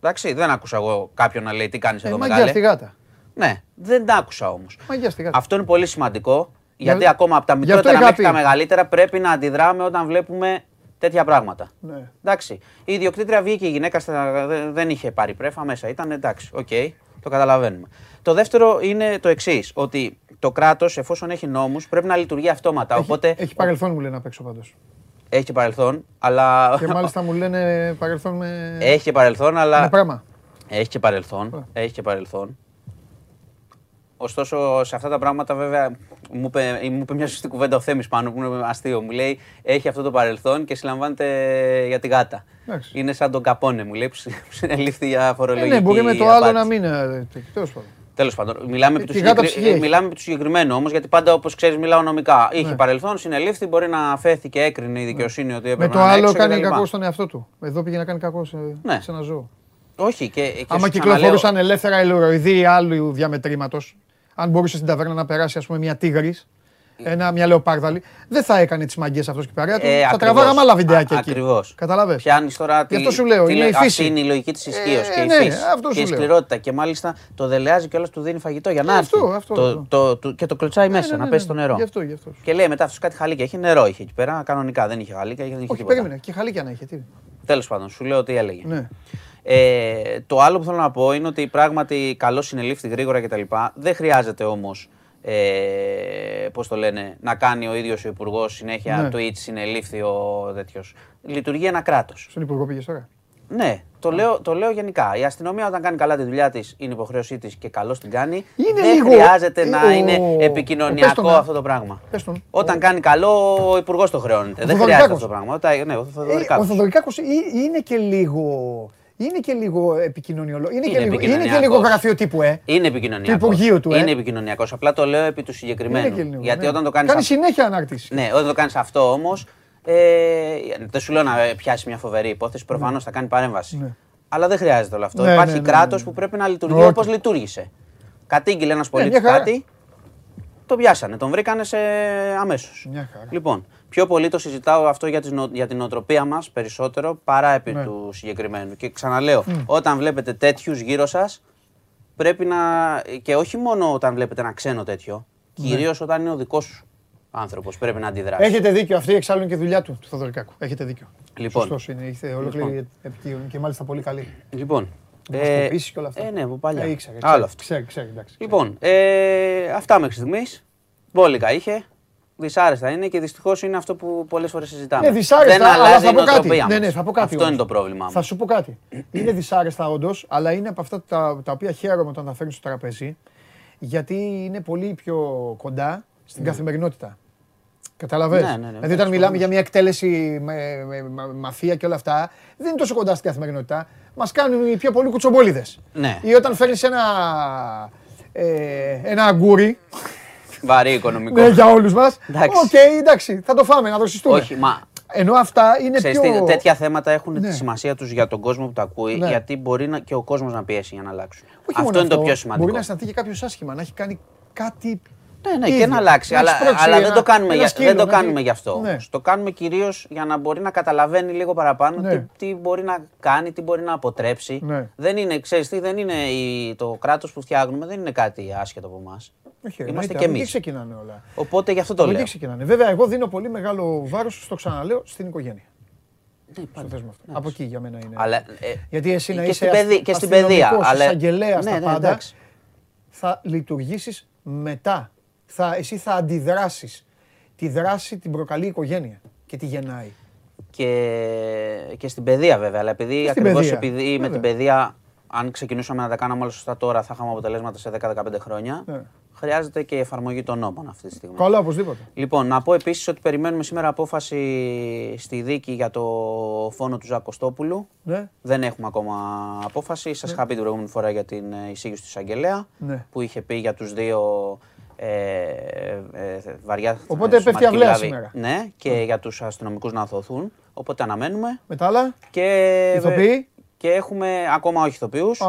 H: Εντάξει, δεν άκουσα εγώ κάποιον να λέει τι κάνεις εδώ
A: ε, μεγάλη. γάτα.
H: Ναι, δεν τα άκουσα όμως.
A: γάτα.
H: Αυτό είναι πολύ σημαντικό. Γιατί Για... ακόμα από τα μικρότερα μέχρι τα μεγαλύτερα πρέπει να αντιδράμε όταν βλέπουμε τέτοια πράγματα.
A: Ναι.
H: Εντάξει. Η ιδιοκτήτρια βγήκε η γυναίκα στα... δεν είχε πάρει πρέφα μέσα. Ήταν εντάξει, OK, okay, το καταλαβαίνουμε. Το δεύτερο είναι το εξής, ότι το κράτος, εφόσον έχει νόμους, πρέπει να λειτουργεί αυτόματα.
A: Έχει,
H: οπότε...
A: έχει παρελθόν, μου λένε απ' έξω πάντως.
H: Έχει και παρελθόν, αλλά.
A: Και μάλιστα μου λένε παρελθόν με.
H: Έχει και παρελθόν, αλλά.
A: Με πράγμα.
H: Έχει και παρελθόν. Έχει και παρελθόν. Ωστόσο, σε αυτά τα πράγματα, βέβαια, μου είπε, μου είπε μια σωστή κουβέντα ο Θέμης πάνω που είναι αστείο. Μου λέει: Έχει αυτό το παρελθόν και συλλαμβάνεται για τη γάτα. Είναι σαν τον Καπόνε, μου λέει, που συνελήφθη για φορολογική. Ε, ναι,
A: μπορεί με το άλλο να μην. Ε, Τέλος πάντων.
H: Τέλος πάντων, μιλάμε, επί του, συγκεκρι... μιλάμε του συγκεκριμένου όμως, γιατί πάντα όπως ξέρεις, μιλάω νομικά. Είχε ναι. παρελθόν, συνελήφθη, μπορεί να αφέθη και έκρινε η ναι. δικαιοσύνη ότι έπρεπε
A: να Με το άλλο κάνει κακό στον εαυτό του. Εδώ πήγε να κάνει κακό σε, ναι. σε ένα ζώο.
H: Όχι. Και, και
A: Άμα κυκλοφορούσαν ελεύθερα ηλεροειδή άλλου διαμετρήματος, αν μπορούσε στην ταβέρνα να περάσει ας πούμε, μια τίγρης ένα, μια λεοπάρδαλη, δεν θα έκανε τις μαγκέ αυτός και παρέα του. Ε, θα τραβάγαμε άλλα βιντεάκια εκεί.
H: Ακριβώς.
A: Κατάλαβε.
H: Πιάνεις τώρα
A: τη. αυτό σου λέω.
H: Τη,
A: είναι η φύση.
H: Αυτή είναι η λογική της ισχύως ε, και η ναι, φύση. Αυτό και η σκληρότητα. Και μάλιστα το δελεάζει και όλα του δίνει φαγητό για να έρθει. Αυτό, αυτό, το, το, το, και το κλωτσάει ναι, μέσα ναι, να πέσει στο νερό.
A: Γι αυτό, γι αυτό.
H: Και λέει μετά αυτό κάτι χαλίκια. Έχει νερό είχε εκεί πέρα. Κανονικά δεν είχε χαλίκια. Είχε
A: Όχι, περίμενε. Και χαλίκια να είχε.
H: Τέλος πάντων, σου λέω τι έλεγε. Ε, το άλλο που θέλω να πω είναι ότι πράγματι καλό συνελήφθη γρήγορα κτλ. Δεν χρειάζεται όμως ε, πώς το λένε, να κάνει ο ίδιος ο Υπουργός συνέχεια ναι. tweet, συνελήφθη ο τέτοιος. Λειτουργεί ένα κράτος.
A: Στον Υπουργό πήγες τώρα;
H: Ναι, το λέω, το λέω γενικά. Η αστυνομία όταν κάνει καλά τη δουλειά της, είναι υποχρέωσή της και καλώ την κάνει.
A: Είναι
H: δεν
A: λίγο...
H: χρειάζεται να ο... είναι επικοινωνιακό αυτό το πράγμα. Όταν κάνει καλό, ο Υπουργός το χρεώνεται. δεν χρειάζεται αυτό το πράγμα. Ναι, ο
A: Θοδωρικάκος. Ε, ο είναι και λίγο είναι και λίγο επικοινωνιολόγο. Είναι, είναι, και λίγο, είναι και λίγο γραφείο τύπου, ε.
H: Είναι επικοινωνιακός.
A: Του Υπουργείου του, ε.
H: Είναι επικοινωνιακός. Απλά το λέω επί του συγκεκριμένου. Λίγο, γιατί ναι. όταν το κάνεις.
A: Κάνει συνέχεια ανάρτηση.
H: Ναι, όταν το κάνεις αυτό όμως. Ε, δεν σου λέω να πιάσει μια φοβερή υπόθεση. Προφανώς ναι. θα κάνει παρέμβαση. Ναι. Αλλά δεν χρειάζεται όλο αυτό. Ναι, Υπάρχει ναι, ναι, κράτος που πρέπει να λειτουργεί όπως λειτουργήσε. Κατήγγειλε ένας πολίτης κάτι. Το πιάσανε, τον βρήκανε σε αμέσως. Λοιπόν, πιο πολύ το συζητάω αυτό για, για την οτροπία μας περισσότερο παρά επί ναι. του συγκεκριμένου. Και ξαναλέω, όταν βλέπετε τέτοιους γύρω σας, πρέπει να. και όχι μόνο όταν βλέπετε ένα ξένο τέτοιο, ναι. κυρίως όταν είναι ο δικός σου άνθρωπος. Πρέπει να αντιδράσει.
A: Έχετε δίκιο. Αυτή εξάλλου είναι και δουλειά του, του Θοδωρικάκου. Έχετε δίκιο. Λοιπόν. Σωστός είναι. Έχετε ολόκληρη λοιπόν. επικοινωνία και μάλιστα πολύ καλή.
H: Λοιπόν.
A: Ε, και όλα αυτά.
H: Ε, ναι, από παλιά.
A: Ε, ήξερε, Άλλο αυτό. Ξέρει, ξέρει, εντάξει,
H: λοιπόν, ε, αυτά μέχρι στιγμής. Μπόλικα είχε. Δυσάρεστα είναι και δυστυχώς είναι αυτό που πολλές φορές συζητάμε.
A: Είναι δυσάρεστα,
H: Δεν
A: αλλά θα πω κάτι. Ναι, ναι, θα πω κάτι
H: αυτό όμως. είναι το πρόβλημα.
A: Θα σου πω κάτι. είναι δυσάρεστα όντως, αλλά είναι από αυτά τα, τα οποία χαίρομαι όταν τα φέρνεις στο τραπέζι, γιατί είναι πολύ πιο κοντά στην ναι. καθημερινότητα. Καταλαβες; Ναι, ναι, ναι, δηλαδή, όταν μιλάμε για μια εκτέλεση με, με, με, μαφία και όλα αυτά, δεν είναι τόσο κοντά στην καθημερινότητα. Μας κάνουν οι πιο πολλοί κουτσομπόληδες.
H: Ναι.
A: Ή όταν φέρνεις ένα, ε, ένα αγκούρι.
H: Βαρύ οικονομικό.
A: ναι, για όλους μας. OK, okay, εντάξει, θα το φάμε, να δροσιστούμε.
H: Όχι, μα
A: ενώ αυτά είναι Ξέρεις,
H: πιο... Τέτοια θέματα έχουν ναι. τη σημασία τους για τον κόσμο που τα ακούει, ναι. γιατί μπορεί να, και ο κόσμος να πιέσει για να αλλάξουν.
A: Όχι αυτό είναι αυτό, το πιο σημαντικό. Μπορεί να αισθανθεί και κάποιος άσχημα, να έχει κάνει κάτι
H: ναι, ναι, και να αλλάξει. αλλά, αλλά δεν το κάνουμε, για, δεν το κάνουμε γι' αυτό. Ναι. Το κάνουμε κυρίως για να μπορεί να καταλαβαίνει λίγο παραπάνω ναι. τι, τι, μπορεί να κάνει, τι μπορεί να αποτρέψει. Ναι. Δεν είναι, ξέρεις τι, δεν είναι η, το κράτος που φτιάχνουμε, δεν είναι κάτι άσχετο από εμάς. Είμαστε και εμείς.
A: ξεκινάνε όλα.
H: Οπότε γι' αυτό το λέω.
A: ξεκινάνε. Βέβαια, εγώ δίνω πολύ μεγάλο βάρος, στο ξαναλέω, στην οικογένεια. Ναι, αυτό. Από εκεί για μένα είναι.
H: Αλλά, ε,
A: Γιατί εσύ να είσαι
H: και στην παιδεία.
A: Εισαγγελέας ναι, τα πάντα, θα λειτουργήσεις μετά θα, εσύ θα αντιδράσεις. Τη δράση την προκαλεί η οικογένεια και τη γεννάει.
H: Και, και στην παιδεία βέβαια, αλλά επειδή ακριβώς επειδή με την παιδεία αν ξεκινούσαμε να τα κάναμε όλα σωστά τώρα θα είχαμε αποτελέσματα σε 10-15 χρόνια. Ναι. Χρειάζεται και η εφαρμογή των νόμων αυτή τη στιγμή.
A: Καλά, οπωσδήποτε.
H: Λοιπόν, να πω επίσης ότι περιμένουμε σήμερα απόφαση στη δίκη για το φόνο του Ζακοστόπουλου. Ναι. Δεν έχουμε ακόμα απόφαση. Σας ναι. είχα πει την προηγούμενη φορά για την εισήγηση του εισαγγελέα ναι. που είχε πει για τους δύο ε, ε, βαριά
A: Οπότε πέφτει αυλαία σήμερα.
H: Ναι, και για τους αστυνομικούς να αθωθούν. Οπότε αναμένουμε.
A: Με τα άλλα.
H: Και,
A: Ηθοποιοί.
H: Και έχουμε ακόμα όχι ηθοποιούς.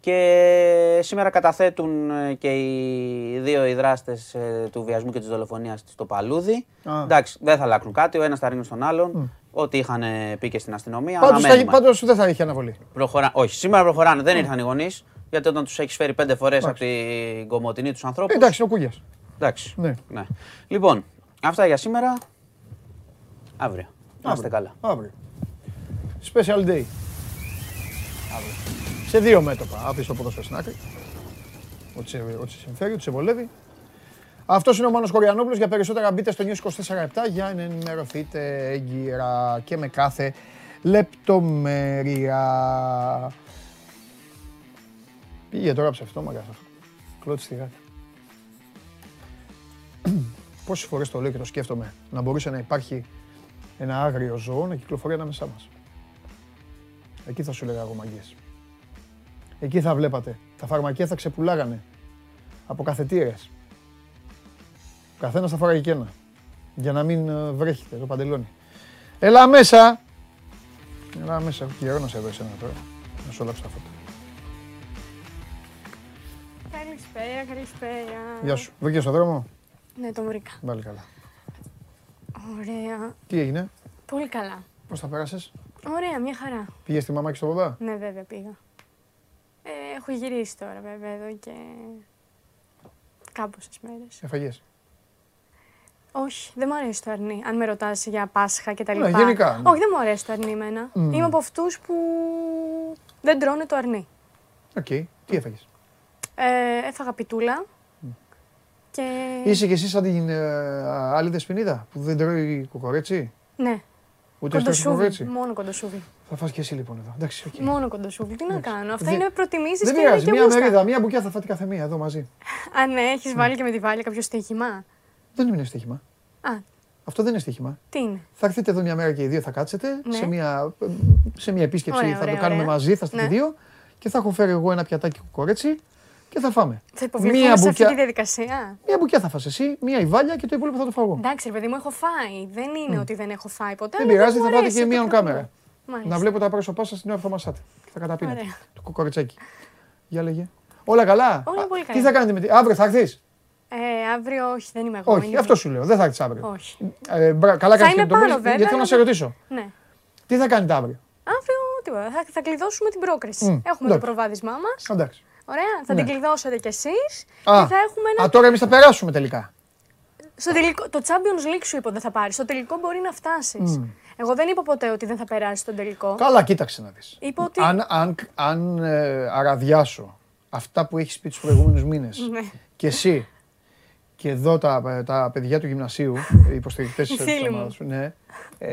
H: Και σήμερα καταθέτουν ε, και οι δύο οι δράστες του βιασμού και της δολοφονίας στο Παλούδι. Εντάξει, δεν θα αλλάξουν κάτι, ο ένας θα ρίχνει στον άλλον. Ό,τι είχαν πει και στην αστυνομία.
A: Πάντως, δεν θα είχε αναβολή.
H: Προχωρά... Όχι, σήμερα προχωράνε, δεν ήρθαν οι γονείς. Γιατί όταν τους έχεις φέρει πέντε φορές από την κομμωτινή τους ανθρώπου.
A: Εντάξει, ο Κούγια.
H: Εντάξει. Ναι. ναι. Λοιπόν, αυτά για σήμερα. Αύριο. Να είστε καλά.
A: Αύριο. Special day. Αύριο. Σε δύο μέτωπα. Άφησε το ποδόσφαιρο στην άκρη. Ό,τι σε, ό,τι σε συμφέρει, ό,τι σε βολεύει. Αυτός είναι ο Μάνος Κοριανόπουλος. Για περισσότερα μπείτε στο News 24 για να ενημερωθείτε έγκυρα και με κάθε λεπτομέρεια. Πήγε τώρα ψευτό μαγαζά. Κλώτης στη γάτα. Πόσες φορές το λέω και το σκέφτομαι να μπορούσε να υπάρχει ένα άγριο ζώο να κυκλοφορεί ανάμεσά μας. Εκεί θα σου λέγα εγώ μαγείες. Εκεί θα βλέπατε. Τα φαρμακεία θα ξεπουλάγανε από καθετήρες. Ο καθένας θα φοράγει και ένα. Για να μην ε, βρέχετε το παντελόνι. Έλα μέσα! Έλα μέσα. Έχω καιρό να σε δω εσένα τώρα. Να σου αλλάξω τα φώτα.
I: Καλησπέρα, καλησπέρα.
A: Γεια σου. Βρήκε στον δρόμο;
I: Ναι, το βρήκα.
A: Πάλι καλά.
I: Ωραία.
A: Τι έγινε;
I: Πολύ καλά.
A: Πώς θα πέρασες;
I: Ωραία, μια χαρά.
A: Πήγες στη μαμά και στο παπά;
I: Ναι, βέβαια πήγα. Ε, έχω γυρίσει τώρα βέβαια εδώ και κάμποσες μέρες.
A: Έφαγες;
I: Όχι, δεν μου αρέσει το αρνί. Αν με ρωτάς για Πάσχα και τα λοιπά.
A: Ναι, γενικά.
I: Ναι. Όχι, δεν μου αρέσει το αρνί εμένα. Mm. Είμαι από αυτούς που δεν τρώνε το αρνί.
A: OK. Okay. Τι έφαγες;
I: Ε, έφαγα πιτούλα. Και...
A: Είσαι και εσύ σαν την ε, άλλη δεσποινίδα που δεν τρώει κοκορέτσι;
I: Ναι.
A: Ούτε στο κοκορέτσι;
I: Μόνο κοντοσούβι.
A: Θα φας και εσύ λοιπόν εδώ. Εντάξει, okay.
I: Μόνο κοντοσούβι. Τι να κάνω. Αυτά είναι προτιμήσεις
A: και Δεν πειράζει. Μία μερίδα, μία μπουκιά θα φάτε κάθε μία εδώ μαζί.
I: Α, ναι, έχεις βάλει και με τη βάλει κάποιο στοίχημα;
A: Δεν είναι στοίχημα.
I: Α,
A: Αυτό δεν είναι στοίχημα.
I: Τι είναι;
A: Θα έρθετε εδώ μια μέρα και οι δύο θα κάτσετε ναι. σε, μια, σε μια επίσκεψη. Ωραία, θα ωραία, το κάνουμε ωραία. μαζί, θα είστε ναι. δύο και θα έχω φέρει εγώ ένα πιατάκι κουκορέτσι και θα φάμε.
I: Θα υποβληθούμε σε αυτή τη διαδικασία.
A: Μία μπουκιά θα φας εσύ, μία η βάλια και το υπόλοιπο θα το φάω.
I: Εντάξει, ρε παιδί μου, έχω φάει. Δεν είναι mm. ότι δεν έχω φάει ποτέ.
A: Δεν πειράζει, θα πάτε και μία κάμερα. Να βλέπω τα πρόσωπά σας την ώρα που θα μασάτε. Θα καταπίνετε. Το κουκορετσάκι. Για λέγε. Όλα καλά;
I: Όλα πολύ καλά.
A: Τι θα κάνετε με τη. Αύριο θα έρθεις;
I: Ε, αύριο όχι, δεν είμαι εγώ.
A: Όχι, αυτό σου λέω. Δεν θα έρθεις αύριο.
I: Όχι.
A: Ε, καλά κάνεις και το Γιατί θέλω να σε ρωτήσω.
I: Ναι.
A: Τι θα κάνετε αύριο;
I: Αύριο τίποτα. Θα, θα κλειδώσουμε την πρόκριση. Έχουμε το προβάδισμά μας.
A: Εντάξει.
I: Ωραία, θα ναι. την κλειδώσετε κι εσείς. Και θα έχουμε
A: ένα... Α, τώρα εμείς θα περάσουμε τελικά.
I: Στο τελικό, το Champions League σου είπα δεν θα πάρεις. Στο τελικό μπορεί να φτάσεις. Εγώ δεν είπα ποτέ ότι δεν θα περάσεις τον τελικό.
A: Καλά, κοίταξε να δεις.
I: ότι...
A: Αν, αν, αν ε, αραδιάσω αυτά που έχεις πει τους προηγούμενους μήνες ναι. και εσύ και εδώ τα, τα παιδιά του γυμνασίου, οι υποστηρικτές της ομάδα σου, ναι. Ε,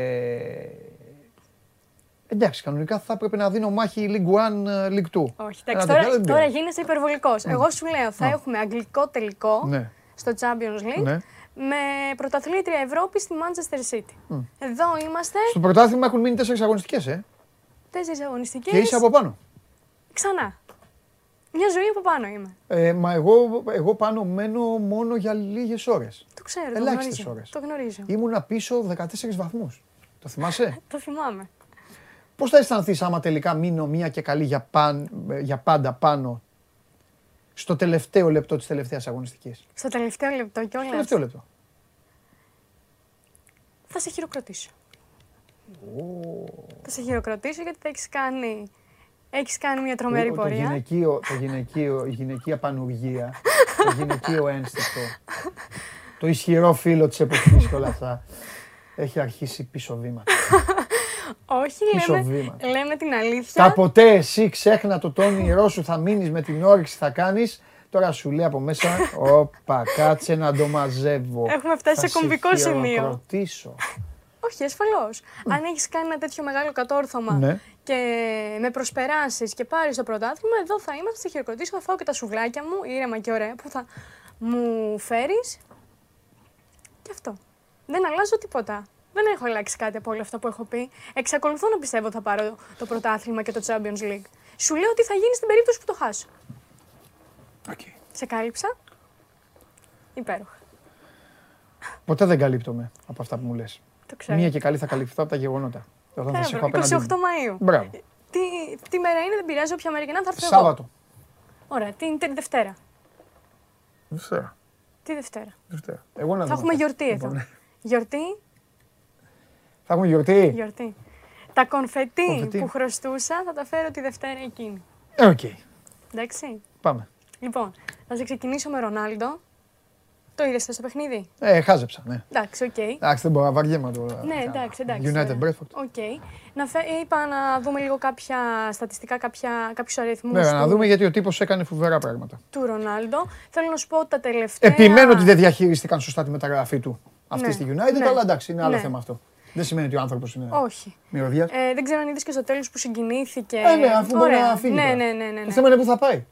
A: εντάξει, κανονικά θα έπρεπε να δίνω μάχη League 1, League 2.
I: Όχι, εντάξει, τώρα, τώρα γίνεσαι υπερβολικός. Εγώ σου λέω, θα έχουμε αγγλικό τελικό ναι. στο Champions League. Ναι με πρωταθλήτρια Ευρώπη στη Manchester City. Εδώ είμαστε.
A: Στο πρωτάθλημα έχουν μείνει τέσσερις αγωνιστικές, ε.
I: Τέσσερις αγωνιστικές.
A: Και είσαι από πάνω.
I: Ξανά. Μια ζωή από πάνω είμαι.
A: Ε, μα εγώ, εγώ πάνω μένω μόνο για λίγες ώρες.
I: Το ξέρω.
A: Ελάχιστες ώρες.
I: Το γνωρίζω.
A: Ήμουνα πίσω 14 βαθμούς. Το θυμάσαι;
I: το θυμάμαι.
A: Πώς θα αισθανθείς άμα τελικά μείνω μία και καλή για, παν, για πάντα πάνω στο τελευταίο λεπτό της τελευταίας αγωνιστικής;
I: Στο τελευταίο λεπτό κιόλας.
A: Στο τελευταίο λεπτό.
I: Θα σε χειροκροτήσω. Oh. Θα σε χειροκροτήσω γιατί θα έχεις κάνει. Έχεις κάνει μια τρομερή
A: το,
I: πορεία.
A: Το γυναικείο, το γυναικείο, η γυναικεία πανουργία, το γυναικείο ένστικτο, το ισχυρό φίλο της εποχής και όλα αυτά, έχει αρχίσει πίσω βήματα.
I: Όχι, λέμε, λέμε την αλήθεια.
A: ποτέ εσύ ξέχνα το το όνειρό σου, θα μείνεις με την όρεξη, θα κάνεις. Τώρα σου λέει από μέσα, όπα, κάτσε να το μαζεύω.
I: Έχουμε φτάσει σε κομβικό σημείο.
A: Όχι,
I: ασφαλώς. Αν έχεις κάνει ένα τέτοιο μεγάλο κατόρθωμα ναι. και με προσπεράσεις και πάρεις το πρωτάθλημα, εδώ θα είμαστε, θα χειροκροτήσω, θα φάω και τα σουβλάκια μου, ήρεμα και ωραία, που θα μου φέρεις. Και αυτό. Δεν αλλάζω τίποτα. Δεν έχω αλλάξει κάτι από όλα αυτά που έχω πει. Εξακολουθώ να πιστεύω ότι θα πάρω το πρωτάθλημα και το Champions League. Σου λέω τι θα γίνει στην περίπτωση που το χάσω.
A: Okay.
I: Σε κάλυψα. Υπέροχα.
A: Ποτέ δεν καλύπτομαι από αυτά που μου λες.
I: Το ξέρω.
A: Μία και καλή θα καλυφθώ από τα γεγονότα.
I: Όταν θα 28 Μαΐου.
A: Μπράβο.
I: Τι, τι μέρα είναι, δεν πειράζει, όποια μέρα και να θα έρθω
A: Σάββατο.
I: Ωραία, την, την Δευτέρα.
A: Δευτέρα.
I: Τι Δευτέρα.
A: Δευτέρα. Εγώ να
I: θα έχουμε γιορτή εδώ. Λοιπόν, ναι. Γιορτή
A: θα έχουμε γιορτή.
I: Γιορτή. Τα κονφετί, που χρωστούσα θα τα φέρω τη Δευτέρα εκείνη.
A: Ε, OK. Okay.
I: Εντάξει.
A: Πάμε.
I: Λοιπόν, θα σε ξεκινήσω με Ρονάλντο. Το είδες στο παιχνίδι;
A: Ε, χάζεψα, ναι.
I: Εντάξει, OK. Okay.
A: Εντάξει, δεν μπορώ να βαριέμαι το.
I: Ναι, εντάξει, εντάξει.
A: United Brentford.
I: OK. Okay. Να φε... Είπα να δούμε λίγο κάποια στατιστικά, κάποια... κάποιους αριθμούς.
A: Ναι, του... να δούμε γιατί ο τύπος έκανε φοβερά πράγματα.
I: Του Ρονάλντο. Θέλω να σου πω ότι τα τελευταία.
A: Επιμένω ότι δεν διαχειρίστηκαν σωστά τη μεταγραφή του αυτή ναι. στη United, ναι. αλλά εντάξει, είναι άλλο ναι. θέμα αυτό. Δεν σημαίνει ότι ο άνθρωπος είναι.
I: Όχι.
A: Μυρωδιά.
I: Ε, δεν ξέρω αν είδες και στο τέλος που συγκινήθηκε.
A: Ε, ναι, αφού μπορεί να φύγει.
I: Ναι, ναι, ναι, ναι, ναι.
A: Το θέμα είναι πού θα πάει.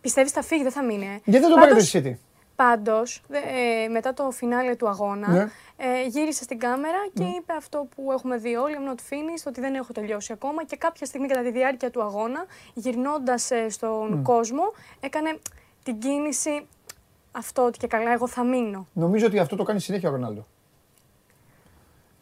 I: Πιστεύεις θα φύγει, δεν θα μείνει. Ε.
A: Γιατί δεν το πάρει το City.
I: Πάντως, ε, μετά το φινάλε του αγώνα, ναι. ε, γύρισε στην κάμερα και ναι. είπε αυτό που έχουμε δει όλοι: I'm not finished, ότι δεν έχω τελειώσει ακόμα. Και κάποια στιγμή κατά τη διάρκεια του αγώνα, γυρνώντας ε, στον ναι. κόσμο, έκανε την κίνηση αυτό ότι και καλά, εγώ θα μείνω.
A: Νομίζω ότι αυτό το κάνει συνέχεια ο Ρονάλντο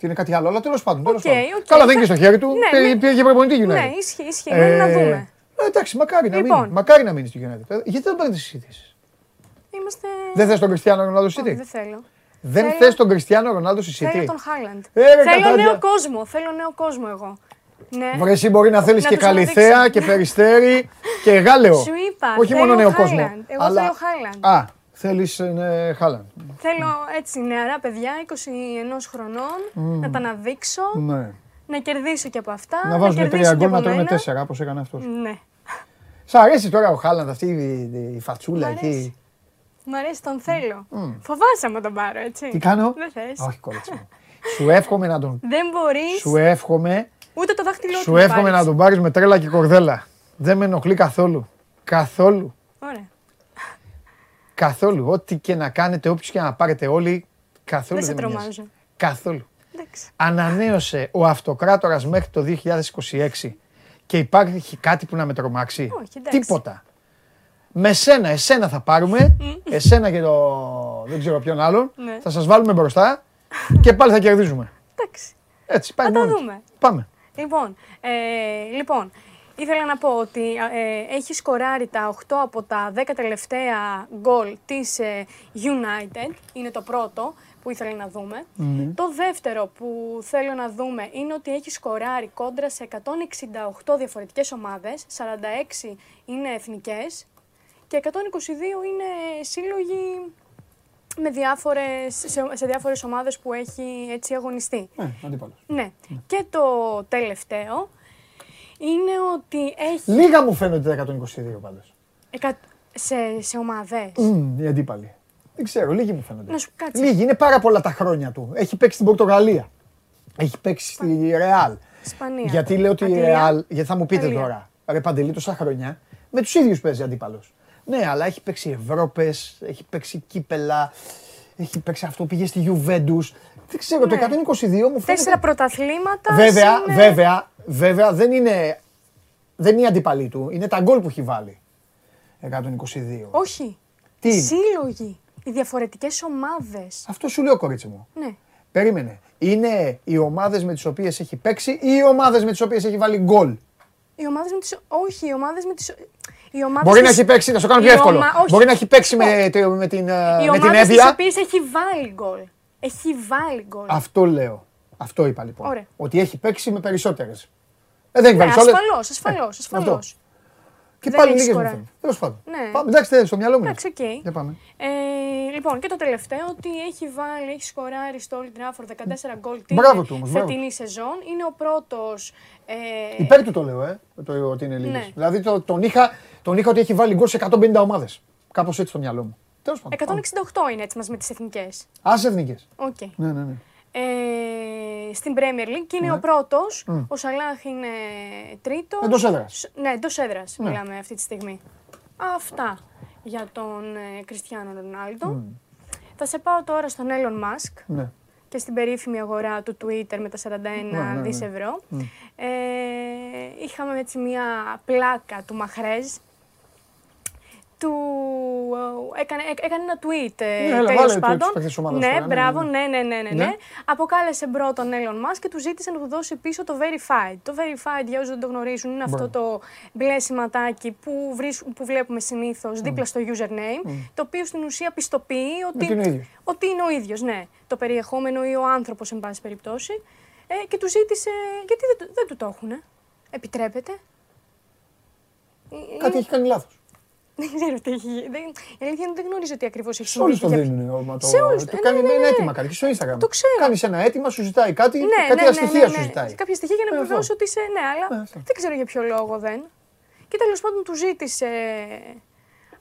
A: είναι κάτι άλλο, αλλά τέλος πάντων. Τέλος okay, Okay. Καλά, δεν είναι στο χέρι του. Ναι, ναι. Πήγε για προπονητή United.
I: Ναι, ισχύει, ισχύει. Ε, να δούμε.
A: Ε, εντάξει, μακάρι να λοιπόν. μείνει. Μακάρι να μείνει στο United. Ε, γιατί δεν παίρνεις τι συζητήσει.
I: Είμαστε...
A: Δεν θες τον Κριστιανό Ρονάλντο στη
I: Δεν θέλω.
A: Δεν θες τον Κριστιανό Ρονάλντο στη
I: Θέλω τον Χάλαντ. Ε, θέλω νέο κόσμο. Θέλω νέο κόσμο εγώ. Ναι.
A: Βρε, εσύ μπορεί να θέλεις και Καλυθέα και Περιστέρη και Γάλεο.
I: Σου είπα.
A: Όχι μόνο νέο κόσμο.
I: Εγώ θέλω Χάλαντ.
A: Α, θέλει ναι, Χάλαντ.
I: Θέλω έτσι νεαρά παιδιά, 21 χρονών, να τα αναδείξω.
A: Ναι.
I: Να κερδίσω και από αυτά.
A: Να βάζουν τρία γκολ να τρώνε τέσσερα, όπως έκανε αυτός.
I: Ναι.
A: Σ' αρέσει τώρα ο Χάλαντ αυτή η, φατσούλα εκεί;
I: Μ' αρέσει, τον θέλω. Mm. Φοβάσαι με τον πάρω, έτσι.
A: Τι κάνω;
I: Δεν θες.
A: Όχι, κόλλησα. Σου εύχομαι να τον.
I: Δεν μπορείς.
A: Σου εύχομαι.
I: Ούτε το δάχτυλό
A: Σου εύχομαι να τον πάρεις με τρέλα και κορδέλα. Δεν με ενοχλεί καθόλου. Καθόλου.
I: Ωραία.
A: Καθόλου. Ό,τι και να κάνετε, όποιος και να πάρετε όλοι. Καθόλου
I: δεν, σε τρομάζω.
A: Καθόλου. Ανανέωσε ο αυτοκράτορας μέχρι το 2026 και υπάρχει κάτι που να με τρομάξει; Τίποτα. Με σένα, εσένα θα πάρουμε, εσένα και το δεν ξέρω ποιον άλλον, ναι. θα σας βάλουμε μπροστά και πάλι θα κερδίζουμε.
I: Εντάξει.
A: Έτσι, πάει
I: Θα τα δούμε.
A: Πάμε.
I: Λοιπόν, ε, λοιπόν, ήθελα να πω ότι ε, έχει σκοράρει τα 8 από τα 10 τελευταία γκολ της ε, United, είναι το πρώτο που ήθελα να δούμε. Το δεύτερο που θέλω να δούμε είναι ότι έχει σκοράρει κόντρα σε 168 διαφορετικές ομάδες, 46 είναι εθνικές και 122 είναι σύλλογοι με διάφορες, σε, σε διάφορες ομάδες που έχει έτσι αγωνιστεί.
A: Ναι,
I: Ναι. ναι. Και το τελευταίο είναι ότι έχει...
A: Λίγα μου φαίνονται τα 122 πάντως.
I: Εκα... Σε, σε ομάδες.
A: Mm, οι αντίπαλοι. Δεν ξέρω, λίγοι μου φαίνονται.
I: Να σου κάτσε.
A: Λίγοι, είναι πάρα πολλά τα χρόνια του. Έχει παίξει στην Πορτογαλία. Έχει παίξει στη Ρεάλ.
I: Ισπανία.
A: Γιατί λέω ότι η Ρεάλ, γιατί θα μου πείτε τώρα, ρε Παντελή τόσα χρόνια, με τους ίδιους παίζει αντίπαλος. Ναι, αλλά έχει παίξει Ευρώπες, έχει παίξει κύπελα, έχει παίξει αυτό, πήγε στη Juventus. Δεν ξέρω, το 122 ναι. μου φαίνεται.
I: Τέσσερα πρωταθλήματα.
A: Βέβαια, βέβαια, βέβαια δεν είναι, δεν είναι η αντίπαλή του. Είναι τα γκολ που έχει βάλει. 122.
I: Όχι.
A: Τι
I: Σύλλογοι. Οι διαφορετικές ομάδες.
A: Αυτό σου λέω, κορίτσι μου.
I: Ναι.
A: Περίμενε. Είναι οι ομάδες με τις οποίες έχει παίξει ή οι ομάδες με τις οποίες έχει βάλει γκολ;
I: Οι ομάδες με τι. Όχι, οι ομάδες με τι.
A: Μπορεί να έχει παίξει, να σου κάνω πιο εύκολο. Μπορεί να έχει παίξει με, με την,
I: ε,
A: με την
I: Εύβοια. Οι οποίες έχει βάλει γκολ. Έχει βάλει γκολ.
A: Αυτό λέω. Αυτό είπα λοιπόν. Ότι έχει παίξει με περισσότερες. Ε, δεν έχει βάλει όλε.
I: Ασφαλώς, ασφαλώς. Ασφαλώς.
A: Και πάλι λίγες μου Τέλος πάντων. Ναι. εντάξει, στο μυαλό μου.
I: Εντάξει, okay.
A: Για πάμε.
I: Ε, λοιπόν, και το τελευταίο ότι έχει βάλει, έχει σκοράρει στο Old Trafford 14 γκολ
A: την
I: φετινή σεζόν. Είναι ο πρώτος.
A: Ε... Υπέρ του το λέω, ε, το, ότι είναι λίγες. Ναι. Δηλαδή το, τον, είχα, τον είχα ότι έχει βάλει γκολ σε 150 ομάδες. Κάπως έτσι στο μυαλό μου.
I: 168 είναι έτσι μαζί με τις εθνικές.
A: Α, εθνικές.
I: Okay.
A: Ναι, ναι, ναι.
I: Ε, στην Premier League και είναι ναι. ο πρώτος. Mm. Ο Σαλάχ είναι τρίτο.
A: Εντός έδρας.
I: Ναι, εντός έδρας ναι. μιλάμε αυτή τη στιγμή. Αυτά για τον Κριστιανό ε, Ρονάλντο. Mm. Θα σε πάω τώρα στον Elon Musk
A: ναι.
I: και στην περίφημη αγορά του Twitter με τα 41 ναι, ναι, δις ευρώ. Ε, είχαμε έτσι μια πλάκα του Μαχρέζ του έκανε, έκανε ένα tweet
A: ε, ναι, τέλος πάντων.
I: Ναι, ναι, μπράβο, ναι, ναι, ναι, ναι, ναι. Αποκάλεσε πρώτον τον Elon Musk και του ζήτησε να του δώσει πίσω το Verified. Το Verified, για όσους δεν το γνωρίζουν, είναι αυτό το μπλε σηματάκι που, που βλέπουμε συνήθως δίπλα στο username, το οποίο στην ουσία πιστοποιεί ότι, ότι είναι ο ίδιος. Ναι, το περιεχόμενο ή ο άνθρωπος, εν πάση περιπτώσει. Ε, και του ζήτησε. Γιατί δεν, δεν του το έχουν, Επιτρέπεται;
A: Κάτι έχει κάνει λάθος.
I: Δεν ξέρω τι έχει γίνει. Η αλήθεια είναι δεν γνωρίζω τι ακριβώς έχει
A: γίνει. Σε όλους το δίνουν. Σε όλου. Το κάνει ένα αίτημα κάτι. Στο Instagram.
I: Το ξέρω.
A: Κάνει ένα αίτημα, σου ζητάει κάτι. Κάποια στοιχεία σου ζητάει.
I: Κάποια στοιχεία για να επιβεβαιώσει ότι είσαι. Ναι, αλλά δεν ξέρω για ποιο λόγο δεν. Και τέλος πάντων του ζήτησε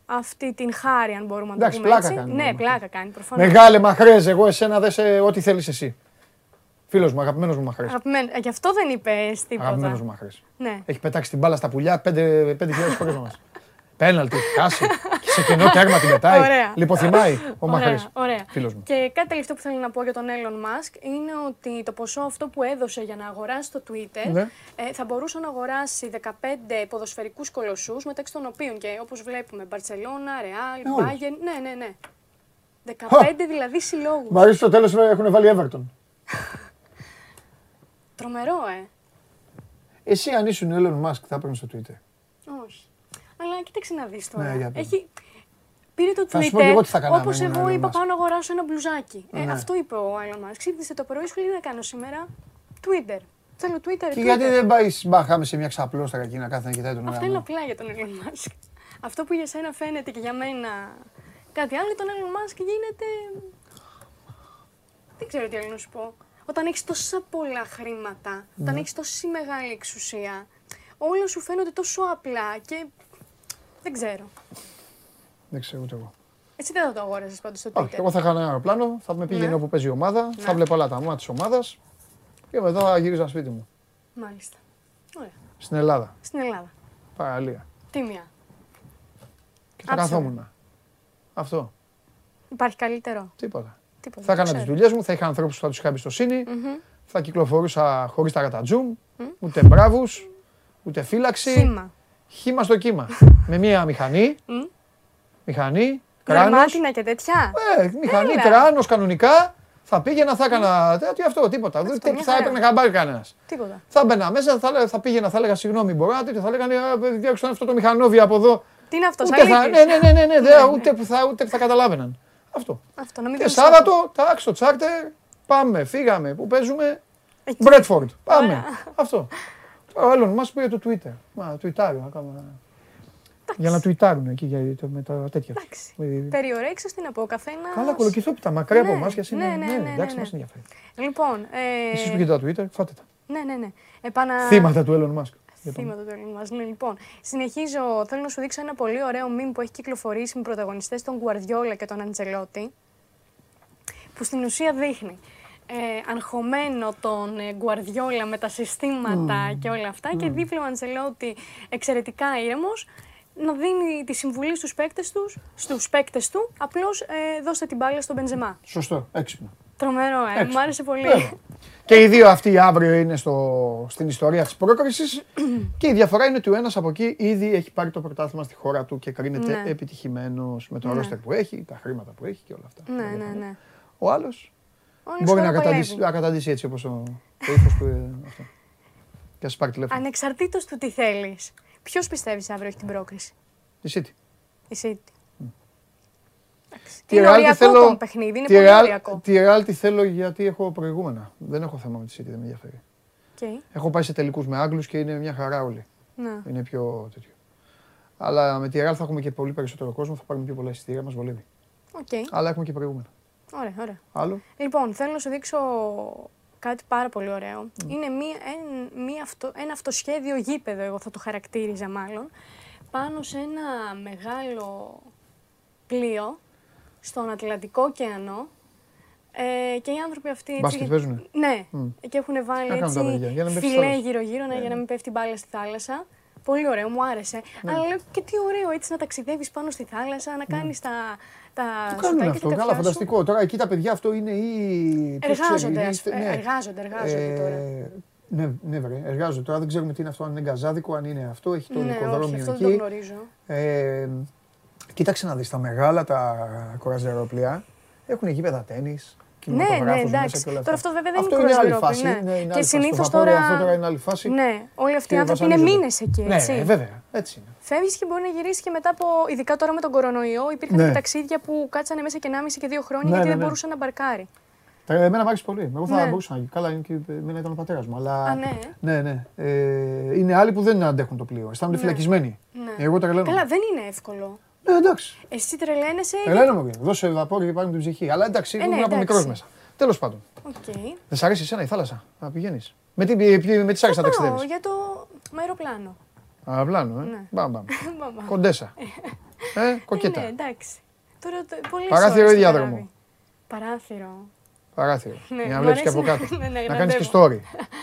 I: αυτή την χάρη, αν μπορούμε να το πούμε
A: έτσι. Κάνει,
I: ναι, πλάκα κάνει προφανώς.
A: Μεγάλε μαχρές, εγώ εσένα δε σε ό,τι θέλεις εσύ. Φίλος μου, αγαπημένος μου μαχρές.
I: Αγαπημένο. Γι' αυτό δεν είπε τίποτα.
A: Αγαπημένος μου μαχρές.
I: Ναι.
A: Έχει πετάξει την μπάλα στα πουλιά 5.000 φορές μας. Πέναλτι, χάσει. και σε κοινό τέρμα τη μετάει.
I: Ωραία.
A: Λιποθυμάει ο Μαχρής.
I: Ωραία.
A: Φίλος μου.
I: Και κάτι τελευταίο που θέλω να πω για τον Elon Musk είναι ότι το ποσό αυτό που έδωσε για να αγοράσει το Twitter
A: ναι.
I: ε, θα μπορούσε να αγοράσει 15 ποδοσφαιρικούς κολοσσούς μεταξύ των οποίων και όπως βλέπουμε Μπαρσελόνα, Ρεάλ, Bayern. Ναι, ναι, ναι. 15 δηλαδή συλλόγους.
A: Μ' αρέσει στο τέλος έχουν βάλει Everton.
I: Τρομερό, ε.
A: Εσύ αν ήσουν Elon Musk θα έπαιρνες στο Twitter.
I: Όχι. Αλλά κοίταξε να δεις τώρα.
A: Ναι,
I: Έχει... Πήρε το Twitter, όπως εγώ είπα πάω να αγοράσω ένα μπλουζάκι. Ε, ναι. αυτό είπε ο Elon Musk. Ξύπνησε το πρωί, σου λέει να κάνω σήμερα; Twitter. Θέλω Twitter.
A: Και γιατί δεν πάει μπαχάμε σε μια ξαπλώστακα εκεί να κάθεται να κοιτάει τον
I: Αυτό είναι απλά για τον Elon Musk. Αυτό που για σένα φαίνεται και για μένα κάτι άλλο, τον Elon Musk γίνεται. Δεν ξέρω τι άλλο να σου πω. Όταν έχεις τόσα πολλά χρήματα, όταν έχεις τόση μεγάλη εξουσία, όλα σου φαίνονται τόσο απλά και δεν ξέρω.
A: Δεν ξέρω ούτε εγώ.
I: Εσύ δεν θα το αγόρασε πάντως στο Twitter. Όχι,
A: εγώ θα είχα ένα αεροπλάνο, θα με πήγαινε ναι. όπου παίζει η ομάδα, ναι. θα βλέπω όλα τα μάτια της ομάδας και μετά θα γύριζα σπίτι μου.
I: Μάλιστα. Ωραία.
A: Στην Ελλάδα.
I: Στην Ελλάδα.
A: Παραλία.
I: Τίμια.
A: Και θα καθόμουν. Αυτό.
I: Υπάρχει καλύτερο;
A: Τίποτα.
I: Τίποτα,
A: θα έκανα τις δουλειές μου, θα είχα ανθρώπους που θα τους είχα εμπιστοσύνη, mm-hmm. θα κυκλοφορούσα χωρίς τα ρατατζούμ, mm. ούτε μπράβους, ούτε φύλαξη.
I: Χήμα.
A: Χήμα στο κύμα. με μία μηχανή. Mm. Μηχανή.
I: Κράνος. και τέτοια.
A: Ε, μηχανή, κράνος κανονικά. Θα πήγαινα, θα έκανα τέτοιο αυτό, τίποτα. Αυτό, δεν θα έπαιρνε χαμπάρι κανένας.
I: Τίποτα.
A: Θα μπαίνα μέσα, θα, θα πήγαινα, θα έλεγα συγγνώμη, μπορώ να θα λέγανε διώξτε αυτό το μηχανόβιο από εδώ.
I: Τι είναι αυτός,
A: ούτε θα, ναι, ναι, ναι, ναι, ναι, ναι, ούτε, που θα, ούτε που θα καταλάβαιναν. Αυτό.
I: αυτό να μην
A: και Σάββατο, τάξ, το τσάρτερ, πάμε, φύγαμε. Πού παίζουμε, Μπρέτφορντ. Πάμε. Αυτό. Ο άλλον μας πήρε το Twitter. Μα, Twitter, ακόμα. Για να τουιτάρουν εκεί για το, με τα τέτοια.
I: Εντάξει. Περιορέξε τι να πω, καθένα.
A: Καλά, κολοκυθόπιτα, μακριά από εμά και είναι. Ναι, ναι, ναι, ναι, εντάξει, μας ενδιαφέρει.
I: Λοιπόν. Ε...
A: Εσείς που κοιτάτε Twitter, φάτε τα.
I: Ναι, ναι, ναι. Επανα...
A: Θύματα του Elon Musk.
I: Θύματα του Elon Musk. Ναι, λοιπόν, συνεχίζω. Θέλω να σου δείξω ένα πολύ ωραίο meme που έχει κυκλοφορήσει με πρωταγωνιστές τον Guardiola και τον Αντζελότη. Που στην ουσία δείχνει ε, αγχωμένο τον ε, Γκουαρδιόλα με τα συστήματα και όλα αυτά και δίπλα ο Αντζελότη εξαιρετικά ήρεμος να δίνει τη συμβουλή στους παίκτες, τους, στους παίκτες του, απλώς ε, δώστε την μπάλα στον Μπενζεμά.
A: Σωστό, έξυπνο.
I: Τρομερό, ε, μου άρεσε πολύ.
A: Και οι δύο αυτοί αύριο είναι στο, στην ιστορία της πρόκρισης και η διαφορά είναι ότι ο ένας από εκεί ήδη έχει πάρει το πρωτάθλημα στη χώρα του και κρίνεται ναι. επιτυχημένος με το ναι. ρόστερ που έχει, τα χρήματα που έχει και όλα αυτά.
I: Ναι, ναι, ναι.
A: Ο άλλος μπορεί να καταντήσει, να καταντήσει έτσι όπως ο, το ύφος του. Ε, αυτό. Και να πάρει τηλέφωνο.
I: Ανεξαρτήτως του τι θέλεις. Ποιος πιστεύεις αύριο έχει την πρόκριση,
A: Η City.
I: Η City. Τι είναι οριακό θέλω, παιχνίδι, είναι πολύ οριακό.
A: Τη Real τη θέλω γιατί έχω προηγούμενα. Δεν έχω θέμα με τη City, δεν με ενδιαφέρει.
I: Okay.
A: Έχω πάει σε τελικούς με Άγγλους και είναι μια χαρά όλοι.
I: Να.
A: Είναι πιο τέτοιο. Αλλά με τη Real θα έχουμε και πολύ περισσότερο κόσμο, θα πάρουμε πιο πολλά εισιτήρια, μας βολεύει.
I: Okay.
A: Αλλά έχουμε και προηγούμενα.
I: Ωραία, ωραία.
A: Άλλο.
I: Λοιπόν, θέλω να σου δείξω κάτι πάρα πολύ ωραίο. Είναι μία, ένα, μία αυτο, ένα αυτοσχέδιο γήπεδο, εγώ θα το χαρακτήριζα μάλλον, πάνω σε ένα μεγάλο πλοίο στον Ατλαντικό ωκεανό ε, και οι άνθρωποι αυτοί έτσι...
A: Μπάσκετ παίζουνε;
I: Ναι, mm. και έχουν βάλει έτσι φιλέ γύρω-γύρω ναι, για να μην πέφτει μπάλα στη θάλασσα. Πολύ ωραίο, μου άρεσε. Ναι. Αλλά λέω και τι ωραίο έτσι να ταξιδεύεις πάνω στη θάλασσα, να κάνεις τα, τα
A: το κάνουν αυτό, καλά, φανταστικό. Τώρα εκεί τα παιδιά αυτό είναι ή.
I: Εργάζονται, ξέρει, ναι. εργάζονται, εργάζονται ε, τώρα.
A: Ναι, ναι, βρε, εργάζονται. Τώρα δεν ξέρουμε τι είναι αυτό, αν είναι γκαζάδικο, αν είναι αυτό, έχει το ναι,
I: οικοδρόμιο
A: όχι,
I: αυτό εκεί. Δεν το γνωρίζω.
A: Ε, κοίταξε να δεις, τα μεγάλα τα κοραζεροπλοία έχουν γήπεδα τέννις,
I: ναι, ναι, εντάξει. Τώρα αυτό βέβαια δεν
A: αυτό
I: είναι
A: άλλη φάση. Ναι. Ναι, είναι
I: και συνήθως τώρα.
A: Αυτό τώρα είναι άλλη φάση.
I: Ναι, όλοι αυτοί οι άνθρωποι είναι μήνες εκεί.
A: Ναι, έτσι. Ναι, βέβαια. Έτσι είναι.
I: Φεύγεις και μπορεί να γυρίσεις και μετά από. ειδικά τώρα με τον κορονοϊό, υπήρχαν ναι. ταξίδια που κάτσανε μέσα και 1,5 και 2 χρόνια ναι, γιατί ναι, δεν μπορούσαν να μπαρκάρει.
A: Εμένα μου άρεσε πολύ. Εγώ θα ναι. μπορούσα να Καλά, είναι και εμένα ήταν ο πατέρας μου. Αλλά...
I: Α, ναι.
A: Ναι, ναι. Ε, είναι άλλοι που δεν αντέχουν το πλοίο. Αισθάνονται ναι. φυλακισμένοι.
I: Ναι.
A: Εγώ τρελαίνω.
I: Καλά, δεν είναι εύκολο.
A: Ναι, εντάξει.
I: Εσύ τρελαίνεσαι.
A: Τρελαίνω μου. Δώσε βαπόρι και πάρει την ψυχή. Αλλά εντάξει, ε, ναι, ήμουν από μικρός μέσα. Τέλος πάντων.
I: Okay.
A: Δεν σ' αρέσει εσένα η θάλασσα; Να πηγαίνεις. Με τι, με τις άρεσε να ταξιδεύεις.
I: Για το με αεροπλάνο.
A: Αεροπλάνο, ε. Ναι. Μπαμ, μπαμ. Κοντέσα. ε, κοκέτα.
I: Ναι, εντάξει. Τώρα, πολύ
A: Παράθυρο ή διάδρομο;
I: Παράθυρο.
A: Παράθυρο. Ναι, για να βλέπεις και από κάτω. ναι, ναι, να κάνεις και story.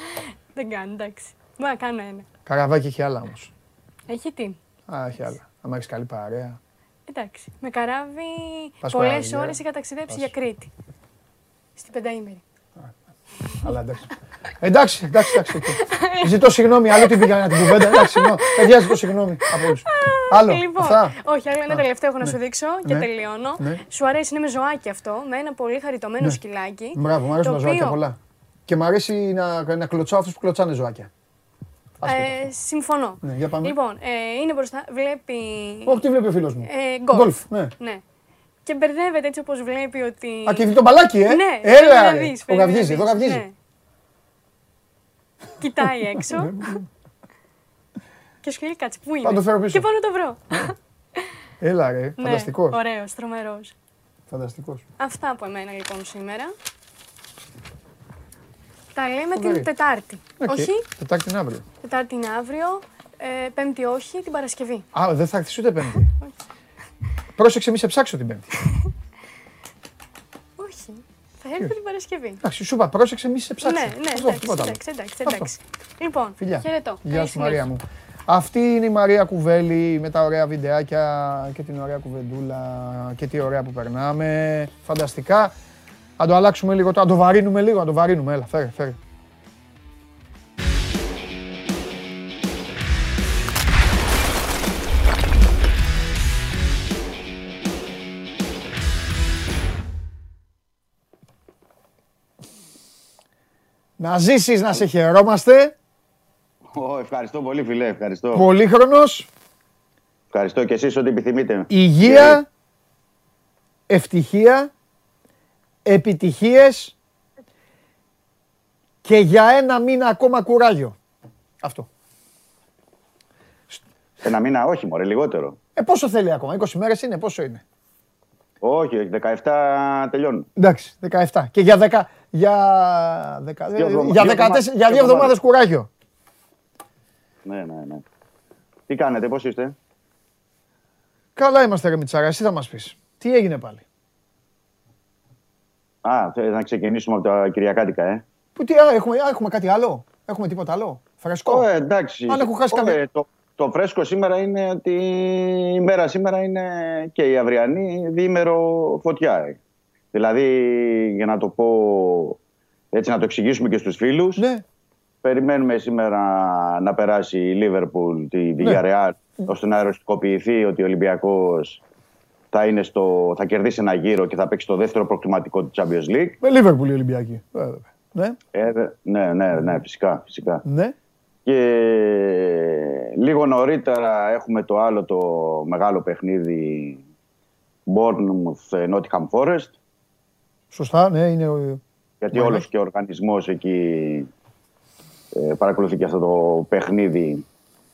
I: Δεν κάνει, εντάξει. Μπορεί να κάνω ένα.
A: Καραβάκι έχει άλλα όμως.
I: Έχει τι;
A: Α, έχει άλλα. Αν έχεις καλή παρέα.
I: Εντάξει. Με καράβι πολλές ώρες είχα ταξιδέψει για Κρήτη. Στην πενταήμερη.
A: Αλλά εντάξει. Εντάξει, εντάξει, εντάξει. Ζητώ συγγνώμη, άλλο την πήγα την κουβέντα. Εντάξει, συγγνώμη. Παιδιά, ζητώ συγγνώμη από όλους. Άλλο.
I: Λοιπόν, όχι, άλλο ένα τελευταίο έχω να σου ναι. δείξω και ναι. τελειώνω. Ναι. Σου αρέσει, είναι με ζωάκι αυτό, με ένα πολύ χαριτωμένο σκυλάκι.
A: Μπράβο, μου αρέσουν τα ζωάκια πολλά. Και μου αρέσει να, να κλωτσάω αυτούς που κλωτσάνε ζωάκια.
I: Ε, συμφωνώ.
A: Ναι, για πάμε.
I: Λοιπόν, ε, είναι μπροστά, βλέπει.
A: Όχι, τι βλέπει ο φίλος μου.
I: Ε, γκολφ. Ναι. ναι και μπερδεύεται έτσι όπως βλέπει ότι...
A: Α, και δει το μπαλάκι, ε!
I: Ναι,
A: Έλα, ρε. Ο γαυγίζει, εδώ γαυγίζει. Ναι.
I: Κοιτάει έξω. Ναι. και σου λέει κάτσε, πού είναι;
A: Θα το φέρω πίσω.
I: Και πάω να το βρω.
A: Ναι. Έλα ρε, ναι, φανταστικός.
I: ωραίος, τρομερός.
A: Φανταστικός.
I: Αυτά από εμένα λοιπόν σήμερα. Τα λέμε την Τετάρτη. Όχι;
A: Τετάρτη είναι αύριο.
I: Τετάρτη είναι αύριο. Ε, πέμπτη όχι, την Παρασκευή.
A: Α, δεν θα έρθεις ούτε Πέμπτη. Πρόσεξε, μη σε ψάξω την Πέμπτη.
I: Όχι. Θα έρθω την Παρασκευή.
A: Εντάξει, σου είπα, πρόσεξε, μη σε ψάξω.
I: Ναι, ναι, εντάξει, εντάξει, εντάξει, Λοιπόν,
A: Φιλιά.
I: χαιρετώ.
A: Γεια σου Μαρία μου. Αυτή είναι η Μαρία Κουβέλη με τα ωραία βιντεάκια και την ωραία κουβεντούλα και τι ωραία που περνάμε. Φανταστικά. Να το αλλάξουμε λίγο, να το βαρύνουμε λίγο, να το βαρύνουμε. Έλα, φέρε, φέρε. Να ζήσεις, να σε χαιρόμαστε.
J: Oh, ευχαριστώ πολύ, φιλέ. Ευχαριστώ.
A: Πολύχρονος.
J: Ευχαριστώ και εσείς ό,τι επιθυμείτε.
A: Υγεία, ευτυχία, επιτυχίες και για ένα μήνα ακόμα κουράγιο. Αυτό.
J: Ένα μήνα, όχι μωρέ, λιγότερο.
A: Ε, πόσο θέλει ακόμα, 20 μέρες είναι, πόσο είναι;
J: Όχι, 17 τελειώνουν.
A: Εντάξει, 17. Και για 10, για, 10, για, 14, για δύο εβδομάδες κουράγιο.
J: Ναι, ναι, ναι. Τι κάνετε, πώς είστε;
A: Καλά είμαστε ρε Μιτσάρα, εσύ θα μας πεις. Τι έγινε πάλι;
J: Α, θέλει να ξεκινήσουμε από τα Κυριακάτικα, ε.
A: Που τι, α, έχουμε, α, έχουμε κάτι άλλο; Έχουμε τίποτα άλλο; Φρεσκό.
J: Ε, εντάξει.
A: Αν έχω χάσει καμία...
J: το, το φρέσκο σήμερα είναι ότι η μέρα σήμερα είναι και η αυριανή διήμερο φωτιά. Ε. Δηλαδή, για να το πω έτσι, να το εξηγήσουμε και στους φίλους,
A: ναι.
J: περιμένουμε σήμερα να περάσει η Λίβερπουλ, τη Villarreal, ναι. ώστε να αεροστικοποιηθεί ότι ο Ολυμπιακός θα, είναι στο, θα κερδίσει ένα γύρο και θα παίξει το δεύτερο προκληματικό του Champions League.
A: Με Λίβερπουλ η Ολυμπιακή. Ναι.
J: Ε, ναι, ναι, ναι, φυσικά. φυσικά.
A: Ναι.
J: Και λίγο νωρίτερα έχουμε το άλλο το μεγάλο παιχνίδι Bournemouth Nottingham Forest.
A: Σωστά, ναι, είναι ο...
J: Γιατί όλος και ο οργανισμός εκεί ε, παρακολουθεί και αυτό το παιχνίδι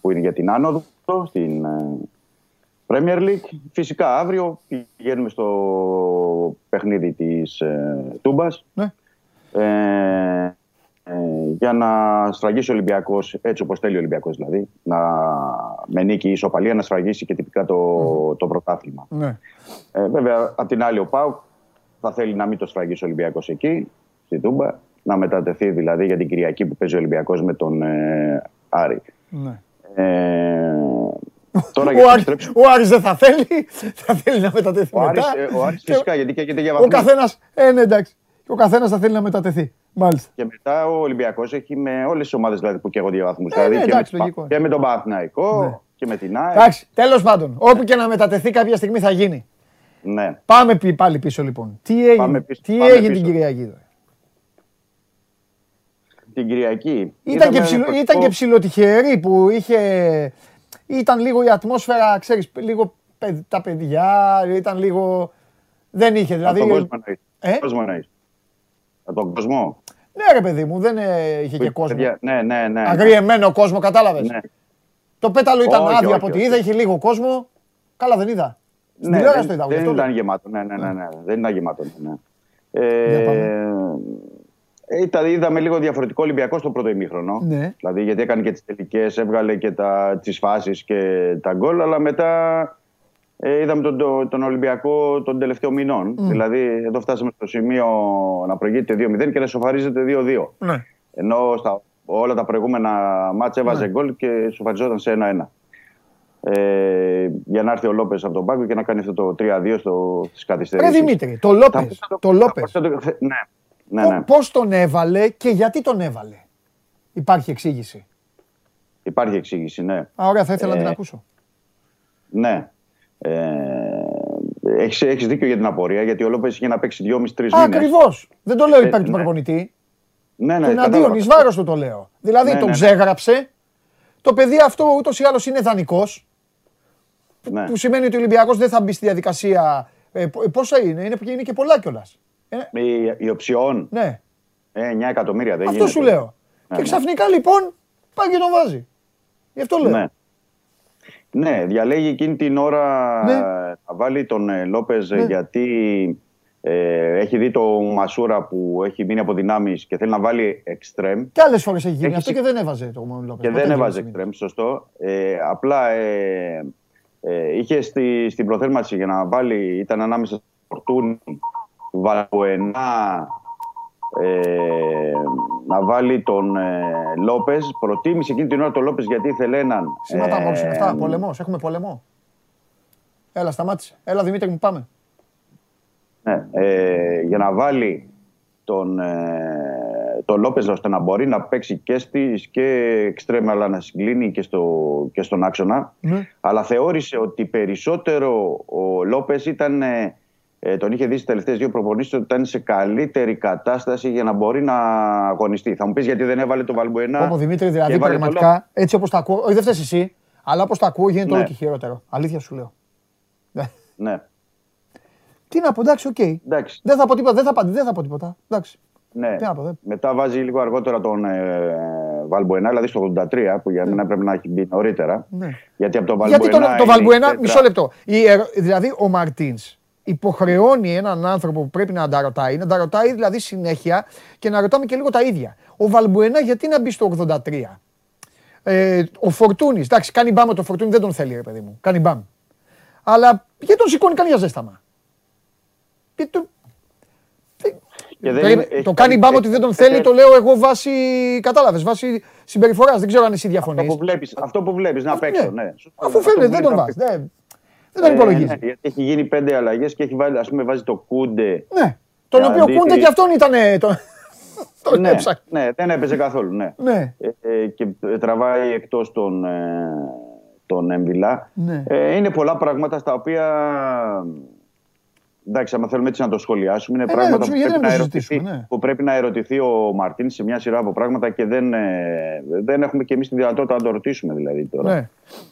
J: που είναι για την άνοδο στην ε, Premier League. Φυσικά αύριο πηγαίνουμε στο παιχνίδι της ε, Τούμπας.
A: Ναι.
J: Ε, ε, για να σφραγίσει ο Ολυμπιακός έτσι όπως θέλει ο Ολυμπιακός δηλαδή. Να, με νίκη ή ισοπαλία να σφραγίσει και τυπικά το, το πρωτάθλημα.
A: Ναι.
J: Ε, βέβαια, απ' την άλλη, ο Πάουκ θα θέλει να μην το σφραγίσει ο Ολυμπιακός εκεί, στη Τούμπα. Να μετατεθεί δηλαδή για την Κυριακή που παίζει ο Ολυμπιακός με τον ε, Άρη.
A: Ναι.
J: Ε,
A: τώρα ο, Άρης, ο Άρης δεν θα θέλει, θα θέλει να μετατεθεί
J: ο
A: μετά.
J: Άρης, ε, ο Άρης φυσικά, γιατί και για
A: Ο καθένας, ε, ναι, εντάξει. Και ο καθένας θα θέλει να μετατεθεί. Μάλιστα.
J: Και μετά ο Ολυμπιακός έχει με όλες τις ομάδες δηλαδή, που καίγονται για βαθμούς.
A: Ε, δηλαδή ναι,
J: και,
A: εντάξει,
J: με,
A: λογικό.
J: και με τον Παναθηναϊκό
A: Ναι.
J: και με την ΑΕΚ.
A: Εντάξει, τέλος πάντων. Όπου και να μετατεθεί κάποια στιγμή θα γίνει.
J: Ναι.
A: Πάμε πι- πάλι πίσω λοιπόν. Τι έγινε,
J: Πάμε πίσω,
A: τι
J: πάμε
A: έγινε
J: πίσω.
A: την Κυριακή. τώρα;
J: Την Κυριακή.
A: Ήταν και,
J: είδαμε
A: ψηλο,
J: ένα
A: ήταν και
J: φωτικό-
A: ψηλοτυχερή που είχε. Ήταν λίγο η ατμόσφαιρα, ξέρεις, λίγο παιδ- τα παιδιά, ήταν λίγο. Δεν είχε,
J: Από
A: δηλαδή.
J: τον κόσμο εννοείς.
A: Ε;
J: Τον κόσμο εννοείς. Από τον κόσμο.
A: Ναι, ρε παιδί μου, δεν ε, είχε και κόσμο.
J: Παιδιά, Ναι, ναι, ναι.
A: Αγριεμένο κόσμο, κατάλαβες;
J: Ναι.
A: Το πέταλο ήταν
J: Όχι,
A: άδειο
J: όχι,
A: από ό,τι
J: όχι.
A: είδα, είχε λίγο κόσμο. Καλά, δεν είδα. Στην
J: Ναι,
A: τηλεόραση
J: δεν,
A: το είδα. γι'
J: δεν
A: αυτό
J: ήταν
A: λέω.
J: γεμάτο. Ναι, ναι, ναι, ναι. Δεν ήταν γεμάτο. Ναι.
A: Για
J: Ε,
A: πάμε.
J: ε, ήταν, είδαμε λίγο διαφορετικό Ολυμπιακό στο πρώτο ημίχρονο.
A: Ναι.
J: Δηλαδή γιατί έκανε και τις τελικές, έβγαλε και τα, τις φάσεις και τα γκολ, αλλά μετά ε, είδαμε τον, τον, τον Ολυμπιακό των τελευταίων μηνών. Δηλαδή εδώ φτάσαμε στο σημείο να προηγείται 2-0 και να σοφαρίζεται 2-2.
A: Ναι.
J: Ενώ στα όλα τα προηγούμενα μάτια έβαζε γκολ και σοφαριζόταν σε 1-1. Ε, για να έρθει ο Λόπες από τον πάγκο και να κάνει αυτό το 3-2 στις
A: Ρε
J: καθυστερήσει.
A: Δημήτρη, το Λόπες. Το Λόπες.
J: Ναι, ναι, ναι.
A: Πώς τον έβαλε και γιατί τον έβαλε; Υπάρχει εξήγηση.
J: Υπάρχει εξήγηση, ναι.
A: Α, ωραία, θα ήθελα να την
J: Ε,
A: ακούσω.
J: Ναι. Ε, έχεις, έχεις δίκιο για την απορία, γιατί ο Λόπες είχε να παίξει 2,5-3 μήνες.
A: Ακριβώς. Δεν το λέω υπέρ του
J: ναι.
A: προπονητή.
J: Ναι, ναι,
A: Του εναντίον,
J: κατάλαβα.
A: ει βάρο του το λέω. Δηλαδή
J: Ναι,
A: τον
J: ναι, ναι.
A: ξέγραψε. Το παιδί αυτό ούτως ή άλλως είναι δανεικός.
J: Ναι.
A: Που σημαίνει ότι ο Ολυμπιακός δεν θα μπει στη διαδικασία. Ε, πο- πόσα είναι, είναι, είναι και πολλά κιόλας. Ε,
J: Η, η οψιόν,
A: ναι,
J: ε, 9 εκατομμύρια δεν
A: αυτό
J: γίνεται.
A: σου λέω.
J: Ναι,
A: και
J: ναι.
A: ξαφνικά λοιπόν πάει και τον βάζει. Γι' αυτό λέω.
J: Ναι. Ναι, διαλέγει εκείνη την ώρα
A: Ναι.
J: να βάλει τον ε, Λόπες ε,
A: Ναι.
J: γιατί ε, έχει δει το Μασούρα που έχει μείνει από δυνάμεις και θέλει να βάλει εξτρέμ
A: Και άλλες φορές έχει γίνει
J: Έχει
A: αυτό
J: συ-
A: και δεν έβαζε το Λόπες.
J: και δεν έβαζε εξτρέμ, σωστό. Ε, απλά ε, ε, είχε στη, στην προθέρμανση για να βάλει, ήταν ανάμεσα στο Φορτούνι, Βαλποενά, ε, να βάλει τον ε, Λόπες. Προτίμησε εκείνη την ώρα τον Λόπες γιατί ήθελε έναν.
A: Σήματα
J: ε,
A: μόλι είναι αυτά. Πολεμό. Έχουμε πολεμό. Έλα, σταμάτησε. Έλα, Δημήτρη μου, πάμε.
J: Ναι, ε, για να βάλει τον, ε, τον Λόπεζ ώστε να μπορεί να παίξει και στις και εξτρέμα αλλά να συγκλίνει και, στο, και στον άξονα. Ναι. Αλλά θεώρησε ότι περισσότερο ο Λόπεζ ήταν, ε, ε, τον είχε δει στις τελευταίες δύο προπονήσεις, ότι ήταν σε καλύτερη κατάσταση για να μπορεί να αγωνιστεί. Θα μου πεις γιατί δεν έβαλε το Βαλμπουενά.
A: Όπω Δημήτρη, δηλαδή πραγματικά, έτσι όπως τα ακούω, όχι δεν φταίεις εσύ, αλλά όπως τα ακούω γίνεται ναι. όλο και χειρότερο. Αλήθεια σου λέω.
J: Ναι.
A: Τι να πω, εντάξει, OK. Okay. Δεν θα πω τίποτα. Δεν θα, δεν θα πω τίποτα. Εντάξει.
J: Ναι. Τι να πω, δεν... Μετά βάζει λίγο αργότερα τον ε, Βαλμπουενά, δηλαδή στο 83, που για μένα ναι. πρέπει να έχει μπει νωρίτερα. Ναι. Γιατί από τον Βαλμπουενά.
A: Γιατί τον, το Βαλμπουενά, μισό λεπτό. Η, δηλαδή ο Μαρτίνς υποχρεώνει έναν άνθρωπο που πρέπει να τα ρωτάει, να τα ρωτάει δηλαδή συνέχεια και να ρωτάμε και λίγο τα ίδια. Ο Βαλμπουενά γιατί να μπει στο 83. Ε, ο Φορτούνης, εντάξει, κάνει μπάμ το Φορτούνη, δεν τον θέλει, ρε παιδί μου. Κάνει μπάμ. Αλλά γιατί τον σηκώνει κανένα ζέσταμα; Το, το κάνει μπάμ ότι δεν τον θέλει, το λέω εγώ βάσει, κατάλαβες, βάσει συμπεριφοράς. Δεν ξέρω αν εσύ διαφωνείς.
J: Αυτό που βλέπεις, αυτό που βλέπεις να παίξω, ναι. ναι.
A: Αφού φαίνεται, δεν τον βάζεις. Δεν τον ε, υπολογίζεις. Ναι,
J: γιατί έχει γίνει πέντε αλλαγές και έχει βάλει, ας πούμε, βάζει το Κούντε.
A: Ναι, τον οποίο Κούντε και αυτόν ήταν...
J: Το ναι, ναι, δεν έπαιζε καθόλου, ναι. ναι. Ε, ε, και τραβάει εκτός τον, τον Έμβιλα. Ναι. είναι πολλά πράγματα στα οποία Εντάξει, άμα θέλουμε έτσι να το σχολιάσουμε, είναι ε, ναι, πράγματα που, πρέπει να ερωτηθεί, ναι. που πρέπει να ερωτηθεί ο Μαρτίν σε μια σειρά από πράγματα και δεν, ε, δεν έχουμε και εμείς τη δυνατότητα να το ρωτήσουμε δηλαδή τώρα. Ναι.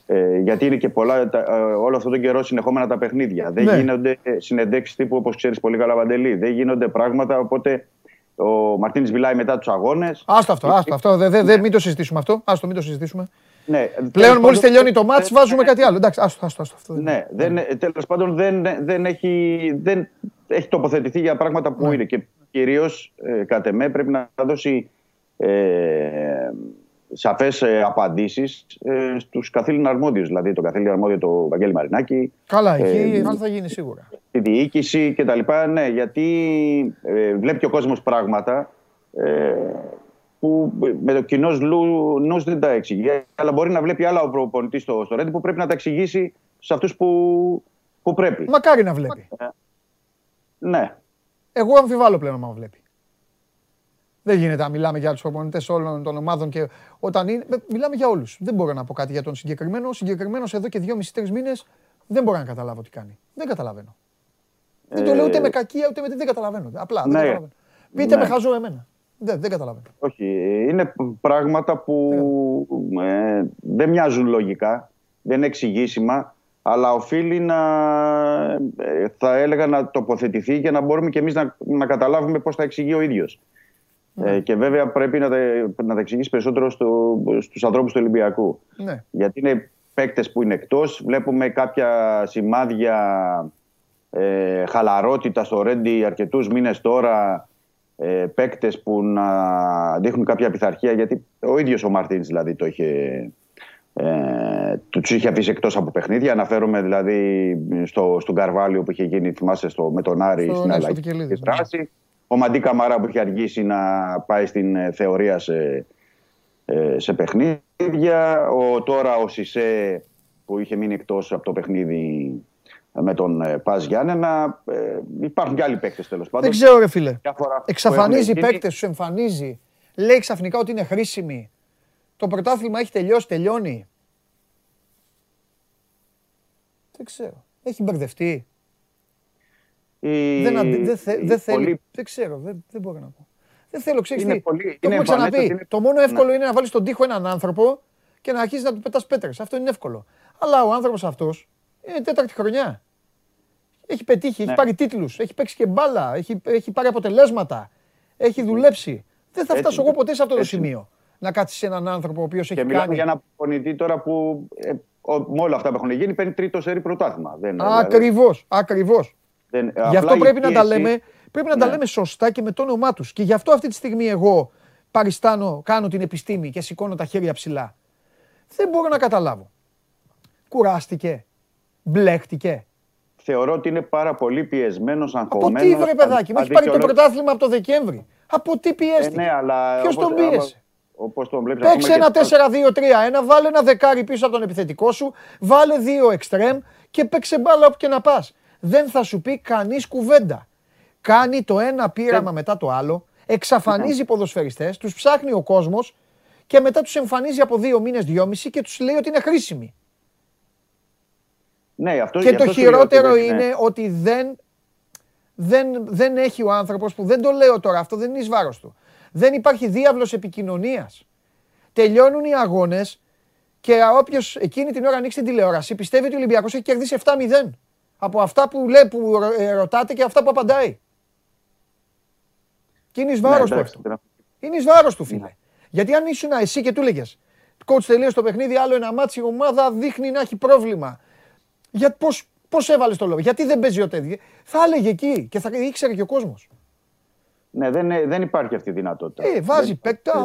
J: Ε, γιατί είναι και πολλά, τα, ε, όλο αυτόν τον καιρό συνεχόμενα τα παιχνίδια. Δεν ναι. γίνονται συνεντέξει τύπου όπως ξέρεις πολύ καλά, Βαντελή. Δεν γίνονται πράγματα. Οπότε ο Μαρτίνης μιλάει μετά τους αγώνες.
A: Άστο αυτό, άστο αυτό. Δεν δε, δε, μην το συζητήσουμε αυτό. Άστο, μην το συζητήσουμε. Ναι, Πλέον μόλις τελειώνει το μάτς βάζουμε κάτι άλλο. Εντάξει, άστο, άστο, αυτό.
J: Ναι, δεν, τέλος πάντων δεν, δεν, έχει, δεν έχει τοποθετηθεί για πράγματα που ναι. είναι και κυρίως ε, κατ' εμέ πρέπει να δώσει ε, σαφές ε, απαντήσεις ε, στους καθήλυνα αρμόδιους, δηλαδή το καθήλυνα αρμόδιο το Βαγγέλη Μαρινάκη.
A: Καλά, εκεί ε, θα γίνει σίγουρα.
J: Τη διοίκηση και τα λοιπά, ναι, γιατί ε, βλέπει ο κόσμος πράγματα ε, που με το κοινό νους δεν τα εξηγεί. Αλλά μπορεί να βλέπει άλλα ο προπονητή στο, στο Ρέντι που πρέπει να τα εξηγήσει σε αυτούς που, που πρέπει.
A: Μακάρι να βλέπει.
J: Ε, ναι.
A: Εγώ αμφιβάλλω πλέον να βλέπει. Δεν γίνεται να μιλάμε για του προπονητές όλων των ομάδων και όταν είναι. Μιλάμε για όλους. Δεν μπορώ να πω κάτι για τον συγκεκριμένο. Ο συγκεκριμένος εδώ και δύο-μισή-τρει μήνες δεν μπορώ να καταλάβω τι κάνει. Δεν καταλαβαίνω. Ε... Δεν το λέω ούτε με κακία ούτε με τι δεν καταλαβαίνω. Απλά δεν ναι. καταλαβαίνω. Πείτε ναι. με χαζό εμένα. Δεν, δεν καταλαβαίνω.
J: Όχι. Είναι πράγματα που ναι. ε, δεν μοιάζουν λογικά, δεν είναι εξηγήσιμα, αλλά οφείλει να, ε, θα έλεγα, να τοποθετηθεί για να μπορούμε και εμείς να, να καταλάβουμε πώς θα εξηγεί ο ίδιος. Ναι. Ε, και βέβαια πρέπει να τα, να τα εξηγήσει περισσότερο στο, στους ανθρώπους του Ολυμπιακού. Ναι. Γιατί είναι παίκτες που είναι εκτός. Βλέπουμε κάποια σημάδια ε, χαλαρότητα στο Ρέντι αρκετούς μήνες τώρα ε, παίκτες που να δείχνουν κάποια πειθαρχία, γιατί ο ίδιος ο Μαρτίνς δηλαδή το είχε. Ε, τους είχε αφήσει εκτός από παιχνίδια. Αναφέρομαι δηλαδή στο, στον Καρβάλιο που είχε γίνει, θυμάσαι, στο, με τον Άρη στο, στην ναι, αλλαγή τη δράση. Ο Μαντί Καμαρά που είχε αργήσει να πάει στην ε, θεωρία σε, ε, σε παιχνίδια. Ο, τώρα ο Σισε που είχε μείνει εκτός από το παιχνίδι με τον ε, Πας Γιάννενα. Ε, υπάρχουν και άλλοι παίκτες τέλος πάντων.
A: Δεν ξέρω, ρε φίλε. Εξαφανίζει παίκτες, του εμφανίζει. Λέει ξαφνικά ότι είναι χρήσιμοι. Το πρωτάθλημα έχει τελειώσει, τελειώνει. Δεν ξέρω. Έχει μπερδευτεί. Δεν, δεν, δεν θέλει. Δεν ξέρω, δεν, δεν μπορώ να πω. Δεν θέλω, ξέρεις τι. Πολύ, το έχουμε ξαναπεί. Το μόνο εύκολο ναι. είναι να βάλεις στον τοίχο έναν άνθρωπο και να αρχίσει να του πετάς πέτρες. Αυτό είναι εύκολο. Αλλά ο άνθρωπος αυτός είναι τέταρτη χρονιά. Έχει πετύχει, έχει ναι. πάρει τίτλους, έχει παίξει και μπάλα, έχει, έχει πάρει αποτελέσματα, έχει δουλέψει. Δεν θα φτάσω εγώ ποτέ σε αυτό το σημείο. Να κάτσεις σε έναν άνθρωπο ο οποίος έχει κάνει. Και μιλάμε
J: για ένα πονητή τώρα που ε, με όλα αυτά που έχουν γίνει παίρνει τρίτο σερή πρωτάθλημα.
A: Ακριβώς, ακριβώς. Γι' αυτό πρέπει να τα λέμε. Πρέπει να τα ναι. λέμε σωστά και με το όνομά τους. Και γι' αυτό αυτή τη στιγμή εγώ παριστάνω, κάνω την επιστήμη και σηκώνω τα χέρια ψηλά. Δεν μπορώ να καταλάβω. Κουράστηκε μπλέχτηκε.
J: Θεωρώ ότι είναι πάρα πολύ πιεσμένος, αγχωμένο.
A: Από τι βρε παιδάκι, μου έχει πάρει το πρωτάθλημα από το Δεκέμβρη. Από τι πιέστηκε. Ε, ναι, αλλά Ποιος τον πίεσε;
J: Όπως τον βλέπεις,
A: Παίξε ένα 4-2-3-1, βάλε ένα δεκάρι πίσω από τον επιθετικό σου, βάλε δύο εξτρέμ και παίξε μπάλα όπου και να πας. Δεν θα σου πει κανείς κουβέντα. Κάνει το ένα πείραμα ε. μετά το άλλο, εξαφανίζει ναι. ποδοσφαιριστές, τους ψάχνει ο κόσμος και μετά τους εμφανίζει από δύο μήνες, δυόμιση και τους λέει ότι είναι χρήσιμοι.
J: Ναι, αυτό,
A: και το χειρότερο είναι ναι. ότι δεν, δεν, δεν έχει ο άνθρωπος που δεν το λέω τώρα, αυτό δεν είναι εις βάρος του. Δεν υπάρχει δίαυλος επικοινωνίας. Τελειώνουν οι αγώνες και όποιος εκείνη την ώρα ανοίξει την τηλεόραση πιστεύει ότι ο Ολυμπιακός έχει κερδίσει 7-0. Από αυτά που λέει, που ε, ρωτάτε και αυτά που απαντάει. Και είναι εις βάρος του αυτό. Είναι εις βάρος του, φίλε. Ναι. Γιατί αν ήσουν εσύ και του έλεγε, coach τελείωσε το παιχνίδι, άλλο ένα ματς, η ομάδα δείχνει να έχει πρόβλημα. Για πώς, πώς έβαλες το λόγο, γιατί δεν παίζει ο τέτοιο. Θα έλεγε εκεί και θα ήξερε και ο κόσμος.
J: Ναι, δεν, δεν υπάρχει αυτή η δυνατότητα.
A: Ε, βάζει παίκτα.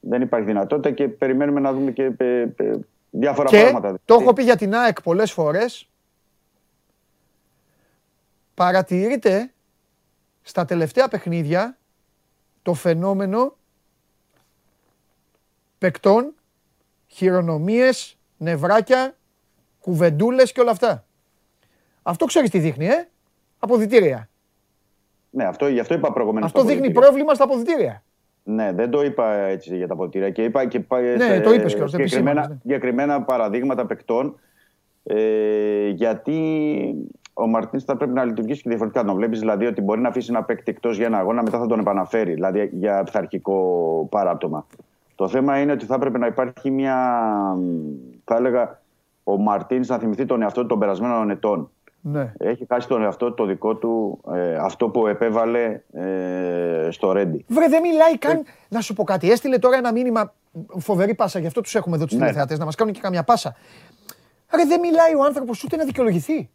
J: Δεν... υπάρχει δυνατότητα και περιμένουμε να δούμε και ε, ε, διάφορα και πράγματα.
A: Το έχω πει για την ΑΕΚ πολλές φορές. Παρατηρείται στα τελευταία παιχνίδια το φαινόμενο παικτών, χειρονομίες, νευράκια, κουβεντούλες και όλα αυτά. Αυτό ξέρεις τι δείχνει, ε; Αποδητήρια.
J: Ναι, αυτό, γι' αυτό είπα προηγουμένως.
A: Αυτό δείχνει πρόβλημα στα αποδητήρια.
J: Ναι, δεν το είπα έτσι για τα αποδητήρια και είπα και
A: ναι, το είπες και
J: συγκεκριμένα, ναι. συγκεκριμένα παραδείγματα παικτών ε, γιατί ο Μαρτίνς θα πρέπει να λειτουργήσει και διαφορετικά. Να βλέπεις δηλαδή ότι μπορεί να αφήσει ένα παίκτη εκτός για ένα αγώνα, μετά θα τον επαναφέρει, δηλαδή για πειθαρχικό παράπτωμα. Το θέμα είναι ότι θα έπρεπε να υπάρχει μια, θα έλεγα, ο Μαρτίν να θυμηθεί τον εαυτό του των περασμένων ετών. Ναι. Έχει χάσει τον εαυτό το δικό του, ε, αυτό που επέβαλε ε, στο Ρέντι.
A: Βρε, δεν μιλάει καν. Ε... Να σου πω κάτι. Έστειλε τώρα ένα μήνυμα. Φοβερή πάσα, γι' αυτό τους έχουμε εδώ τους ναι. τηλεθεατές, να μας κάνουν και καμιά πάσα. Ρε, δεν μιλάει ο άνθρωπος ούτε να δικαιολογηθεί.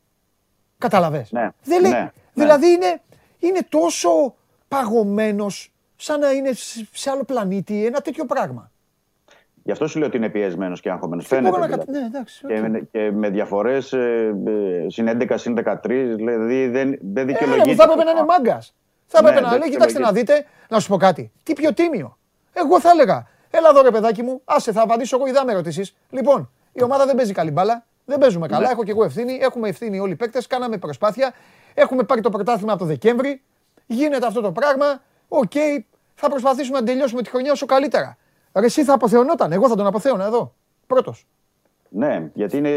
A: Καταλαβέ.
J: Ναι.
A: Δεν λέει, ναι. Δηλαδή είναι, είναι τόσο παγωμένος σαν να είναι σε άλλο πλανήτη ένα τέτοιο πράγμα.
J: Γι' αυτό σου λέω ότι είναι πιεσμένος και αγχωμένο. Φαίνεται. Δηλαδή.
A: Ναι, εντάξει,
J: okay. και, και, με διαφορές ε, ε, συν 11, συν 13, δηλαδή δεν, δεν δικαιολογείται.
A: Ε, θα έπρεπε να είναι μάγκας. Θα έπρεπε ναι, να λέει, κοιτάξτε να δείτε, να σου πω κάτι. Τι πιο τίμιο. Εγώ θα έλεγα, έλα εδώ ρε παιδάκι μου, άσε, θα απαντήσω εγώ, είδα ερωτήσεις. Λοιπόν, η ομάδα δεν παίζει καλή μπάλα, δεν παίζουμε καλά, ναι. έχω και εγώ ευθύνη, έχουμε ευθύνη όλοι οι παίκτες, κάναμε προσπάθεια, έχουμε πάρει το πρωτάθλημα από το Δεκέμβρη, γίνεται αυτό το πράγμα, OK, okay, θα προσπαθήσουμε να τελειώσουμε τη χρονιά όσο καλύτερα. Ρε εσύ θα αποθεωνόταν, εγώ θα τον αποθέωνα εδώ, πρώτος.
J: Ναι, γιατί, είναι,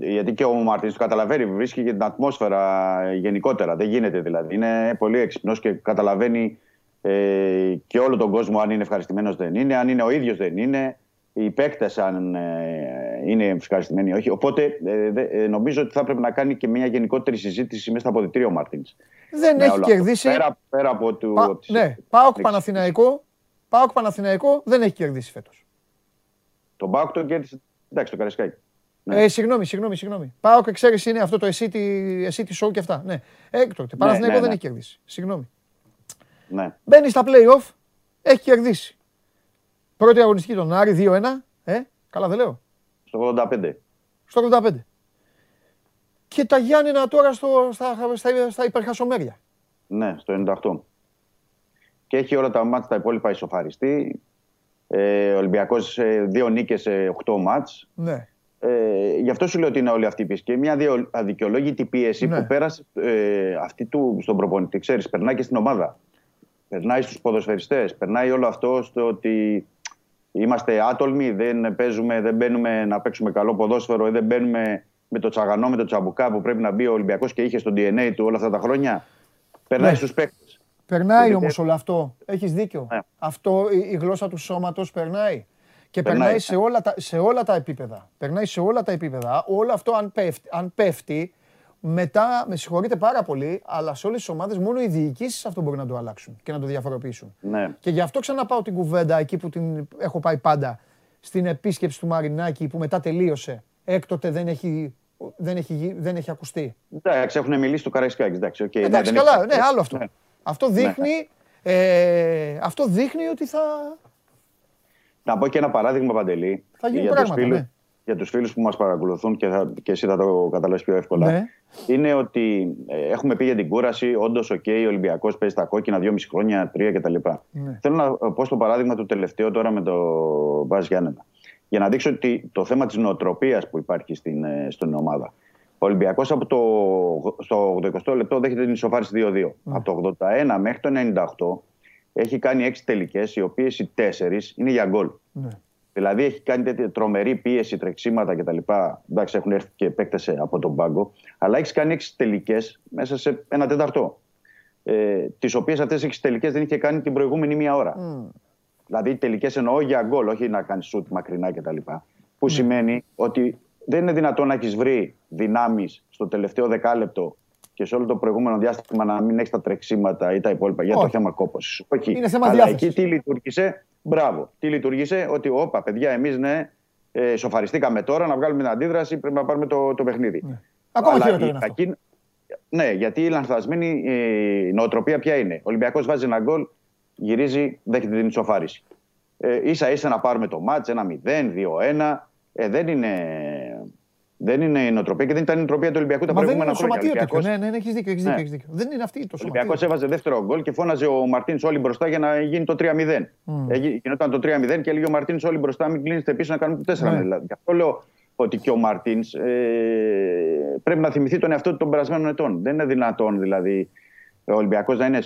J: γιατί και ο Μαρτίνς το καταλαβαίνει, βρίσκει και την ατμόσφαιρα γενικότερα. Δεν γίνεται δηλαδή. Είναι πολύ έξυπνος και καταλαβαίνει ε, και όλο τον κόσμο αν είναι ευχαριστημένος δεν είναι, αν είναι ο ίδιος δεν είναι, οι παίκτες αν ε, είναι ευχαριστημένοι ή όχι. Οπότε ε, ε, νομίζω ότι θα πρέπει να κάνει και μια γενικότερη συζήτηση μέσα στο αποδυτήριο ο Μαρτίνς.
A: Δεν έχει κερδίσει.
J: Πέρα, πέρα από του.
A: Πα, ναι, Πάοκ Παναθηναϊκό Πάοκ Παναθηναϊκό δεν έχει κερδίσει φέτος.
J: Τον Πάοκ τον κέρδισε. Εντάξει, το Καρεσκάκι.
A: Ναι. Ε, συγγνώμη, συγγνώμη, συγγνώμη. Πάοκ εξαίρεση είναι αυτό το εσύ τη, εσύ τη show και αυτά. Ναι. Έκτοτε. Ναι, Παναθηναϊκό ναι, δεν ναι. έχει κερδίσει. Συγγνώμη.
J: Ναι.
A: Μπαίνει στα playoff, έχει κερδίσει. Πρώτη αγωνιστική τον Άρη 2-1. Ε, καλά δεν λέω.
J: Στο 85.
A: Στο 85. Και τα Γιάννενα τώρα στο, στα, στα, στα υπερχασομέρια.
J: Ναι, στο 98 και έχει όλα τα μάτς τα υπόλοιπα ισοφαριστεί. Ε, ο Ολυμπιακός ε, δύο νίκες σε οχτώ μάτς.
A: Ναι.
J: Ε, γι' αυτό σου λέω ότι είναι όλη αυτή η πίεση. Και μια αδικαιολόγητη πίεση ναι. που πέρασε ε, αυτή του στον προπονητή. Ξέρεις, περνάει και στην ομάδα. Περνάει στους ποδοσφαιριστές. Περνάει όλο αυτό στο ότι είμαστε άτολμοι, δεν παίζουμε, δεν μπαίνουμε να παίξουμε καλό ποδόσφαιρο, δεν μπαίνουμε με το τσαγανό, με το τσαμπουκά που πρέπει να μπει ο Ολυμπιακός και είχε στο DNA του όλα αυτά τα χρόνια. Περνάει ναι. στους παίκτες.
A: Περνάει όμως όλο αυτό. Έχεις δίκιο. Ναι. Αυτό η, γλώσσα του σώματος περνάει. Και περνάει, σε, όλα τα, σε όλα τα επίπεδα. Περνάει σε όλα τα επίπεδα. Όλο αυτό αν πέφτει, αν πέφτει μετά, με συγχωρείτε πάρα πολύ, αλλά σε όλες τις ομάδες μόνο οι διοικήσεις αυτό μπορεί να το αλλάξουν και να το διαφοροποιήσουν.
J: Ναι.
A: Και γι' αυτό ξαναπάω την κουβέντα εκεί που την έχω πάει πάντα. Στην επίσκεψη του Μαρινάκη που μετά τελείωσε. Έκτοτε δεν έχει, δεν έχει, δεν έχει ακουστεί.
J: Εντάξει, έχουν μιλήσει του Καραϊσκάκης. Εντάξει, okay,
A: εντάξει ναι, καλά, ναι, άλλο αυτό. Ναι. Αυτό ναι. δείχνει, ε, αυτό δείχνει ότι θα...
J: Να πω και ένα παράδειγμα, Παντελή.
A: Θα γίνει για πράγματα, φίλους, ναι.
J: Για τους φίλους που μας παρακολουθούν και, θα, και εσύ θα το καταλάβεις πιο εύκολα. Ναι. Είναι ότι ε, έχουμε πει για την κούραση. Όντως, OK, ο Ολυμπιακός παίζει τα κόκκινα δυόμιση χρόνια, τρία κτλ. Ναι. Θέλω να πω στο παράδειγμα του τελευταίου τώρα με το Μπάζ Γιάννενα. Για να δείξω ότι το θέμα της νοοτροπίας που υπάρχει στην, ε, στην ομάδα. Ο Ολυμπιακός από το, στο 80 λεπτό δέχεται την ισοφάριση 2-2. Ναι. Από το 81 μέχρι το 98 έχει κάνει 6 τελικές, οι οποίες οι 4 είναι για γκολ. Ναι. Δηλαδή έχει κάνει τέτοια τρομερή πίεση, τρεξίματα κτλ. Εντάξει, έχουν έρθει και παίκτες από τον πάγκο. Αλλά έχεις κάνει 6 τελικές μέσα σε ένα τέταρτο. Ε, τις οποίες αυτές τις 6 τελικές δεν είχε κάνει την προηγούμενη μία ώρα. Mm. Δηλαδή τελικές εννοώ για γκολ, όχι να κάνεις σουτ μακρινά κτλ. Που mm. σημαίνει ότι δεν είναι δυνατόν να έχεις βρει δυνάμεις στο τελευταίο δεκάλεπτο και σε όλο το προηγούμενο διάστημα να μην έχεις τα τρεξίματα ή τα υπόλοιπα για το θέμα κόπωσης.
A: Όχι. Είναι θέμα Αλλά
J: εκεί τι λειτουργήσε, μπράβο. Τι λειτουργήσε, ότι όπα, παιδιά, εμείς ναι, ε, σοφαριστήκαμε τώρα να βγάλουμε την αντίδραση, πρέπει να πάρουμε το, το παιχνίδι. Ναι.
A: Ακόμα χειρότερο είναι αυτό.
J: Ναι, γιατί η λανθασμένη ε, νοοτροπία ποια είναι; Ο Ολυμπιακός βάζει ένα γκολ, γυρίζει, δέχεται την ισοφάριση. Ε, ίσα ίσα να πάρουμε το μάτς, ένα 0, 2-1. Ε, δεν είναι δεν είναι η νοοτροπία και δεν ήταν η νοοτροπία του Ολυμπιακού τα προηγούμενα
A: χρόνια. Δεν είναι τέτοιο. Ναι, ναι, ναι, έχεις δίκιο, έχεις δίκιο, ναι. δίκιο. Δεν είναι αυτή το
J: σωματείο. Ο Ολυμπιακό έβαζε δεύτερο γκολ και φώναζε ο Μαρτίνς όλοι μπροστά για να γίνει το 3-0. Mm. Γινόταν το 3-0 και έλεγε ο Μαρτίνς όλοι μπροστά, μην κλείνετε πίσω να κάνουμε το 4 ναι. δηλαδή. Γι' αυτό λέω ότι και ο Μαρτίνς ε, πρέπει να θυμηθεί τον εαυτό του των περασμένων ετών. Δεν είναι δυνατόν δηλαδή ο Ολυμπιακός να είναι,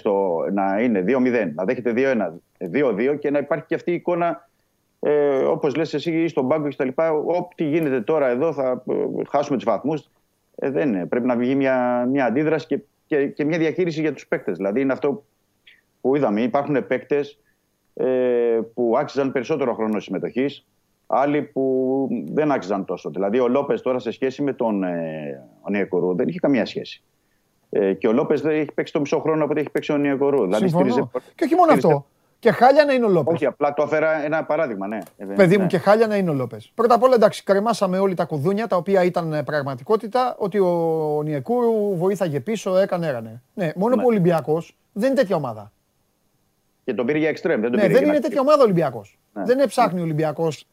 J: να είναι 2-0, να δέχεται 2-1, 2-2 και να υπάρχει και αυτή η εικόνα ε, όπως λες εσύ στον πάγκο και τα λοιπά, ό,τι γίνεται τώρα εδώ θα ε, χάσουμε τους βαθμούς. Ε, δεν είναι. Πρέπει να βγει μια, μια αντίδραση και, και, και μια διαχείριση για τους παίκτες. Δηλαδή είναι αυτό που είδαμε. Υπάρχουν παίκτες ε, που άξιζαν περισσότερο χρόνο συμμετοχής, άλλοι που δεν άξιζαν τόσο. Δηλαδή ο Λόπες τώρα σε σχέση με τον ε, δεν είχε καμία σχέση. Ε, και ο Λόπες δεν έχει παίξει το μισό χρόνο από ό,τι έχει παίξει ο Νιακορού.
A: Δηλαδή, και όχι μόνο αυτό. Και χάλια να είναι ο Λόπες.
J: Όχι, απλά το έφερα ένα παράδειγμα, ναι.
A: Ε, Παιδί μου, ναι. και χάλια να είναι ο Λόπες. Πρώτα απ' όλα, εντάξει, κρεμάσαμε όλοι τα κουδούνια τα οποία ήταν ε, πραγματικότητα ότι ο Νιεκούρου βοήθαγε πίσω, έκανε, έκανε. Ναι, μόνο ναι. που ο Ολυμπιακός δεν είναι τέτοια ομάδα.
J: Και τον πήρε για εξτρέμ. Δεν, τον
A: ναι, δεν είναι τέτοια ομάδα ο Ολυμπιακός. Ναι. Δεν έψαχνε ο Ολυμπιακός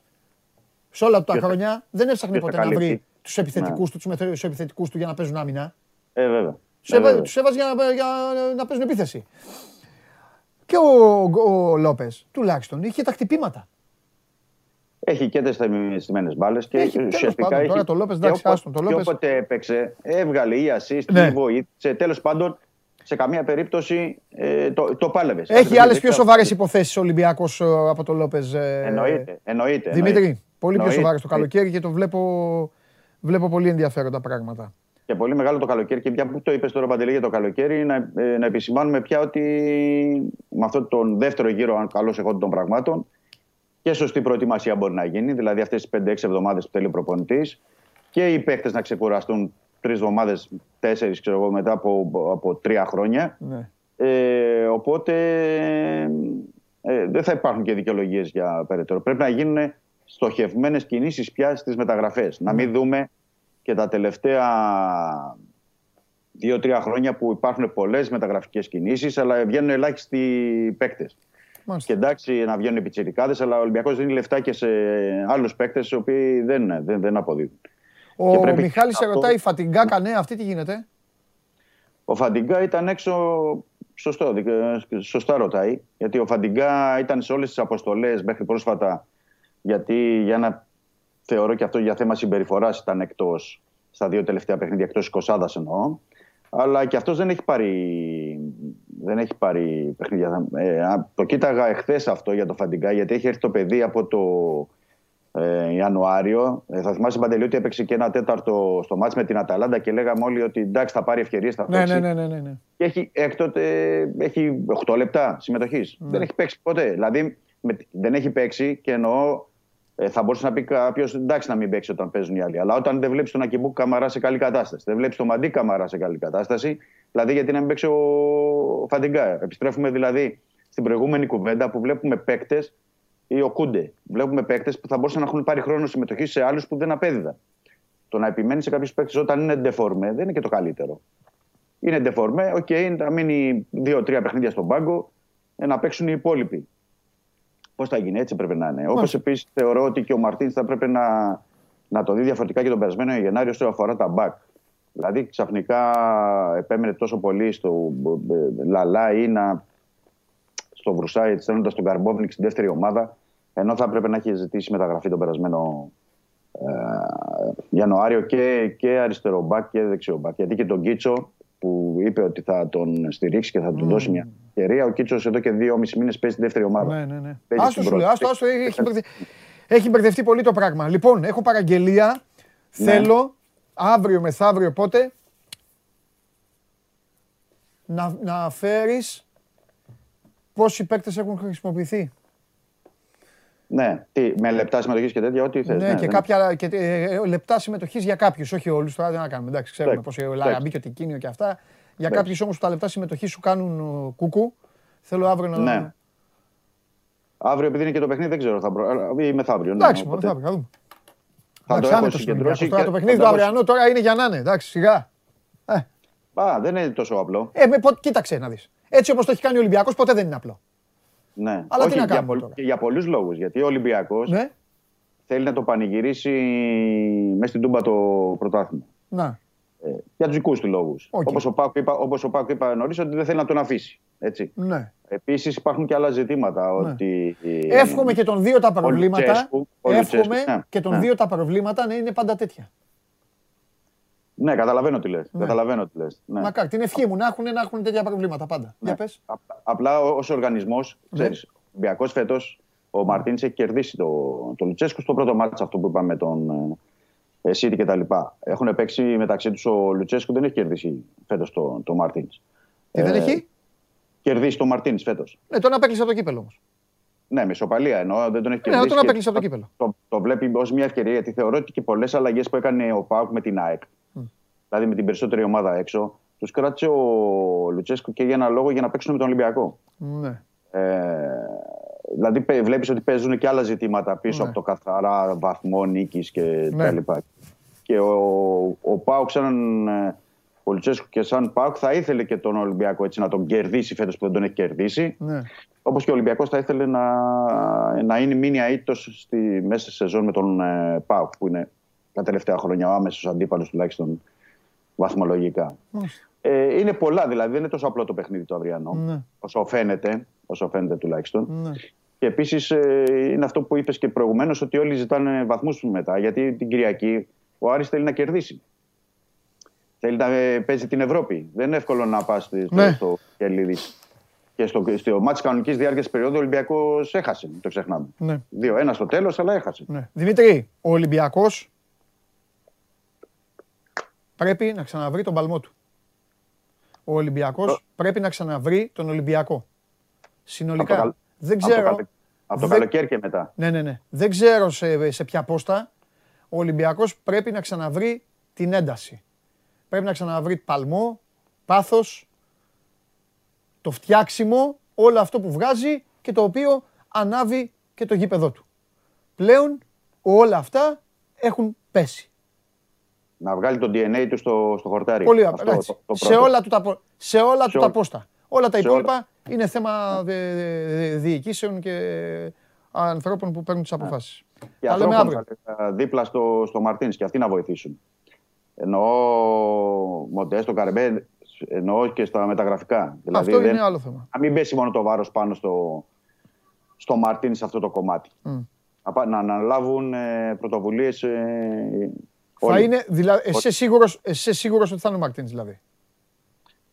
A: σε όλα τα χρόνια. Δεν έψαχνε ποτέ να βρει τους επιθετικούς του, τους επιθετικούς του για να παίζουν άμυνα.
J: Ε, βέβαια.
A: Τους έβαζε για να παίζουν επίθεση. Και ο, ο Λόπες τουλάχιστον είχε τα χτυπήματα.
J: Έχει και τις στημένε μπάλες και
A: έχει, ουσιαστικά έχει. Τώρα το Λόπες, εντάξει, άστον. Το Λόπες...
J: Και όποτε έπαιξε, έβγαλε ή assist, ναι. βοήθησε. Τέλος πάντων, σε καμία περίπτωση ε, το, το πάλευες.
A: Έχει άλλες πιο σοβαρές υποθέσεις ο Ολυμπιακός ε, από τον Λόπες.
J: Ε, εννοείται, εννοείται.
A: Δημήτρη, εννοείται. πολύ πιο σοβαρές το καλοκαίρι και το βλέπω, βλέπω πολύ ενδιαφέροντα πράγματα
J: και πολύ μεγάλο το καλοκαίρι. Και πια που το είπες τώρα Παντελή για το καλοκαίρι, να, ε, να επισημάνουμε πια ότι με αυτόν τον δεύτερο γύρο, αν καλώς εγώ των πραγμάτων, και σωστή προετοιμασία μπορεί να γίνει. Δηλαδή αυτές τις 5-6 εβδομάδες που θέλει ο προπονητής και οι παίχτες να ξεκουραστούν τρεις εβδομάδες, τέσσερις ξέρω εγώ, μετά από, από τρία χρόνια. Ναι. Ε, οπότε ε, δεν θα υπάρχουν και δικαιολογίες για περαιτέρω. Πρέπει να γίνουν στοχευμένες κινήσεις πια στις μεταγραφές. Να μην ναι. δούμε και τα τελευταία δύο-τρία χρόνια που υπάρχουν πολλές μεταγραφικές κινήσεις, αλλά βγαίνουν ελάχιστοι παίκτες. Και εντάξει να βγαίνουν επιτσιρικάδε, αλλά ο Ολυμπιακός δίνει λεφτά και σε άλλους παίκτες οι οποίοι δεν, δεν, δεν αποδίδουν.
A: Ο πρέπει... Μιχάλης σε ρωτάει, Φατιγκά κανέ, αυτή τι γίνεται;
J: Ο Φαντιγκά ήταν έξω. Σωστό, σωστά ρωτάει. Γιατί ο Φαντιγκά ήταν σε όλες τις αποστολές μέχρι πρόσφατα. Γιατί για να θεωρώ και αυτό για θέμα συμπεριφοράς ήταν εκτός στα δύο τελευταία παιχνίδια, εκτός 20 εννοώ. Αλλά και αυτός δεν έχει πάρει, δεν έχει πάρει παιχνίδια. Ε, το κοίταγα εχθές αυτό για το Φαντιγκά, γιατί έχει έρθει το παιδί από το ε, Ιανουάριο. Ε, θα θυμάσαι Παντελή ότι έπαιξε και ένα τέταρτο στο μάτς με την Αταλάντα και λέγαμε όλοι ότι εντάξει θα πάρει ευκαιρίες. Θα
A: ναι, ναι, ναι, ναι, ναι, ναι.
J: Και έχει, έκτοτε έχει 8 λεπτά συμμετοχής. Ναι. Δεν έχει παίξει ποτέ. Δηλαδή με, δεν έχει παίξει και εννοώ ε, θα μπορούσε να πει κάποιος εντάξει να μην παίξει όταν παίζουν οι άλλοι. Αλλά όταν δεν βλέπεις τον Ακιμπού Καμαρά σε καλή κατάσταση, δεν βλέπεις τον Μαντί Καμαρά σε καλή κατάσταση, δηλαδή γιατί να μην παίξει ο Φαντιγκά. Επιστρέφουμε δηλαδή στην προηγούμενη κουβέντα που βλέπουμε παίκτες ή ο Κούντε. Βλέπουμε παίκτες που θα μπορούσαν να έχουν πάρει χρόνο συμμετοχή σε άλλους που δεν απέδιδαν. Το να επιμένει σε κάποιους παίκτες όταν είναι ντεφορμέ δεν είναι και το καλύτερο. Είναι ντεφορμέ, OK, okay, να μείνει δύο-τρία παιχνίδια στον πάγκο, ε, να παίξουν οι υπόλοιποι. Πώς θα γίνει, έτσι πρέπει να είναι. Όπως επίσης θεωρώ ότι και ο Μαρτίνς θα πρέπει να, να το δει διαφορετικά και τον περασμένο Γενάριο όσο αφορά τα μπακ. Δηλαδή ξαφνικά επέμενε τόσο πολύ στο Λαλά ή να, στο Βρουσάιτ, στέλνοντας τον Καρμπόβνικ στην δεύτερη ομάδα, ενώ θα έπρεπε να έχει ζητήσει μεταγραφή τον περασμένο Ιανουάριο και, και αριστερό μπακ και δεξιό μπακ. Γιατί και τον Κίτσο που είπε ότι θα τον στηρίξει και θα του δώσει μια ευκαιρία. Ο Κίτσος εδώ και δύο-μισή μήνες παίζει τη δεύτερη ομάδα.
A: Ναι, ναι, ναι. Άστο σου λέω, άστο, άστο, έχει, έχει μπερδευτεί πολύ το πράγμα. Λοιπόν, έχω παραγγελία. Ναι. Θέλω αύριο μεθαύριο πότε; Να, να φέρεις πόσοι παίκτες έχουν χρησιμοποιηθεί;
J: Ναι, τι, με λεπτά συμμετοχής και τέτοια, ό,τι θες.
A: Ναι, ναι, και, ναι. κάποια, και ε, λεπτά συμμετοχής για κάποιους, όχι όλους. Τώρα δεν να κάνουμε. Εντάξει, ξέρουμε πώς η Λαραμπή και ο Τικίνιο και αυτά. Για κάποιους όμως που τα λεπτά συμμετοχής σου κάνουν κούκου, θέλω αύριο να. Ναι.
J: Αύριο, επειδή είναι και το παιχνίδι, δεν ξέρω. Θα προ... ή μεθαύριο.
A: Ναι, εντάξει, μεθαύριο, θα δούμε. Θα το έχω συγκεντρώσει. Τώρα το παιχνίδι του αυριανού τώρα είναι για να είναι. Εντάξει, σιγά.
J: Ε. Α, δεν είναι τόσο απλό.
A: Ε, με, κοίταξε να δεις. Έτσι όπως το έχει κάνει ο Ολυμπιακός, ποτέ δεν είναι απλό.
J: Ναι. Αλλά Όχι, τι να κάνουμε για, τώρα. για πολλούς λόγους. Γιατί ο Ολυμπιακός ναι. θέλει να το πανηγυρίσει μέσα στην Τούμπα το πρωτάθλημα.
A: Να.
J: Ε, για τους δικούς του λόγους. Okay. Όπως ο Πάκου είπα, όπως ο Πάκου είπα νωρίς, ότι δεν θέλει να τον αφήσει. Έτσι.
A: Ναι.
J: Επίσης υπάρχουν και άλλα ζητήματα. Ναι. Ότι,
A: εύχομαι και τον δύο τα προβλήματα. εύχομαι ναι. και τον ναι. δύο τα προβλήματα να είναι πάντα τέτοια.
J: Ναι, καταλαβαίνω τι λες. Ναι. Καταλαβαίνω τι λες. Ναι.
A: Μακάρι, την ευχή μου να έχουν, να έχουν τέτοια προβλήματα πάντα. Ναι. Για πες.
J: απλά ως οργανισμός, ξέρει, ναι. ο Ολυμπιακός φέτος, ο Μαρτίν έχει κερδίσει το, το Λουτσέσκου στο πρώτο μάτσο αυτό που είπαμε με τον ε, Σίτι και τα λοιπά. Έχουν παίξει μεταξύ τους ο Λουτσέσκου, δεν έχει κερδίσει φέτος το, το Μαρτίνς.
A: Τι δεν έχει;
J: Κερδίσει το Μαρτίνς φέτος.
A: Ναι, τον απέκλεισε από το κύπελο όμως.
J: Ναι, με ισοπαλία εννοώ. Δεν τον έχει κερδίσει.
A: Ναι, τον απέκλεισε από το κύπελο.
J: Το, το, βλέπει ως μια ευκαιρία γιατί θεωρώ ότι και πολλές αλλαγές που έκανε ο Πάουκ με την ΑΕΚ δηλαδή με την περισσότερη ομάδα έξω, τους κράτησε ο Λουτσέσκο και για ένα λόγο για να παίξουν με τον Ολυμπιακό.
A: Ναι.
J: Ε, δηλαδή βλέπεις ότι παίζουν και άλλα ζητήματα πίσω ναι. από το καθαρά βαθμό νίκης και ναι. τα λοιπά. Και ο, ο Πάουκ σαν ε, ο Λουτσέσκο και σαν Πάουκ θα ήθελε και τον Ολυμπιακό έτσι να τον κερδίσει φέτος που δεν τον έχει κερδίσει.
A: Ναι.
J: Όπως και ο Ολυμπιακός θα ήθελε να, να είναι μήνυα ήττος μέσα στη σεζόν με τον ε, Πάουκ που είναι τα τελευταία χρόνια ο άμεσος αντίπαλος τουλάχιστον βαθμολογικά. Ε, είναι πολλά δηλαδή, δεν είναι τόσο απλό το παιχνίδι το αυριανό, ναι. όσο, φαίνεται, όσο φαίνεται τουλάχιστον.
A: Ναι.
J: Και επίσης ε, είναι αυτό που είπες και προηγουμένως, ότι όλοι ζητάνε βαθμούς μετά. Γιατί την Κυριακή ο Άρης θέλει να κερδίσει. Θέλει να ε, παίζει την Ευρώπη. Δεν είναι εύκολο να πας στο, ναι. στο Κελίδη. Και στο, στο μάτι κανονικής διάρκειας περίοδου ο Ολυμπιακός έχασε. Το ξεχνάμε. Ναι. Δύο-ένα στο τέλος, αλλά έχασε.
A: Ναι. Δημήτρη, ο Ολυμπιακός πρέπει να ξαναβρει τον παλμό του. Ο Ολυμπιακός πρέπει να ξαναβρει τον Ολυμπιακό. Συνολικά. Δεν ξέρω.
J: Από το, καλοκαίρι και μετά.
A: Ναι, ναι, ναι. Δεν ξέρω σε, σε ποια πόστα. Ο Ολυμπιακός πρέπει να ξαναβρει την ένταση. Πρέπει να ξαναβρει παλμό, πάθος, το φτιάξιμο, όλο αυτό που βγάζει και το οποίο ανάβει και το γήπεδό του. Πλέον όλα αυτά έχουν πέσει
J: να βγάλει το DNA του στο, στο χορτάρι.
A: Πολύ απλά. σε όλα του τα, σε όλα του τα πόστα. Όλα τα υπόλοιπα είναι θέμα διοικήσεων και ανθρώπων που παίρνουν τις αποφάσεις.
J: Και ανθρώπων δίπλα στο, στο Μαρτίνς και αυτοί να βοηθήσουν. Εννοώ Μοντέστο, Καρεμπέ, εννοώ και στα μεταγραφικά.
A: Δηλαδή, αυτό είναι άλλο θέμα.
J: Να μην πέσει μόνο το βάρος πάνω στο, στο Μαρτίνς σε αυτό το κομμάτι. Να, να αναλάβουν ε, πρωτοβουλίες ε,
A: θα είναι, δηλαδή, εσύ σίγουρος, εσύ σίγουρος ότι θα είναι ο Μαρτίνς δηλαδή;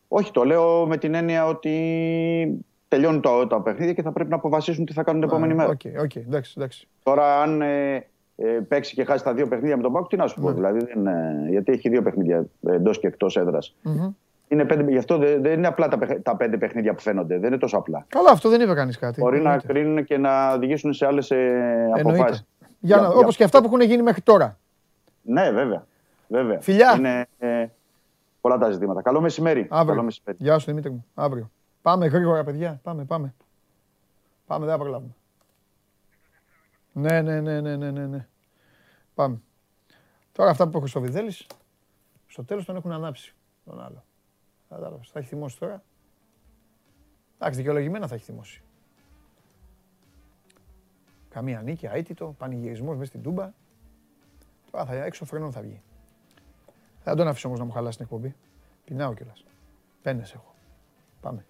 J: Όχι, το λέω με την έννοια ότι τελειώνει το, το παιχνίδι και θα πρέπει να αποφασίσουν τι θα κάνουν την επόμενη μέρα.
A: Okay, okay, εντάξει, εντάξει.
J: Τώρα, αν ε, ε, παίξει και χάσει τα δύο παιχνίδια με τον Πάκου, τι να σου πω. Ναι. Δηλαδή, δεν, ε, γιατί έχει δύο παιχνίδια εντός και εκτός έδρας. Mm-hmm. Είναι πέντε, γι' αυτό δεν, δεν είναι απλά τα, τα πέντε παιχνίδια που φαίνονται. Δεν είναι τόσο απλά.
A: Καλά, αυτό δεν είπε κανείς κάτι.
J: Μπορεί να κρίνουν και να οδηγήσουν σε άλλες αποφάσεις.
A: Όπως και αυτά που έχουν γίνει μέχρι τώρα.
J: Ναι, βέβαια. βέβαια.
A: Φιλιά.
J: Είναι ε, πολλά τα ζητήματα. Καλό μεσημέρι.
A: Αύριο.
J: Καλό μεσημέρι.
A: Γεια σου Δημήτρη μου. Αύριο. Πάμε γρήγορα, παιδιά. Πάμε, πάμε. Πάμε, δεν θα προλάβουμε. Ναι, ναι, ναι, ναι, ναι, ναι, ναι. Πάμε. Τώρα αυτά που έχω στο Βιδέλης, στο τέλος τον έχουν ανάψει. Τον άλλο. Κατάλαβες. Θα έχει θυμώσει τώρα. Εντάξει, δικαιολογημένα θα έχει θυμώσει. Καμία νίκη, αίτητο, πανηγυρισμός μέσα στην Τούμπα. Τώρα θα έξω φρενών θα βγει. Δεν τον αφήσω όμως να μου χαλάσει την εκπομπή. Πεινάω κιόλας. Πένες έχω. Πάμε.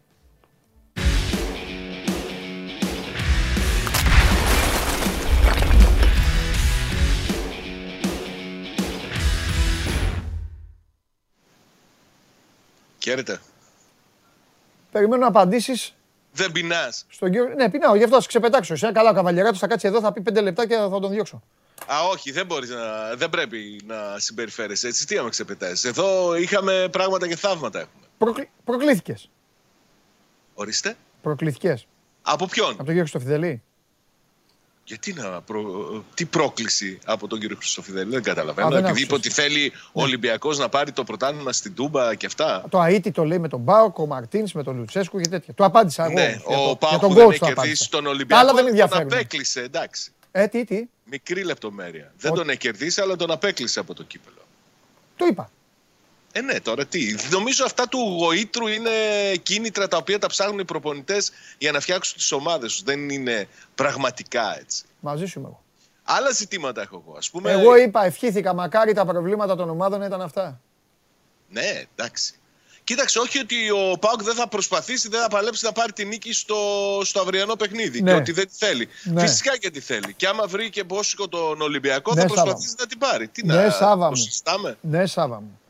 K: Χαίρετε.
A: Περιμένω να απαντήσεις
K: δεν πεινάς.
A: Στον κύριο... Ναι, πεινάω, γι' αυτό θα σε ξεπετάξω. Είσαι καλά ο καβαλιαράτο, θα κάτσει εδώ, θα πει πέντε λεπτά και θα τον διώξω.
K: Α, όχι, δεν, μπορείς να, δεν πρέπει να συμπεριφέρεσαι έτσι. Τι άμα ξεπετάς. Εδώ είχαμε πράγματα και θαύματα έχουμε.
A: Προκλ... Προκλήθηκες.
K: Ορίστε.
A: Προκλήθηκες.
K: Από ποιον;
A: Από τον κύριο Χρυστοφιδελή.
K: Γιατί να προ... Τι πρόκληση από τον κύριο Χρυστοφιδέλη, δεν καταλαβαίνω. Επειδή είπε ότι θέλει ο ναι. Ολυμπιακός να πάρει το πρωτάθλημα στην Τούμπα και αυτά.
A: Το Αίτη το λέει με τον Μπάουκ, ο Μαρτίνς με τον Λουτσέσκου και τέτοια. Το απάντησα εγώ.
K: Ναι, ο Πάουκ δεν έχει κερδίσει τον Ολυμπιακό. Αλλά δεν ενδιαφέρει. Τον απέκλεισε, εντάξει.
A: Ε, τι, τι.
K: Μικρή λεπτομέρεια. Δεν τον έχει κερδίσει, αλλά τον απέκλεισε από το κύπελο.
A: Το είπα.
K: Ε, ναι, τώρα τι. Νομίζω αυτά του γοήτρου είναι κίνητρα τα οποία τα ψάχνουν οι προπονητές για να φτιάξουν τις ομάδες τους. Δεν είναι πραγματικά έτσι.
A: Μαζί σου είμαι εγώ.
K: Άλλα ζητήματα έχω εγώ. Ας πούμε...
A: Εγώ είπα, ευχήθηκα, μακάρι τα προβλήματα των ομάδων ήταν αυτά.
K: Ναι, εντάξει. Κοίταξε, όχι ότι ο Πάουκ δεν θα προσπαθήσει, δεν θα παλέψει να πάρει τη νίκη στο, στο αυριανό παιχνίδι. Ναι. Και ότι δεν τη θέλει. Ναι. Φυσικά και τη θέλει. Και άμα βρει και πόσικο τον Ολυμπιακό, ναι, θα προσπαθήσει να την πάρει. Τι
A: ναι,
K: να
A: Σάβα μου. Ναι, Σάβα μου.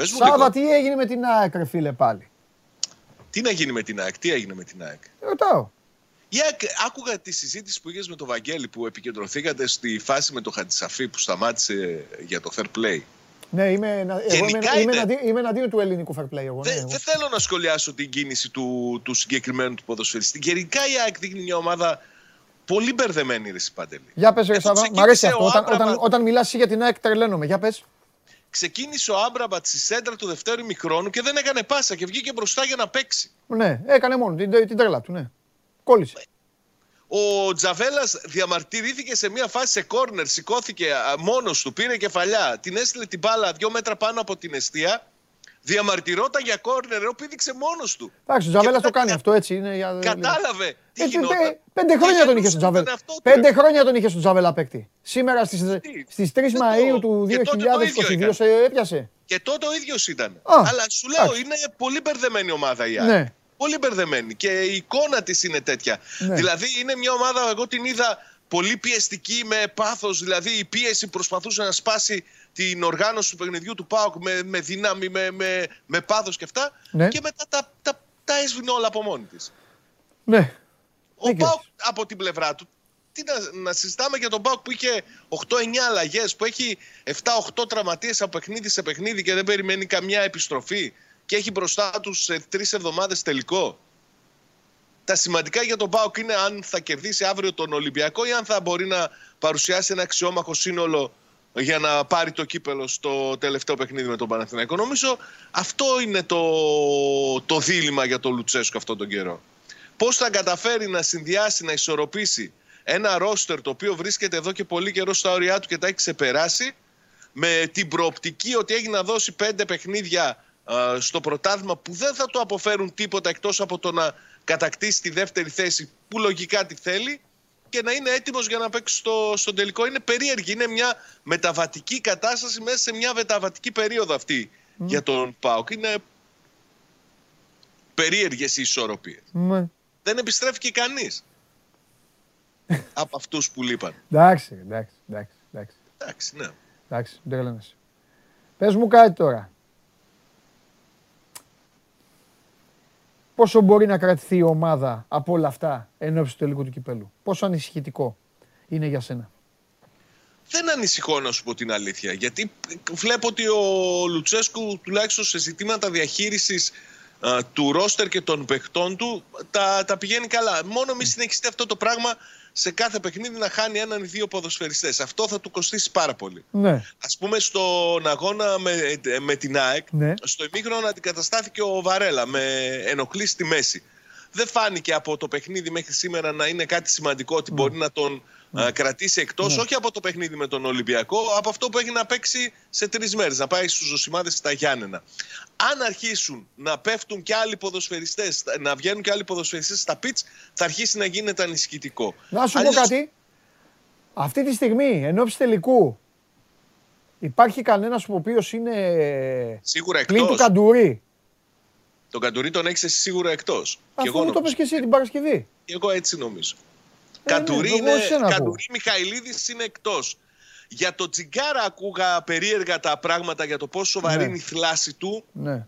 K: Πες μου
A: Σάβα,
K: λίγο.
A: τι έγινε με την ΑΕΚ, ρε φίλε, πάλι;
K: Τι να γίνει με την ΑΕΚ, τι έγινε με την ΑΕΚ;
A: Ρωτάω.
K: Η ΑΕΚ, άκουγα τη συζήτηση που είχες με τον Βαγγέλη που επικεντρωθήκατε στη φάση με τον Χατζησαφή που σταμάτησε για το fair play.
A: Ναι, είμαι, εγώ είμαι, είμαι, εναντί, είμαι εναντίον του ελληνικού fair play. Εγώ,
K: δεν,
A: ναι,
K: δεν θέλω να σχολιάσω την κίνηση του, του συγκεκριμένου του ποδοσφαιριστή. Γενικά η ΑΕΚ δείχνει μια ομάδα πολύ μπερδεμένη, ρε Παντελή.
A: Για πες, ρε Σάβα, μ' αρέσει αυτό. Όταν, όταν, όταν μιλάς για την ΑΕΚ τρελαίνομαι. Για πες.
K: Ξεκίνησε ο Άμπραμπατ στη σέντρα του δευτέρου μικρόνου και δεν έκανε πάσα και βγήκε μπροστά για να παίξει.
A: Ναι, έκανε μόνο την, την τρέλα του, ναι. Κόλλησε.
K: Ο Τζαβέλας διαμαρτυρήθηκε σε μια φάση σε κόρνερ, σηκώθηκε μόνος του, πήρε κεφαλιά, την έστειλε την μπάλα δύο μέτρα πάνω από την αιστεία. Διαμαρτυρόταν για κόρνερ, ο πήδηξε μόνος του.
A: Εντάξει, ο Τζαβέλα το κάνει αυτό έτσι. Είναι για...
K: Κατάλαβε. Τι
A: έτσι, πέ, πέντε χρόνια τον είχε στον Τζαβέλα. Πέντε χρόνια τον είχε στον Τζαβέλα παίκτη. Σήμερα στις 3 Μαου του 2022 σε έπιασε.
K: Και τότε ο ίδιος ήταν. Αλλά σου λέω, είναι πολύ μπερδεμένη ομάδα η Άκη. Ναι πολύ μπερδεμένη και η εικόνα της είναι τέτοια. Ναι. Δηλαδή είναι μια ομάδα, εγώ την είδα πολύ πιεστική με πάθος, δηλαδή η πίεση προσπαθούσε να σπάσει την οργάνωση του παιχνιδιού του ΠΑΟΚ με, με δύναμη, με, με, με πάθος και αυτά ναι. και μετά τα, τα, τα έσβηνε όλα από μόνη της.
A: Ναι.
K: Ο ΠΑΟΚ από την πλευρά του, τι να, να συζητάμε για τον ΠΑΟΚ που είχε 8-9 αλλαγές, που έχει 7-8 τραυματίες από παιχνίδι σε παιχνίδι και δεν περιμένει καμιά επιστροφή και έχει μπροστά τους σε τρεις εβδομάδες τελικό. Τα σημαντικά για τον Πάοκ είναι αν θα κερδίσει αύριο τον Ολυμπιακό ή αν θα μπορεί να παρουσιάσει ένα αξιόμαχο σύνολο για να πάρει το κύπελο στο τελευταίο παιχνίδι με τον Παναθηναϊκό. Νομίζω αυτό είναι το, το δίλημα για τον Λουτσέσκο αυτόν τον καιρό. Πώς θα καταφέρει να συνδυάσει, να ισορροπήσει ένα ρόστερ το οποίο βρίσκεται εδώ και πολύ καιρό στα όρια του και τα έχει ξεπεράσει με την προοπτική ότι έχει να δώσει πέντε παιχνίδια στο πρωτάθλημα που δεν θα το αποφέρουν τίποτα εκτός από το να κατακτήσει τη δεύτερη θέση που λογικά τη θέλει και να είναι έτοιμος για να παίξει στο, στον τελικό. Είναι περίεργη, είναι μια μεταβατική κατάσταση μέσα σε μια μεταβατική περίοδο αυτή για τον ΠΑΟΚ. Είναι περίεργες οι ισορροπίες. Δεν επιστρέφει και κανείς από αυτούς που λείπαν.
A: Εντάξει, εντάξει, εντάξει.
K: Εντάξει, ναι.
A: Εντάξει, δεν Πες μου κάτι τώρα. Πόσο μπορεί να κρατηθεί η ομάδα από όλα αυτά εν ώψη του τελικού του κυπέλου; Πόσο ανησυχητικό είναι για σένα;
K: Δεν ανησυχώ να σου πω την αλήθεια. Γιατί βλέπω ότι ο Λουτσέσκου τουλάχιστον σε ζητήματα διαχείρισης του ρόστερ και των παιχτών του τα, τα πηγαίνει καλά. Μόνο μη συνεχιστεί αυτό το πράγμα σε κάθε παιχνίδι να χάνει έναν ή δύο ποδοσφαιριστές. Αυτό θα του κοστίσει πάρα πολύ.
A: Ναι.
K: Ας πούμε στον αγώνα με, με την ΑΕΚ, ναι. στο ημίχρονο αντικαταστάθηκε ο Βαρέλα με ενοχλή στη μέση. Δεν φάνηκε από το παιχνίδι μέχρι σήμερα να είναι κάτι σημαντικό ότι ναι. μπορεί να τον ναι. κρατήσει εκτός, ναι. όχι από το παιχνίδι με τον Ολυμπιακό, από αυτό που έχει να παίξει σε τρεις μέρες, να πάει στους Ζωσιμάδες στα Γιάννενα. Αν αρχίσουν να πέφτουν και άλλοι ποδοσφαιριστές, να βγαίνουν και άλλοι ποδοσφαιριστές στα πιτς, θα αρχίσει να γίνεται ανησυχητικό.
A: Να σου πω κάτι. Αυτή τη στιγμή, εν ώψη τελικού, υπάρχει κανένας ο οποίος είναι.
K: Σίγουρα εκτό.
A: του Καντουρί.
K: Τον Καντουρί τον έχεις σίγουρα εκτός.
A: Αφού μου το πες και εσύ την Παρασκευή.
K: Εγώ έτσι νομίζω. Ε, Καντουρί, ναι, Καντουρί Μιχαηλίδης είναι εκτός. Για το Τσιγκάρα ακούγα περίεργα τα πράγματα για το πόσο σοβαρή ναι. είναι η θλάση του.
A: Ναι.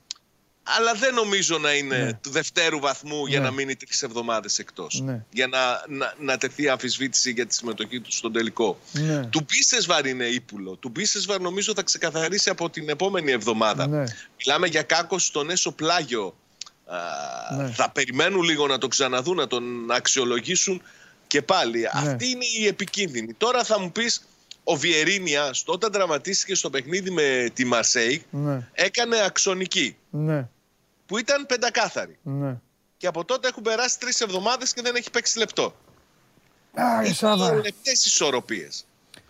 K: αλλά δεν νομίζω να είναι ναι. του δευτέρου βαθμού για ναι. να μείνει τρεις εβδομάδες εκτός. Ναι. Για να, να, να τεθεί αμφισβήτηση για τη συμμετοχή του στον τελικό. Ναι. Του Μπίσεσβαρ είναι ύπουλο. Του Μπίσεσβαρ νομίζω θα ξεκαθαρίσει από την επόμενη εβδομάδα. Ναι. Μιλάμε για κάκος στον έσω πλάγιο. Ναι. Θα περιμένουν λίγο να τον ξαναδούν, να τον αξιολογήσουν και πάλι. Αυτή είναι η επικίνδυνη. Τώρα θα μου πεις ο Βιερίνιας, όταν τραυματίστηκε στο παιχνίδι με τη Μαρσέη, ναι. έκανε αξονική. Ναι. Που ήταν πεντακάθαρη. Ναι. Και από τότε έχουν περάσει τρεις εβδομάδες και δεν έχει παίξει λεπτό.
A: Ήταν
K: λεπτές ισορροπίες.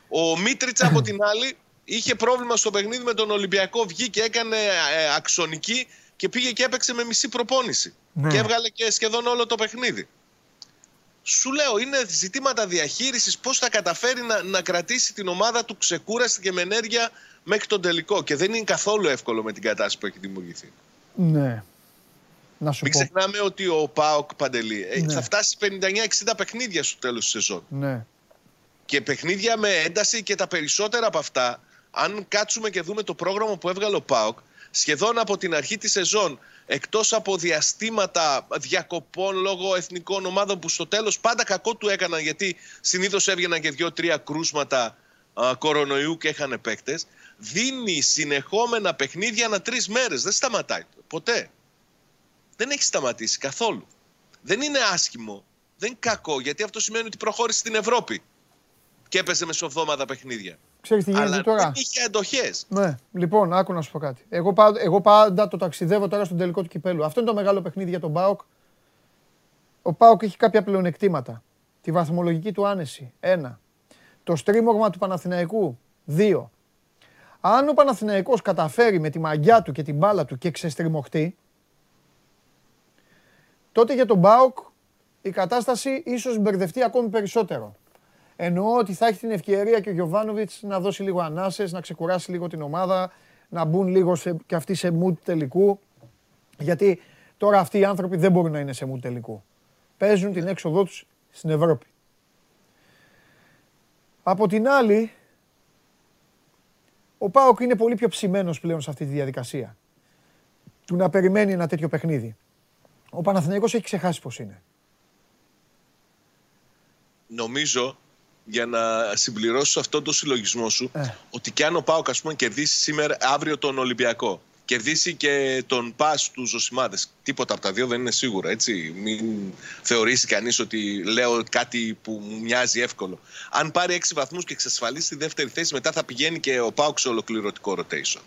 K: Ο Μίτριτς από την άλλη είχε πρόβλημα στο παιχνίδι με τον Ολυμπιακό. Βγήκε, έκανε ε, αξονική και πήγε και έπαιξε με μισή προπόνηση. Ναι. Και έβγαλε και σχεδόν όλο το παιχνίδι σου λέω, είναι ζητήματα διαχείρισης. Πώς θα καταφέρει να, να κρατήσει την ομάδα του ξεκούραστη και με ενέργεια μέχρι τον τελικό. Και δεν είναι καθόλου εύκολο με την κατάσταση που έχει δημιουργηθεί.
A: Ναι. Να
K: σου Μην πω. ξεχνάμε ότι ο Πάοκ Παντελή ε, ναι. θα φτάσει 59-60 παιχνίδια στο τέλος της σεζόν.
A: Ναι.
K: Και παιχνίδια με ένταση και τα περισσότερα από αυτά, αν κάτσουμε και δούμε το πρόγραμμα που έβγαλε ο Πάοκ, σχεδόν από την αρχή της σεζόν εκτός από διαστήματα διακοπών λόγω εθνικών ομάδων που στο τέλος πάντα κακό του έκαναν γιατί συνήθως έβγαιναν και δύο-τρία κρούσματα α, κορονοϊού και είχαν παίκτες, δίνει συνεχόμενα παιχνίδια ανά τρεις μέρες. Δεν σταματάει ποτέ. Δεν έχει σταματήσει καθόλου. Δεν είναι άσχημο. Δεν είναι κακό γιατί αυτό σημαίνει ότι προχώρησε στην Ευρώπη και έπεσε μεσοβδόμαδα παιχνίδια.
A: Ξέρεις τι γίνεται Αλλά τώρα;
K: δεν είχε αντοχές.
A: Ναι, λοιπόν, άκου να σου πω κάτι. Εγώ, πάντα, εγώ πάντα το ταξιδεύω τώρα στον τελικό του κυπέλου. Αυτό είναι το μεγάλο παιχνίδι για τον Πάοκ. Ο Πάοκ έχει κάποια πλεονεκτήματα. Τη βαθμολογική του άνεση. Ένα. Το στρίμωγμα του Παναθηναϊκού. Δύο. Αν ο Παναθηναϊκός καταφέρει με τη μαγιά του και την μπάλα του και ξεστριμωχτεί, τότε για τον Πάοκ η κατάσταση ίσως μπερδευτεί ακόμη περισσότερο. Εννοώ ότι θα έχει την ευκαιρία και ο Γιωβάνοβιτς να δώσει λίγο ανάσες, να ξεκουράσει λίγο την ομάδα, να μπουν λίγο σε, και αυτοί σε mood τελικού. Γιατί τώρα αυτοί οι άνθρωποι δεν μπορούν να είναι σε mood τελικού. Παίζουν την έξοδό τους στην Ευρώπη. Από την άλλη, ο Πάοκ είναι πολύ πιο ψημένος πλέον σε αυτή τη διαδικασία. Του να περιμένει ένα τέτοιο παιχνίδι. Ο Παναθηναϊκός έχει ξεχάσει πώς είναι.
K: Νομίζω για να συμπληρώσεις αυτό το συλλογισμό σου ε. ότι κι αν ο Πάοκ ας πούμε κερδίσει σήμερα, αύριο τον Ολυμπιακό κερδίσει και τον πας του Ζωσιμάδες. Τίποτα από τα δύο δεν είναι σίγουρο. Έτσι. Μην θεωρήσει κανείς ότι λέω κάτι που μου μοιάζει εύκολο. Αν πάρει έξι βαθμούς και εξασφαλίσει τη δεύτερη θέση, μετά θα πηγαίνει και ο Πάοκ σε ολοκληρωτικό rotation.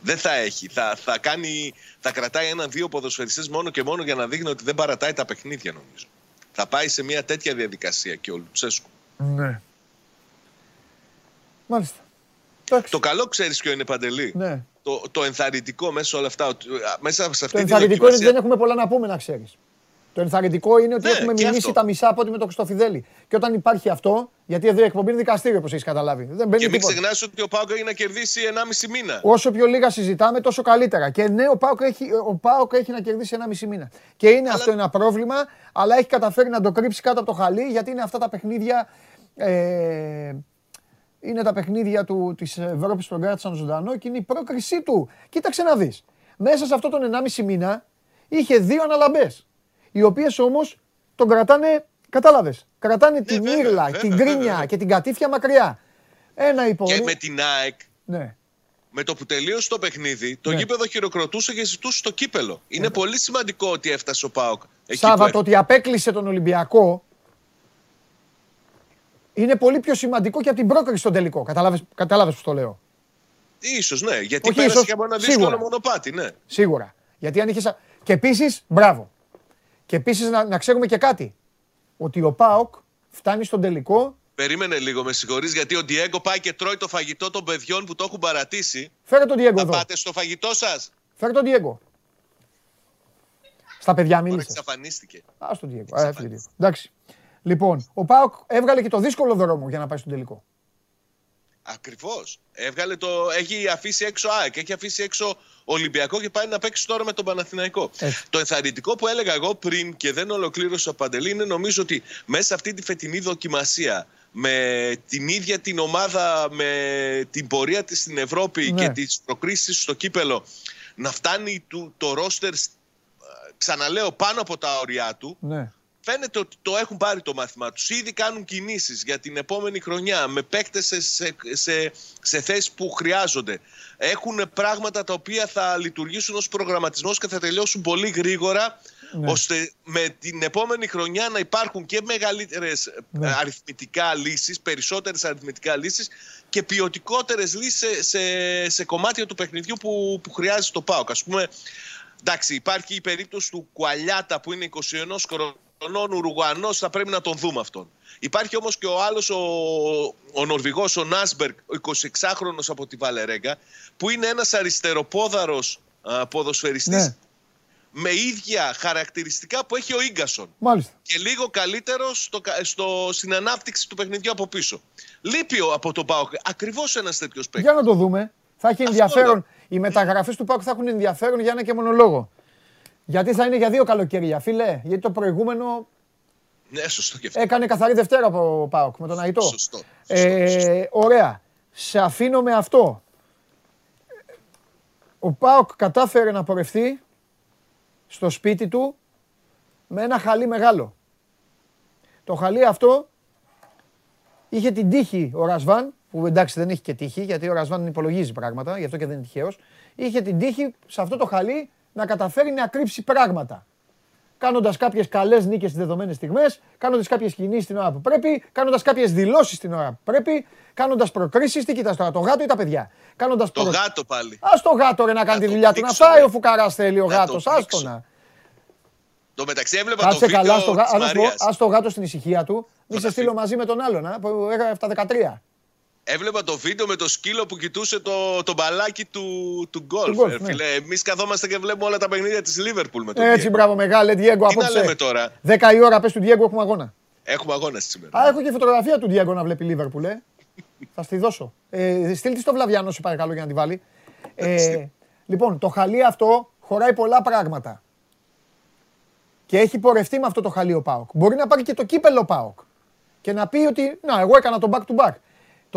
K: Δεν θα έχει. Θα, θα, κάνει, θα κρατάει έναν-δύο ποδοσφαιριστές μόνο και μόνο για να δείχνει ότι δεν παρατάει τα παιχνίδια, νομίζω. Θα πάει σε μια τέτοια διαδικασία και ο Λουτσέσκου.
A: Ναι. Μάλιστα.
K: Το καλό ξέρεις ποιο είναι παντελή.
A: Ναι.
K: Το, το ενθαρρυντικό μέσα σε όλα αυτά. Μέσα σε αυτή
A: το ενθαρρυντικό είναι ότι δεν έχουμε πολλά να πούμε, να ξέρεις. Το ενθαρρυντικό είναι ότι ναι, έχουμε μιλήσει τα μισά από ό,τι με το Χρυστοφιδέλη. Και όταν υπάρχει αυτό, γιατί εδώ η εκπομπή είναι δικαστήριο, όπως έχεις καταλάβει. Δεν
K: και μην ξεχνάς ότι ο Πάοκ έχει να κερδίσει 1,5 μήνα.
A: Όσο πιο λίγα συζητάμε, τόσο καλύτερα. Και ναι, ο Πάοκ έχει, ο Πάοκ έχει να κερδίσει 1,5 μήνα. Και είναι αυτό ένα πρόβλημα, αλλά έχει καταφέρει να το κρύψει κάτω από το χαλί, γιατί είναι αυτά τα παιχνίδια. Ε, είναι τα παιχνίδια του, της Ευρώπης που τον κράτησαν ζωντανό και είναι η πρόκρισή του. Κοίταξε να δεις. Μέσα σε αυτό τον 1,5 μήνα είχε δύο αναλαμπές οι οποίες όμως τον κρατάνε, κατάλαβες. Κρατάνε την ναι, ήρλα, την γκρίνια και την κατήφια μακριά. Ένα υπόλοιπο.
K: Και με την ΑΕΚ.
A: Ναι.
K: Με το που τελείωσε το παιχνίδι, το ναι. γήπεδο χειροκροτούσε και ζητούσε το κύπελο. Είναι πολύ σημαντικό ότι έφτασε ο Πάοκ.
A: Σάββατο, ότι απέκλεισε τον Ολυμπιακό είναι πολύ πιο σημαντικό και από την πρόκριση στον τελικό. Κατάλαβε που το λέω;
K: Ίσως ναι, γιατί Όχι, πέρασε ίσως, και από ένα δύσκολο μονοπάτι, ναι.
A: Σίγουρα. Γιατί αν είχε. Και επίσης, μπράβο. Και επίσης να, να ξέρουμε και κάτι. Ότι ο Πάοκ φτάνει στον τελικό.
K: Περίμενε λίγο, με συγχωρείς, γιατί ο Ντιέγκο πάει και τρώει το φαγητό των παιδιών που το έχουν παρατήσει.
A: Φέρε τον Ντιέγκο εδώ.
K: πάτε στο φαγητό σας;
A: Φέρε τον Ντιέγκο. Στα παιδιά μίλησες.
K: εξαφανίστηκε.
A: Α τον Ντιέγκο. Εντάξει. Λοιπόν, ο Πάοκ έβγαλε και το δύσκολο δρόμο για να πάει στον τελικό.
K: Ακριβώς. Έβγαλε το. Έχει αφήσει έξω ΑΕΚ, έχει αφήσει έξω Ολυμπιακό και πάει να παίξει τώρα με τον Παναθηναϊκό. Το ενθαρρυντικό που έλεγα εγώ πριν και δεν ολοκλήρωσα ο Παντελή είναι νομίζω ότι μέσα αυτή τη φετινή δοκιμασία με την ίδια την ομάδα, με την πορεία της στην Ευρώπη ναι. και τις προκρίσεις στο κύπελο να φτάνει το, το ρόστερ, ξαναλέω, πάνω από τα όρια του. Ναι. Φαίνεται ότι το έχουν πάρει το μάθημά τους. Ήδη κάνουν κινήσεις για την επόμενη χρονιά με παίκτες σε, σε, σε, σε θέσεις που χρειάζονται. Έχουν πράγματα τα οποία θα λειτουργήσουν ως προγραμματισμός και θα τελειώσουν πολύ γρήγορα ναι. ώστε με την επόμενη χρονιά να υπάρχουν και μεγαλύτερες ναι. αριθμητικά λύσεις, περισσότερες αριθμητικά λύσεις και ποιοτικότερες λύσεις σε, σε, κομμάτια του παιχνιδιού που, που χρειάζεται το ΠΑΟΚ. Ας πούμε, εντάξει, υπάρχει η περίπτωση του Κουαλιάτα που είναι 21 χρονών Ουρουγουανός, θα πρέπει να τον δούμε αυτόν. Υπάρχει όμως και ο άλλος, ο, ο Νορβηγός, ο Νάσμπεργκ, ο 26χρονος από τη Βαλερέγκα, που είναι ένας αριστεροπόδαρος ποδοσφαιριστής ναι με ίδια χαρακτηριστικά που έχει ο γκασον.
A: Μάλιστα.
K: Και λίγο καλύτερο στο, στο, στην ανάπτυξη του παιχνιδιού από πίσω. Λείπει από τον Πάοκ ακριβώς ένας τέτοιος παίκτης.
A: Για να το δούμε. Θα έχει ενδιαφέρον. Οι μεταγραφές του Πάοκ θα έχουν ενδιαφέρον για ένα και μόνο λόγο. Γιατί θα είναι για δύο καλοκαίρια, φίλε. Γιατί το προηγούμενο.
K: Ναι, σωστό και
A: αυτό. Έκανε καθαρή Δευτέρα από Πάοκ με τον Αϊτό.
K: Σωστό.
A: Ε, ωραία. Σε αφήνω με αυτό. Ο Πάοκ κατάφερε να πορευτεί στο σπίτι του με ένα χαλί μεγάλο. Το χαλί αυτό είχε την τύχη ο Ρασβάν, που εντάξει δεν έχει και τύχη, γιατί ο Ρασβάν υπολογίζει πράγματα, γι' αυτό και δεν είναι τυχαίος. Είχε την τύχη σε αυτό το χαλί να καταφέρει να κρύψει πράγματα. Κάνοντας κάποιες καλές νίκες στις δεδομένες στιγμές, κάνοντας κάποιες κινήσεις την ώρα που πρέπει, κάνοντας κάποιες δηλώσεις την ώρα που πρέπει, κάνοντας προκρίσεις. Τι κοιτάς τώρα, το γάτο ή τα παιδιά; Κάνοντας
K: το προ... γάτο πάλι.
A: Α το γάτο ρε να κάνει τη δουλειά του. Να φάει ο φουκαράς θέλει ο γάτος. Άστονα.
K: Το μεταξύ έβλεπα το βίντεο καλά, στο,
A: ας το γάτο στην ησυχία του. Μη σε στείλω μαζί με τον άλλον, που έγραφε τα 13.
K: Έβλεπα το βίντεο με το σκύλο που κοιτούσε το, το μπαλάκι του, του γκολφ. Ε, ναι. Εμείς καθόμαστε και βλέπουμε όλα τα παιχνίδια της Λίβερπουλ με τον
A: Έτσι, μπράβο, μεγάλε Διέγκο.
K: Τι να λέμε τώρα;
A: 10 η ώρα πες του Διέγκο έχουμε αγώνα.
K: Έχουμε αγώνα σήμερα.
A: Α, έχω και φωτογραφία του Διέγκο να βλέπει Λίβερπουλ. Ε. Θα στη δώσω. Ε, στείλτε στο Βλαβιάνο, σε παρακαλώ, για να τη βάλει. Ε, λοιπόν, το χαλί αυτό χωράει πολλά πράγματα. Και έχει πορευτεί με αυτό το χαλί ο Πάοκ. Μπορεί να πάρει και το κύπελο Πάοκ. Και να πει ότι, να, εγώ έκανα το back to back.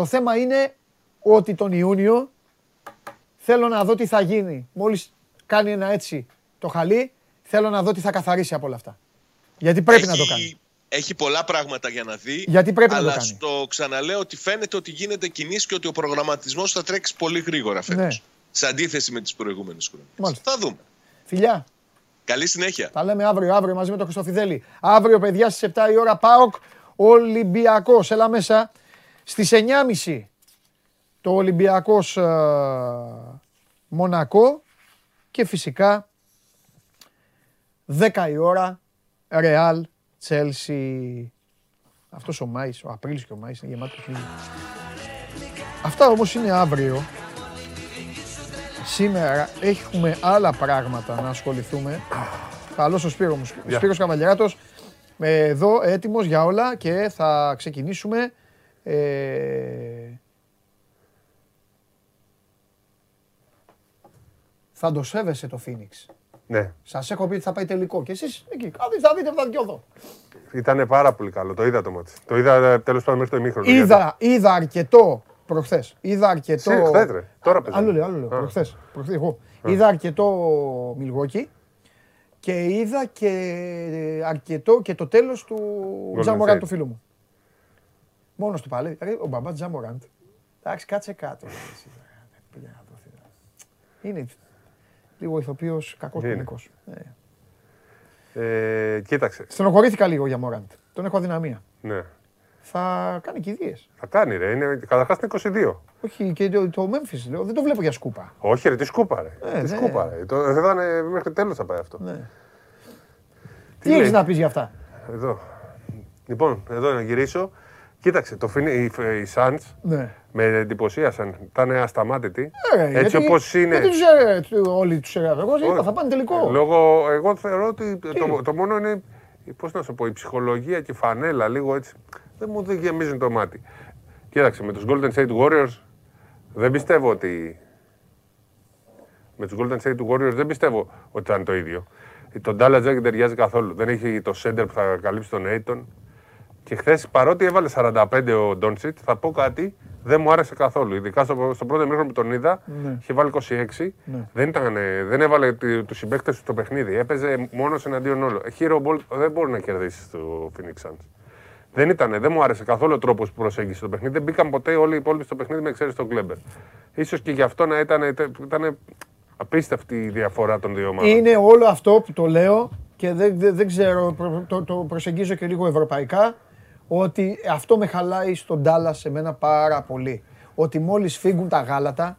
A: Το θέμα είναι ότι τον Ιούνιο θέλω να δω τι θα γίνει. Μόλις κάνει ένα έτσι το χαλί, θέλω να δω τι θα καθαρίσει από όλα αυτά. Γιατί πρέπει να το κάνει.
K: Έχει πολλά πράγματα για να δει.
A: Γιατί πρέπει
K: αλλά
A: να το κάνει.
K: στο ξαναλέω ότι φαίνεται ότι γίνεται κινήσει και ότι ο προγραμματισμός θα τρέξει πολύ γρήγορα φέτος. Ναι. Σε αντίθεση με τις προηγούμενες χρονιές. Θα δούμε.
A: Φιλιά.
K: Καλή συνέχεια.
A: Τα λέμε αύριο, αύριο μαζί με τον Χρυστοφιδέλη. Αύριο, παιδιά, στις 7 η ώρα, ΠΑΟΚ Ολυμπιακός. Έλα μέσα. Στις 9.30 το Ολυμπιακός ε, Μονακό και φυσικά 10 η ώρα Ρεάλ Τσέλσι. Αυτός ο Μάης, ο Απρίλης και ο Μάης είναι γεμάτος φίλοι. Αυτά όμως είναι αύριο. Σήμερα έχουμε άλλα πράγματα να ασχοληθούμε. Καλώς ο Σπύρος μου. Ο Σπύρος Καβαλιαράτος εδώ έτοιμος για όλα και θα ξεκινήσουμε. Ε... Θα το σέβεσαι το Φίνιξ.
L: Ναι.
A: Σας έχω πει ότι θα πάει τελικό. Και εσείς εκεί, θα δείτε, θα δείτε
L: Ήταν πάρα πολύ καλό. Το είδα το μάτι. Το είδα ε, τέλος πάντων μέχρι το ημίχρονο.
A: Είδα, είδα αρκετό προχθές. Είδα αρκετό.
L: Χθες, Τώρα πες.
A: Άλλο λέω, άλλο λέω. Προχθές. Εγώ. Είδα αρκετό Μιλγόκι και είδα και αρκετό και το τέλος του Τζαμοράντ του φίλου μου. Μόνος του πάλι. Ο μπαμπάς Τζαμοράντ. Εντάξει, κάτσε κάτω. Είναι λίγο ηθοποιός κακός κοινικό.
L: Ε, κοίταξε.
A: Στενοχωρήθηκα λίγο για Μόραντ. Τον έχω αδυναμία.
L: Ναι.
A: Θα κάνει κηδείε.
L: Θα κάνει, ρε. Είναι, καταρχάς είναι 22.
A: Όχι, και το, το Memphis λέω, δεν το βλέπω για σκούπα.
L: Όχι, ρε, τι σκούπα, ρε. Ε, τι ναι. σκούπα, ρε. Το, δεν θα είναι, μέχρι τέλος θα πάει αυτό.
A: Ναι. Τι, τι έχεις να πεις για αυτά;
L: Εδώ. Λοιπόν, εδώ να γυρίσω. Κοίταξε, το, οι, οι Suns
A: ναι.
L: με εντυπωσίασαν. Ήταν ασταμάτητοι. Ε, έτσι όπως είναι.
A: Γιατί τους, όλοι τους έγραφε. Εγώ είπα, θα πάνε τελικό.
L: Λόγω, εγώ θεωρώ ότι το, το, μόνο είναι. Πώς να σου πω, η ψυχολογία και η φανέλα λίγο έτσι. Δεν μου δεν γεμίζουν το μάτι. Κοίταξε, με τους Golden State Warriors δεν πιστεύω ότι. Με τους Golden State Warriors δεν πιστεύω ότι ήταν το ίδιο. Τον Dallas δεν ταιριάζει καθόλου. Δεν έχει το center που θα καλύψει τον Aiton Και χθες παρότι έβαλε 45 ο Ντόνσιτ, θα πω κάτι, δεν μου άρεσε καθόλου. Ειδικά στο, στο πρώτο μήχρονο που τον είδα, ναι. είχε βάλει 26. Ναι. Δεν, ήταν, δεν έβαλε τους συμπαίκτες του στο παιχνίδι. Έπαιζε μόνος εναντίον όλων. Hero ball δεν μπορεί να κερδίσεις στο Phoenix Suns. Δεν ήταν, δεν μου άρεσε καθόλου ο τρόπος που προσέγγισε το παιχνίδι. Δεν μπήκαν ποτέ όλοι οι υπόλοιποι στο παιχνίδι με εξαίρεση τον Κλέμπερ. σω και γι' αυτό να ήταν, ήταν απίστευτη η διαφορά των δύο ομάδων.
A: Είναι όλο αυτό που το λέω και δεν, δεν, δεν ξέρω, το, το προσεγγίζω και λίγο ευρωπαϊκά ότι αυτό με χαλάει στον Τάλλας σε μένα πάρα πολύ. Ότι μόλις φύγουν τα γάλατα,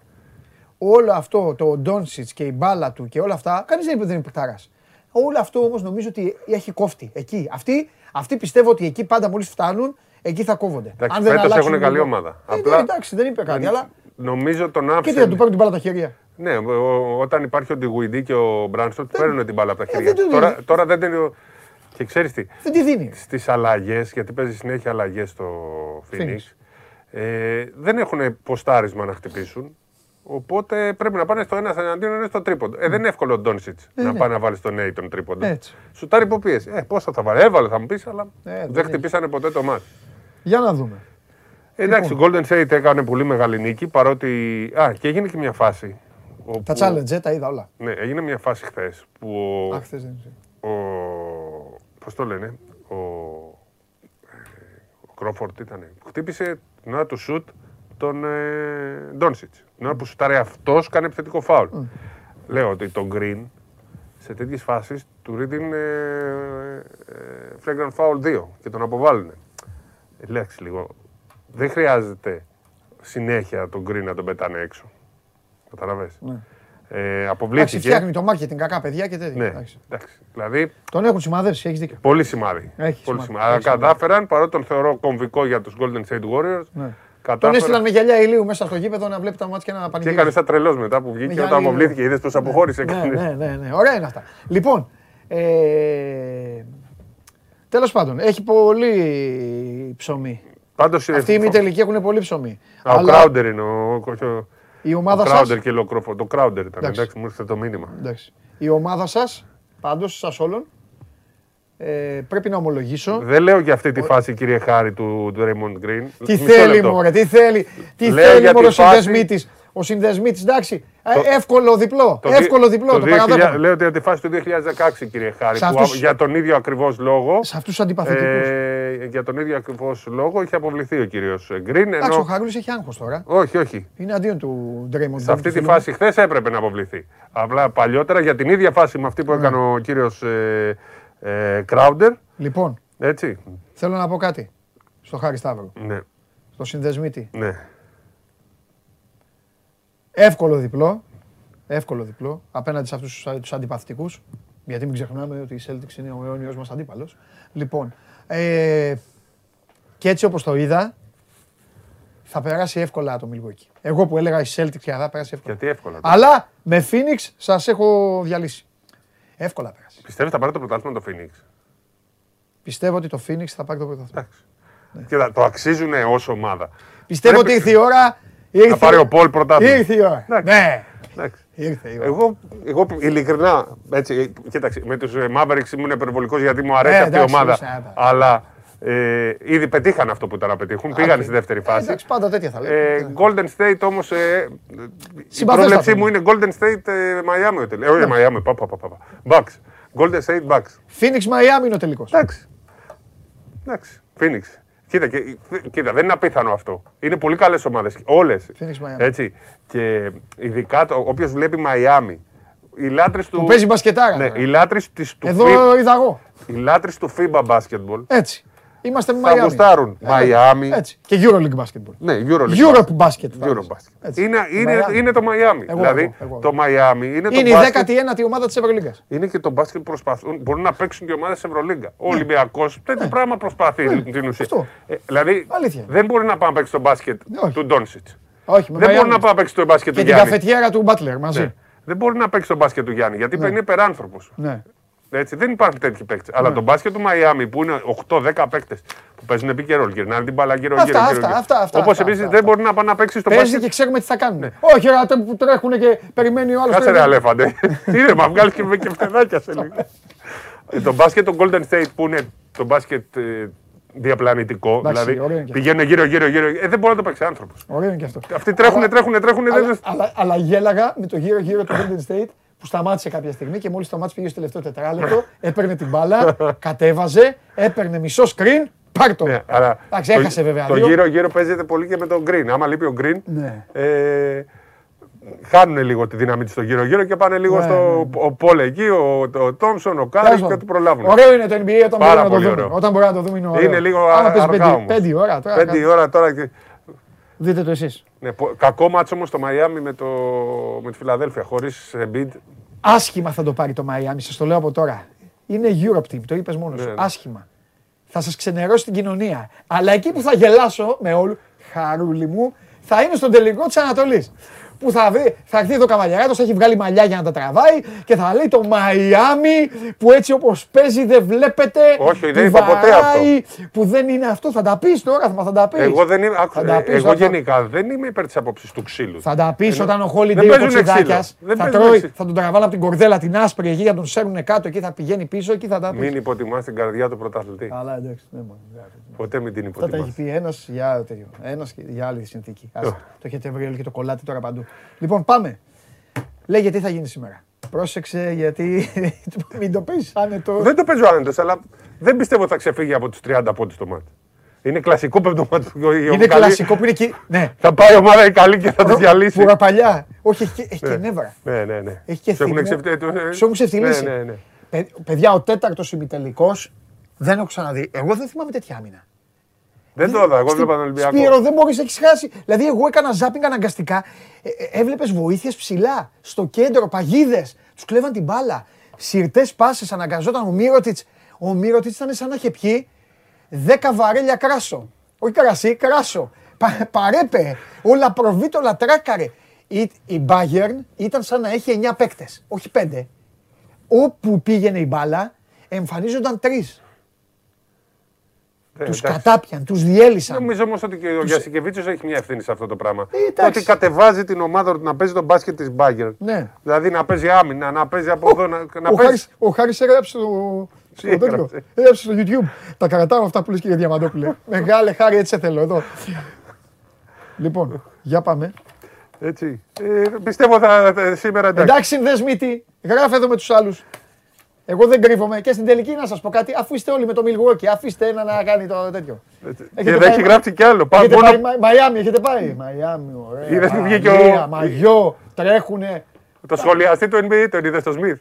A: όλο αυτό το Ντόνσιτς και η μπάλα του και όλα αυτά, κανείς δεν είπε δεν είναι παιχτάρας. Όλο αυτό όμως νομίζω ότι έχει κόφτη εκεί. Αυτοί, αυτοί πιστεύω ότι εκεί πάντα μόλις φτάνουν, εκεί θα κόβονται.
L: Εντάξει, Αν δεν φέτος έχουν καλή ομάδα.
A: Ε, Απλά... εντάξει, δεν είπε κάτι, αλλά...
L: Νομίζω τον άφησε...
A: Και τι, θα του πάρουν την μπάλα τα χέρια.
L: Ναι, όταν υπάρχει ο Ντιγουιντή και ο Μπράνστον, παίρνουν την μπάλα από τα ε, χέρια. Τώρα, τώρα δεν είναι και ξέρεις τι.
A: Δεν τη δίνει;
L: Στις αλλαγές, γιατί παίζει συνέχεια αλλαγές στο Phoenix, ε, δεν έχουν ποστάρισμα να χτυπήσουν. Οπότε πρέπει να πάνε στο ένας εναντίον, ένας στο τρίποντο. Ε, δεν είναι εύκολο ο Ντόνσιτς ε, να ναι. πάει να βάλει τον A τον τρίποντο. Σου τάρει υποπίεση. Ε, πόσο θα βάλει, έβαλε θα μου πεις, αλλά ε, δεν χτυπήσανε ποτέ το μάτι.
A: Για να δούμε.
L: Ε, εντάξει, ο λοιπόν. Golden State έκανε πολύ μεγάλη νίκη παρότι. Α, και έγινε και μια φάση.
A: Όπου... Τα challenge, τα είδα όλα.
L: Ναι, έγινε μια φάση χθες που.
A: Α, χθες δεν
L: ο πώς το λένε, ο, ο Κρόφορντ ήταν, χτύπησε την ώρα του σουτ τον ε, Ντόνσιτς. Την ώρα που σουτάρει αυτός κάνει επιθετικό φάουλ. Mm. Λέω ότι τον Green σε τέτοιες φάσεις του ρίχνει ε, ε, flagrant foul 2 και τον αποβάλλουν. Εντάξει λίγο. Δεν χρειάζεται συνέχεια τον Green να τον πετάνε έξω. Καταλαβες; Ναι. Ε, αποβλήθηκε.
A: φτιάχνει το marketing κακά παιδιά και τέτοια.
L: Ναι, εντάξει. Δηλαδή,
A: τον έχουν σημαδεύσει, έχεις δίκιο.
L: Πολύ σημάδι. Έχει πολύ σημάδι. Αλλά κατάφεραν, παρότι τον θεωρώ κομβικό για τους Golden State Warriors. Ναι.
A: Κατάφεραν... Τον έστειλαν με γυαλιά ηλίου μέσα στο γήπεδο να βλέπει τα μάτια και να πανηγυρίζει.
L: Και έκανε σαν τρελός μετά που βγήκε όταν αποβλήθηκε. Είδες πώς ναι, αποχώρησε.
A: Ναι, ναι, ναι, ναι. Ωραία είναι αυτά. Λοιπόν, ε... τέλος πάντων, έχει πολύ ψωμί.
L: Πάντως,
A: Αυτοί οι μη τελικοί έχουν πολύ ψωμί.
L: Ο Κράουντερ είναι ο.
A: Η ομάδα
L: σας... Κράουντερ και Λοκρόφο. Το Κράουντερ ήταν. Εντάξει, εντάξει μου ήρθε το μήνυμα.
A: Εντάξει. Η ομάδα σας, πάντως, σας όλων, ε, πρέπει να ομολογήσω.
L: Δεν λέω για αυτή τη φάση, κύριε Χάρη, του, του Raymond Green.
A: Τι θέλει, Μωρέ, τι θέλει, τι θέλει, Μωρέ, ο συνδεσμίτης. Ο συνδεσμίτης, εντάξει, ε, εύκολο διπλό, το, εύκολο διπλό, το, το 2000,
L: Λέω ότι τη φάση του 2016, κύριε Χάρη, που αυτούς, για τον ίδιο ακριβώς λόγο...
A: Σε αυτούς τους αντιπαθητικούς. Ε,
L: για τον ίδιο ακριβώς λόγο είχε αποβληθεί ο κύριος Γκριν.
A: Εντάξει, ο Χαρούλης έχει άγχος τώρα.
L: Όχι, όχι.
A: Είναι αντίον του Draymond.
L: Σε αυτή τη φάση χθες έπρεπε να αποβληθεί. Απλά παλιότερα για την ίδια φάση με αυτή που έκανε ο κύριος ε, ε, Κράουντερ.
A: Λοιπόν,
L: Έτσι.
A: θέλω να πω κάτι στο Χάρη Σταύρο.
L: Ναι.
A: Στο συνδεσμίτη.
L: Ναι.
A: Εύκολο διπλό. Εύκολο διπλό απέναντι σε αυτούς τους αντιπαθητικούς. Γιατί μην ξεχνάμε ότι η Celtics είναι ο αιώνιος μας αντίπαλος. Λοιπόν, ε, και έτσι όπως το είδα, θα περάσει εύκολα το Milwaukee. Εγώ που έλεγα η Celtics και θα περάσει εύκολα.
L: Γιατί εύκολα.
A: Αλλά με Phoenix σας έχω διαλύσει. Εύκολα πέρασε.
L: Πιστεύετε θα πάρει το πρωτάθλημα το Phoenix;
A: Πιστεύω ότι το Phoenix θα πάρει το πρωτάθλημα.
L: Ναι. Και το αξίζουν ως ομάδα.
A: Πιστεύω Πρέπει... ότι ήρθε η ώρα.
L: Ήρθε... Θα πάρει ο Πολ πρωτάθλημα.
A: Ήρθε η ώρα. Ναι.
L: Ήρθε η ώρα. Εγώ, εγώ ειλικρινά, έτσι, κοίταξε, με τους Mavericks ήμουν υπερβολικός γιατί μου αρέσει ε, αυτή η ομάδα. Αλλά ε, ήδη πετύχαν αυτό που ήταν να πετύχουν. Πήγαν στη δεύτερη φάση.
A: Εντάξει, πάντα τέτοια θα λέω.
L: Ε, Golden State όμως. Ε, η πρόβλεψή μου είναι Golden State ε, Miami. Ε, όχι Miami, πα, πα, πα, πα. Bucks. Golden State Bucks.
A: Phoenix Miami είναι ο τελικός.
L: Εντάξει. Εντάξει. Phoenix. Κοίτα, και, κοίτα, δεν είναι απίθανο αυτό. Είναι πολύ καλές ομάδες. Όλες. Έτσι. Και ειδικά όποιος βλέπει Miami. Οι λάτρε του.
A: Που παίζει μπασκετάρα.
L: Ναι, οι λάτρε του.
A: Εδώ είδα εγώ.
L: Οι λάτρε του FIBA basketball.
A: Έτσι. Είμαστε με
L: Miami. Θα γουστάρουν. Miami.
A: Έτσι. Και Euroleague Basketball.
L: Ναι, Euroleague.
A: Europe Basket.
L: Euro basket. Είναι, είναι, είναι το Miami.
A: Εγώ,
L: δηλαδή
A: εγώ, εγώ.
L: το Miami είναι,
A: είναι
L: το
A: η 19η ομάδα της Ευρωλίγκας.
L: Είναι και το μπάσκετ που προσπαθούν. Μπορούν να παίξουν και ομάδες Ευρωλίγκα. Ο ναι. Ολυμπιακός τέτοιο ναι. πράγμα προσπαθεί ναι. την ουσία. Ε, δηλαδή
A: Αλήθεια.
L: δεν μπορεί να πάει να παίξει το μπάσκετ
A: ναι,
L: του Ντόνσιτς.
A: Όχι,
L: δεν μπορεί να πάει να παίξει το μπάσκετ του
A: Γιάννη. Και την καφετιέρα του Μπάτλερ μαζί.
L: Δεν μπορεί να παίξει το μπάσκετ του Γιάννη γιατί είναι υπεράνθρωπος. Έτσι, δεν υπάρχουν τέτοιοι παίκτες. Αλλά το μπάσκετ του Μαϊάμι που είναι 8-10 παίκτες που παίζουν επί καιρό, γυρνάνε την μπάλα γύρω
A: γύρω. Αυτά, αυτά, αυτά.
L: Όπως επίσης δεν μπορεί να πάει να παίξει στο
A: μπάσκετ. Παίζει και ξέρουμε τι θα κάνουν. Ναι. Όχι, αλλά που τρέχουν και περιμένει ο άλλος.
L: Κάτσε ρε αλέφαντε. Είναι, μα βγάλεις και φτεδάκια σε λίγο. Ε, το μπάσκετ του Golden State που είναι το μπάσκετ ε, διαπλανητικό. δηλαδή πηγαίνουν γύρω, γύρω, γύρω. Ε, δεν μπορεί να το παίξει άνθρωπος.
A: Ωραίο είναι και αυτό.
L: Αυτοί τρέχουν, τρέχουν, τρέχουν.
A: Αλλά, δεν... αλλά, αλλά, γέλαγα με το γύρω-γύρω του Golden State που σταμάτησε κάποια στιγμή και μόλις σταμάτησε πήγε στο τελευταίο τετράλεπτο, έπαιρνε την μπάλα, κατέβαζε, έπαιρνε μισό screen, πάρ το. Ναι, αλλά Εντάξει, έχασε βέβαια.
L: Το γύρω-γύρω παίζεται πολύ και με τον Green. Άμα λείπει ο Green, ναι. ε, χάνουν λίγο τη δύναμη τους στο γύρω-γύρω και πάνε λίγο ναι, στο ναι. ο Πουλ εκεί, ο, ο Τόμσον, ο Κάρι και ό,τι προλάβουν.
A: Ωραίο είναι το NBA όταν μπορεί να το δούμε. Όταν μπορεί να το δούμε είναι ωραίο.
L: Είναι λίγο αργά
A: Πέντε ώρα τώρα.
L: Πέντε ώρα τώρα.
A: Δείτε το εσείς.
L: Ναι, κακό μάτσο όμως το Μαϊάμι με, το, με τη Φιλαδέλφια χωρίς Embiid.
A: Άσχημα θα το πάρει το Μαϊάμι, σας το λέω από τώρα. Είναι Europe team, το είπες μόνος σου. Ναι, Άσχημα. Θα σας ξενερώσει την κοινωνία. Αλλά εκεί που θα γελάσω με όλου, χαρούλι μου, θα είναι στον τελικό της Ανατολής που θα, βρει, θα έρθει εδώ καβαλιαράτος, έχει βγάλει μαλλιά για να τα τραβάει και θα λέει το Μαϊάμι που έτσι όπως παίζει δεν βλέπετε.
L: Όχι, δεν είπα ποτέ αυτό.
A: Που δεν είναι αυτό. Θα τα πεις τώρα, θα τα πεις.
L: Εγώ, δεν είμαι, θα τα πεις, εγώ γενικά δεν είμαι υπέρ της απόψης του ξύλου.
A: Θα τα πεις όταν ο Holiday ο Ποτσιδάκιας θα, τρώει, θα τον τραβάνε από την κορδέλα την άσπρη εκεί για τον σέρνουν κάτω εκεί θα πηγαίνει πίσω εκεί θα τα πεις.
L: Μην υποτιμάς την καρδιά του πρωταθλητή.
A: Καλά εντάξει.
L: Ποτέ μην την υποτιμάς.
A: Αυτό τα έχει πει ένας για, ένας για άλλη συνθήκη. Το έχετε βρει όλοι και το κολλάτε τώρα παντού. Λοιπόν, πάμε. Λέγε τι θα γίνει σήμερα. Πρόσεξε γιατί μην το παίζει άνετο.
L: Δεν το παίζω άνετος, αλλά δεν πιστεύω ότι θα ξεφύγει από τους 30 πόντους το μάτι. Είναι κλασικό πέμπτο μάτι.
A: Είναι κλασικό που είναι εκεί. Ναι.
L: Θα πάει η ομάδα η καλή και θα του διαλύσει.
A: Πουραπαλιά. Όχι, έχει, έχει και νεύρα.
L: Ναι, ναι, ναι.
A: Έχει και θύμο. Σου έχουν ξεφτυλίσει. Ναι, ναι, ναι. Παιδιά, ο τέταρτος ημιτελικός δεν έχω ξαναδεί. Εγώ δεν θυμάμαι τέτοια άμυνα.
L: Δεν το είδα. Εγώ βλέπα τον Ολυμπιακό.
A: Σπύρο, δεν μπορεί να έχεις χάσει. Δηλαδή, εγώ έκανα ζάπινγκ αναγκαστικά. Ε, ε, έβλεπες βοήθειες ψηλά, στο κέντρο, παγίδες. Τους κλέβαν την μπάλα. Σιρτές πάσες, αναγκαζόταν ο Μύρωτιτ. Ο Μύρωτιτς ήταν σαν να είχε πιει 10 βαρέλια κράσο. Όχι κρασί, κράσο. Πα, παρέπε. Όλα προβίτω, όλα τράκαρε. Η, η Bayern ήταν σαν να έχει 9 παίκτες, όχι 5. Όπου πήγαινε η μπάλα, εμφανίζονταν 3 τους κατάπιαν, τους διέλυσαν.
L: Νομίζω όμως ότι και ο Γιασικεβίτσιος έχει μια ευθύνη σε αυτό το πράγμα. Ε, ότι κατεβάζει την ομάδα του να παίζει τον μπάσκετ της Μπάγκερ. Ναι. Δηλαδή να παίζει άμυνα, να παίζει από εδώ. Να, να
A: ο, παίζει... ο Χάρης έγραψε στο. έγραψε; Στο YouTube. Τα κρατάω αυτά που λες και για Διαμαντόπουλε. Μεγάλε χάρη, έτσι θέλω εδώ. λοιπόν, για πάμε.
L: Έτσι. Ε, πιστεύω θα, σήμερα
A: εντάξει. Εντάξει, συνδεσμίτη. Γράφε εδώ με τους άλλους. Εγώ δεν κρύβομαι και στην τελική να σας πω κάτι. Αφού είστε όλοι με το Milwaukee, αφήστε ένα να κάνει το τέτοιο.
L: Και δεν έχει γράψει κι άλλο.
A: Έχετε μόνο... πάει Μαϊάμι, έχετε πάει. Μαϊάμι, ωραία. Είδες
L: που βγήκε ο.
A: Μαγιό, τρέχουνε.
L: Το σχολιαστή του NBA τον είδες στο Σμιθ.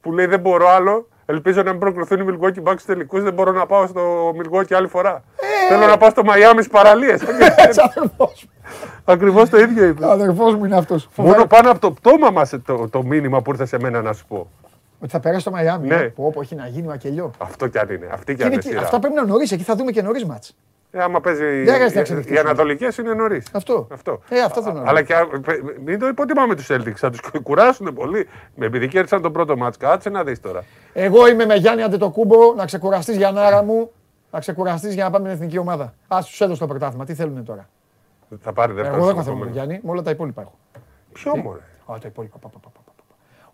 L: Που λέει δεν μπορώ άλλο. Ελπίζω να μην προκριθούν οι Milwaukee Bucks στου τελικούς. Δεν μπορώ να πάω στο Milwaukee άλλη φορά. Ε, Θέλω να πάω στο Μαϊάμι στις παραλίες. Ακριβώς το ίδιο είπε.
A: Αδερφός μου είναι αυτός.
L: Μόνο πάνω από το πτώμα μας το, το μήνυμα που ήρθε σε μένα να σου πω.
A: Ότι θα περάσει το Μαϊάμι. Ναι. Που όπου έχει να γίνει μακελιό.
L: Αυτό κι αν είναι. Αυτή κι αν είναι.
A: Αυτά πρέπει να είναι νωρίς. Εκεί θα δούμε και νωρίς μάτς.
L: Ε, άμα παίζει. Οι Ανατολικές είναι νωρίς.
A: Αυτό.
L: αυτό.
A: Ε, αυτό θέλω
L: Αλλά και, μην το υποτιμάμε τους Celtics. Θα τους κουράσουν πολύ. Επειδή κέρδισαν τον πρώτο μάτς. Κάτσε να δεις τώρα.
A: Εγώ είμαι με Γιάννη Αντετοκούμπο να ξεκουραστείς για νάρα μου. Να ξεκουραστείς για να πάμε στην εθνική ομάδα. Α τους έδωσε το πρωτάθλημα. Τι θέλουν τώρα.
L: Θα πάρει δεύτερο.
A: Εγώ δεν θέλω με Γιάννη. Με όλα τα υπόλοιπα έχω.
L: Ποιο μόνο.
A: Α, τα υπόλοιπα.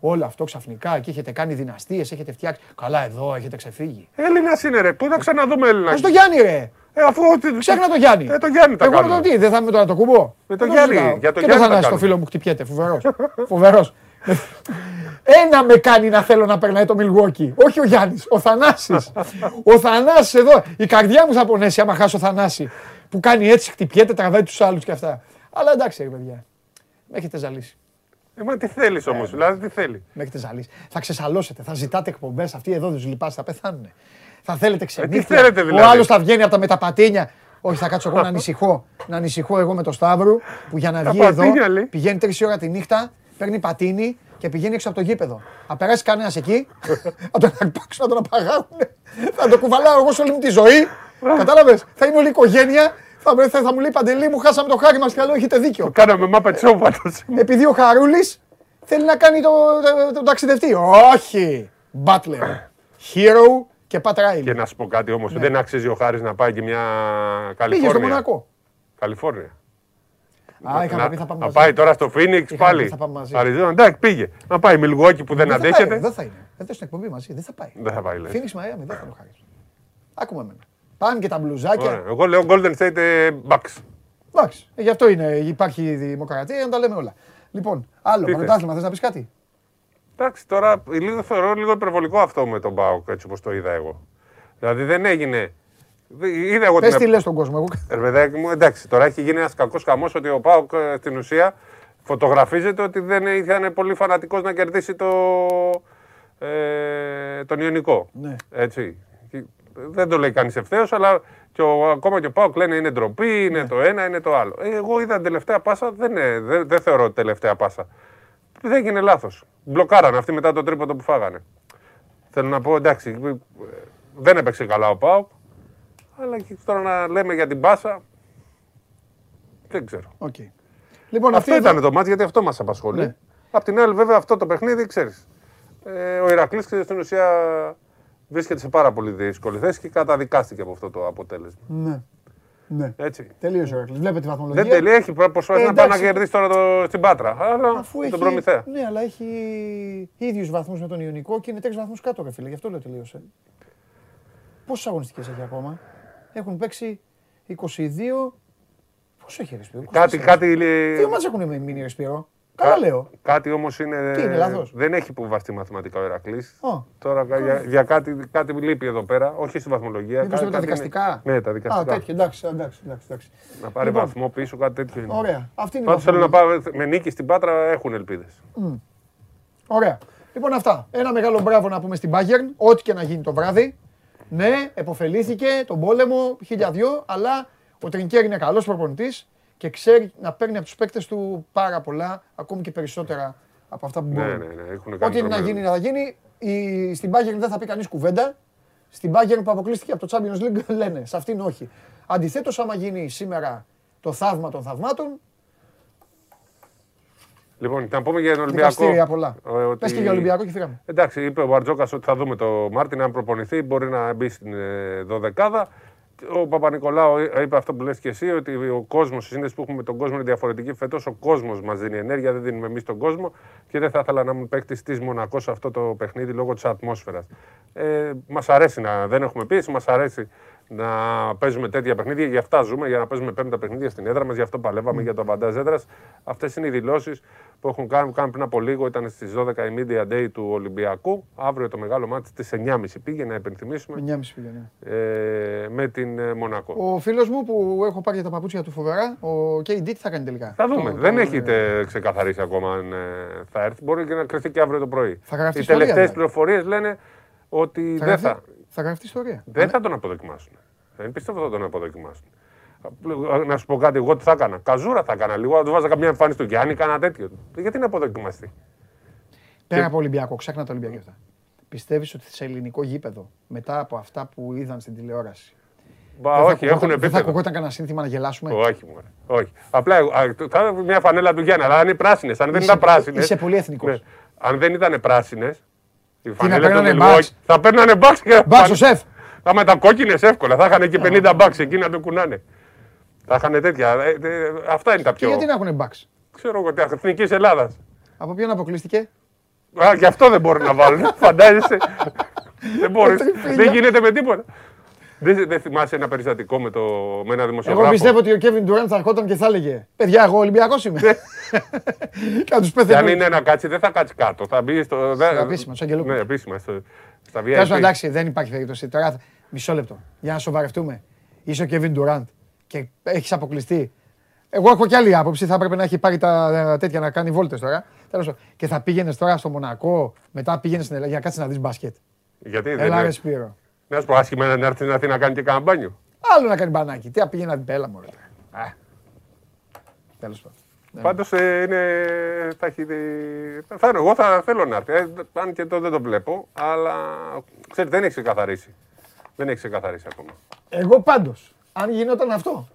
A: Όλο αυτό ξαφνικά και έχετε κάνει δυναστείες, έχετε φτιάξει. Καλά, εδώ έχετε ξεφύγει.
L: Έλληνας είναι ρε. Πού θα ξαναδούμε Έλληνα;
A: Πώ το Γιάννη, ρε.
L: Ε, αφού...
A: Ξέχνα το Γιάννη.
L: Ε, το Γιάννη τα
A: Εγώ το τι, δεν θα είμαι τώρα το κουμπό.
L: Με το Γιάννη. Για το
A: και Γιάννη. Και το το φίλο μου χτυπιέται. Φοβερός. Φοβερός. Ένα με κάνει να θέλω να περνάει το Milwaukee. Όχι ο Γιάννης, ο Θανάσης. ο Θανάσης εδώ. Η καρδιά μου θα πονέσει άμα χάσω Θανάση. Που κάνει έτσι, χτυπιέται, τραβάει τους άλλους και αυτά. Αλλά εντάξει, ρε παιδιά. Με έχετε ζαλίσει.
L: Ε, μα τι θέλεις όμως, δηλαδή τι θέλει;
A: Με έχετε ζαλίσει. Θα ξεσαλώσετε, θα ζητάτε εκπομπές. Αυτοί εδώ του λυπάστε, θα πεθάνουν. Θα θέλετε ξενύχια.
L: Ε, τι δηλαδή.
A: Ο άλλος θα βγαίνει από τα μεταπατίνια. Όχι, θα κάτσω εγώ να ανησυχώ. Να ανησυχώ εγώ με το Σταύρο που για να βγει εδώ πηγαίνει τρεις ώρα τη νύχτα, παίρνει πατίνι και πηγαίνει έξω από το γήπεδο. Θα περάσει κανένας εκεί, θα τον αρπάξουν, να τον απαγάγουν. Θα το κουβαλάω εγώ σε όλη μου τη ζωή. Κατάλαβες; Θα είναι όλη η οικογένεια θα, θα, θα μου λέει Παντελή, μου χάσαμε το χάρι μας και άλλο έχετε δίκιο. Το
L: κάναμε μάπα τσό
A: Επειδή ο Χαρούλης θέλει να κάνει το, το, το ταξιδευτή. Όχι! Μπάτλερ. Hero και Πατράιλ.
L: Και να σου πω κάτι όμως, ναι. δεν αξίζει ο Χάρης να πάει και μια Καλιφόρνια.
A: Πήγε στο Μονακό.
L: Καλιφόρνια.
A: Α, είχαμε πει θα πάμε
L: μαζί. Να πάει τώρα στο Φίνιξ πάλι. Αριζόνα, εντάξει, πήγε. Να πάει Μιλγόκι που δεν αντέχεται.
A: Δεν θα είναι. Δεν θα στην εκπομπή μαζί. Δεν θα πάει.
L: Δεν θα πάει.
A: Φίνιξ Μαϊάμι, δεν θα το χάρης. Άκουμε εμένα. Πάνε και τα μπλουζάκια.
L: Εγώ λέω Golden State ε, Bucks.
A: Εντάξει, γι' αυτό είναι, υπάρχει η δημοκρατία για να τα λέμε όλα. Λοιπόν, άλλο πρωτάθλημα, θες; να πεις κάτι;
L: Εντάξει, τώρα λίγο, θεωρώ λίγο υπερβολικό αυτό με τον Μπάουκ έτσι όπως το είδα εγώ. Δηλαδή δεν έγινε.
A: Είδα εγώ Πες τι λες στον κόσμο.
L: Εγώ. μου, εντάξει, τώρα έχει γίνει ένας κακός χαμός ότι ο Πάουκ ε, στην ουσία φωτογραφίζεται ότι δεν ήταν πολύ φανατικός να κερδίσει το, ε, τον Ιωνικό. Ναι. Έτσι. Δεν το λέει κανείς ευθέως, αλλά και ο, ακόμα και ο Πάουκ λένε είναι ντροπή, είναι ναι. το ένα, είναι το άλλο. Ε, εγώ είδα την τελευταία πάσα, δεν, δεν, δεν θεωρώ τελευταία πάσα. Δεν έγινε λάθος. Μπλοκάρανε αυτοί μετά το τρίποντο που φάγανε. Θέλω να πω εντάξει, δεν έπαιξε καλά ο Πάουκ. Αλλά και τώρα να λέμε για την πάσα. Δεν ξέρω.
A: Okay.
L: Λοιπόν, αυτό ήταν το μάτι γιατί αυτό μας απασχολεί. Ναι. Απ' την άλλη, βέβαια, αυτό το παιχνίδι ξέρεις. Ε, ο Ηρακλής στην ουσία βρίσκεται σε πάρα πολύ δύσκολη θέση και καταδικάστηκε από αυτό το αποτέλεσμα.
A: Ναι. Ναι.
L: Έτσι.
A: Τελείωσε ο Ηρακλής. Βλέπετε τη βαθμολογία.
L: Δεν τελείωσε. Έχει προσπαθήσει ε, να πάει να κερδίσει τώρα το, στην Πάτρα. Αλλά Αφού τον έχει, προμηθέα.
A: Ναι, αλλά έχει ίδιους βαθμούς με τον Ιωνικό και είναι τρεις βαθμούς κάτω, ρε φίλε. Γι' αυτό λέω τελείωσε. Πόσες αγωνιστικές έχει ακόμα; Έχουν παίξει 22. Πόσο έχει ρεσπίρο.
L: Κάτι, κάτι.
A: Δύο μάτσε έχουν μείνει ρεσπίρο. Καλά λέω.
L: Κάτι όμως είναι.
A: Τι είναι λάθος;
L: Δεν έχει που βαστεί μαθηματικά ο Ηρακλή. Τώρα για, για, κάτι, κάτι λείπει εδώ πέρα, όχι στη βαθμολογία.
A: Μήπως κάτι, τα δικαστικά.
L: Είναι... Ναι, τα δικαστικά.
A: Α, τέτοιο, εντάξει, εντάξει, εντάξει.
L: Να πάρει λοιπόν. βαθμό πίσω, κάτι τέτοιο είναι.
A: Ωραία. Αυτή είναι
L: Πάντως θέλω να πάω με νίκη στην Πάτρα έχουν ελπίδες.
A: Mm. Ωραία. Λοιπόν, αυτά. Ένα μεγάλο μπράβο να πούμε στην Bayern, ό,τι και να γίνει το βράδυ. Ναι, εποφελήθηκε τον πόλεμο, χίλια δυο, αλλά ο Τρινκέρ είναι καλός προπονητής και ξέρει να παίρνει από τους παίκτες του πάρα πολλά, ακόμη και περισσότερα από αυτά που
L: ναι,
A: μπορούν.
L: Ναι, ναι, έχουν
A: Ό,τι να γίνει, να θα γίνει. Η, στην Bayern δεν θα πει κανείς κουβέντα. Στην Bayern που αποκλείστηκε από το Champions League λένε, σε αυτήν όχι. Αντιθέτως, άμα γίνει σήμερα το θαύμα των θαυμάτων.
L: Λοιπόν, να πούμε για τον Ολυμπιακό.
A: Δικαστήρια πολλά. Ότι... Πες και για Ολυμπιακό και φύγαμε.
L: Εντάξει, είπε ο Μπαρτζόκας ότι θα δούμε το Μάρτιν, αν προπονηθεί, μπορεί να μπει στην ε, δωδεκάδα ο Παπα-Νικολάου είπε αυτό που λες και εσύ, ότι ο κόσμος, η σύνδεση που έχουμε με τον κόσμο είναι διαφορετική. Φέτος ο κόσμος μας δίνει ενέργεια, δεν δίνουμε εμείς τον κόσμο και δεν θα ήθελα να μου παίκτη τη Μονακό σε αυτό το παιχνίδι λόγω της ατμόσφαιρας. Ε, μας αρέσει να δεν έχουμε πίεση, μας αρέσει να παίζουμε τέτοια παιχνίδια. Γι' αυτά ζούμε, για να παίζουμε πέμπτα παιχνίδια στην έδρα μας. Γι' αυτό παλεύαμε για το βαντάζ έδρας. Αυτές είναι οι δηλώσεις που έχουν κάνει, κάνει πριν από λίγο. Ήταν στις 12 η Media Day του Ολυμπιακού. Αύριο το μεγάλο μάτι στις 9.30 πήγε να υπενθυμίσουμε.
A: 9.30 πήγε, ναι.
L: ε, με την ε, Μονακό.
A: Ο φίλος μου που έχω πάρει για τα παπούτσια του φοβερά, ο KD τι θα κάνει τελικά;
L: Θα δούμε. Το, Δεν το, έχετε ε... ξεκαθαρίσει ακόμα αν ε, θα έρθει. Μπορεί και να κρυφτεί και αύριο το πρωί.
A: Θα
L: Οι τελευταίες πληροφορίες λένε ότι
A: θα
L: δεν θα.
A: Θα γραφτεί ιστορία.
L: Δεν θα τον αποδοκιμάσουν. Δεν πιστεύω θα τον αποδοκιμάσουν. Να σου πω κάτι, εγώ τι θα έκανα. Καζούρα θα έκανα λίγο, να του βάζα καμιά εμφάνιση του Γιάννη, κάνα τέτοιο. Γιατί να αποδοκιμαστεί;
A: Πέρα από Ολυμπιακό, ξέχνα το Ολυμπιακό αυτά. Πιστεύεις ότι σε ελληνικό γήπεδο, μετά από αυτά που είδαν στην τηλεόραση.
L: Μπα, όχι, έχουν
A: επίπεδο. Δεν θα ακουγόταν κανένα σύνθημα να γελάσουμε;
L: Όχι, μου όχι. Απλά θα μια φανέλα του Γιάννη, αλλά αν είναι πράσινες. Αν δεν ήταν πράσινε.
A: Είσαι πολύ εθνικός. Ναι.
L: Αν δεν ήταν πράσινες, θα παίρνανε μπαξ.
A: Μπαξ ο σεφ.
L: Θα με τα κόκκινες εύκολα. Θα είχαν και 50 μπαξ εκεί να το κουνάνε. Θα είχαν τέτοια. Ε, ε, αυτά είναι τα πιο.
A: Και γιατί να έχουν μπαξ.
L: Ξέρω εγώ τι εθνικής Ελλάδας.
A: Από ποιον αποκλείστηκε;
L: Α, γι' αυτό δεν μπορούν να βάλουν. Φαντάζεσαι. δεν μπορείς. δεν γίνεται με τίποτα. Δεν, δεν θυμάσαι ένα περιστατικό με, το, με ένα δημοσιογράφο;
A: Εγώ πιστεύω ότι ο Κέβιν Ντουράντ θα ερχόταν και θα έλεγε Παιδιά, εγώ Ολυμπιακός είμαι. Ναι. και να τους πέθανε.
L: Αν είναι να κάτσει, δεν θα κάτσει κάτω. Θα μπει στο.
A: Στα επίσημα, στο
L: Ναι, επίσημα. Στο,
A: στα Τέλος εντάξει, δεν υπάρχει περίπτωση. Τώρα μισό λεπτό. Για να σοβαρευτούμε. Είσαι ο Κέβιν Ντουράντ και έχεις αποκλειστεί. Εγώ έχω και άλλη άποψη. Θα έπρεπε να έχει πάρει τα τέτοια να κάνει βόλτες τώρα. Τέλος, και θα πήγαινες τώρα στο Μονακό, μετά πήγαινες στην Ελλάδα για να κάτσεις να δεις μπάσκετ.
L: Γιατί
A: Έλα, ρε Σπύρο.
L: Να σου πω άσχημα να έρθει να, να κάνει και κανένα μπάνιο.
A: Άλλο να κάνει μπανάκι. Τι πήγε να την πέλα μου. Τέλος πάντων.
L: Ναι. Πάντως ε, είναι. Θα έχει, θα, εγώ θα θέλω να έρθει. Ε, αν και το δεν το βλέπω, αλλά ξέρετε, δεν έχει ξεκαθαρίσει. Δεν έχει ξεκαθαρίσει ακόμα.
A: Εγώ πάντως, αν γινόταν αυτό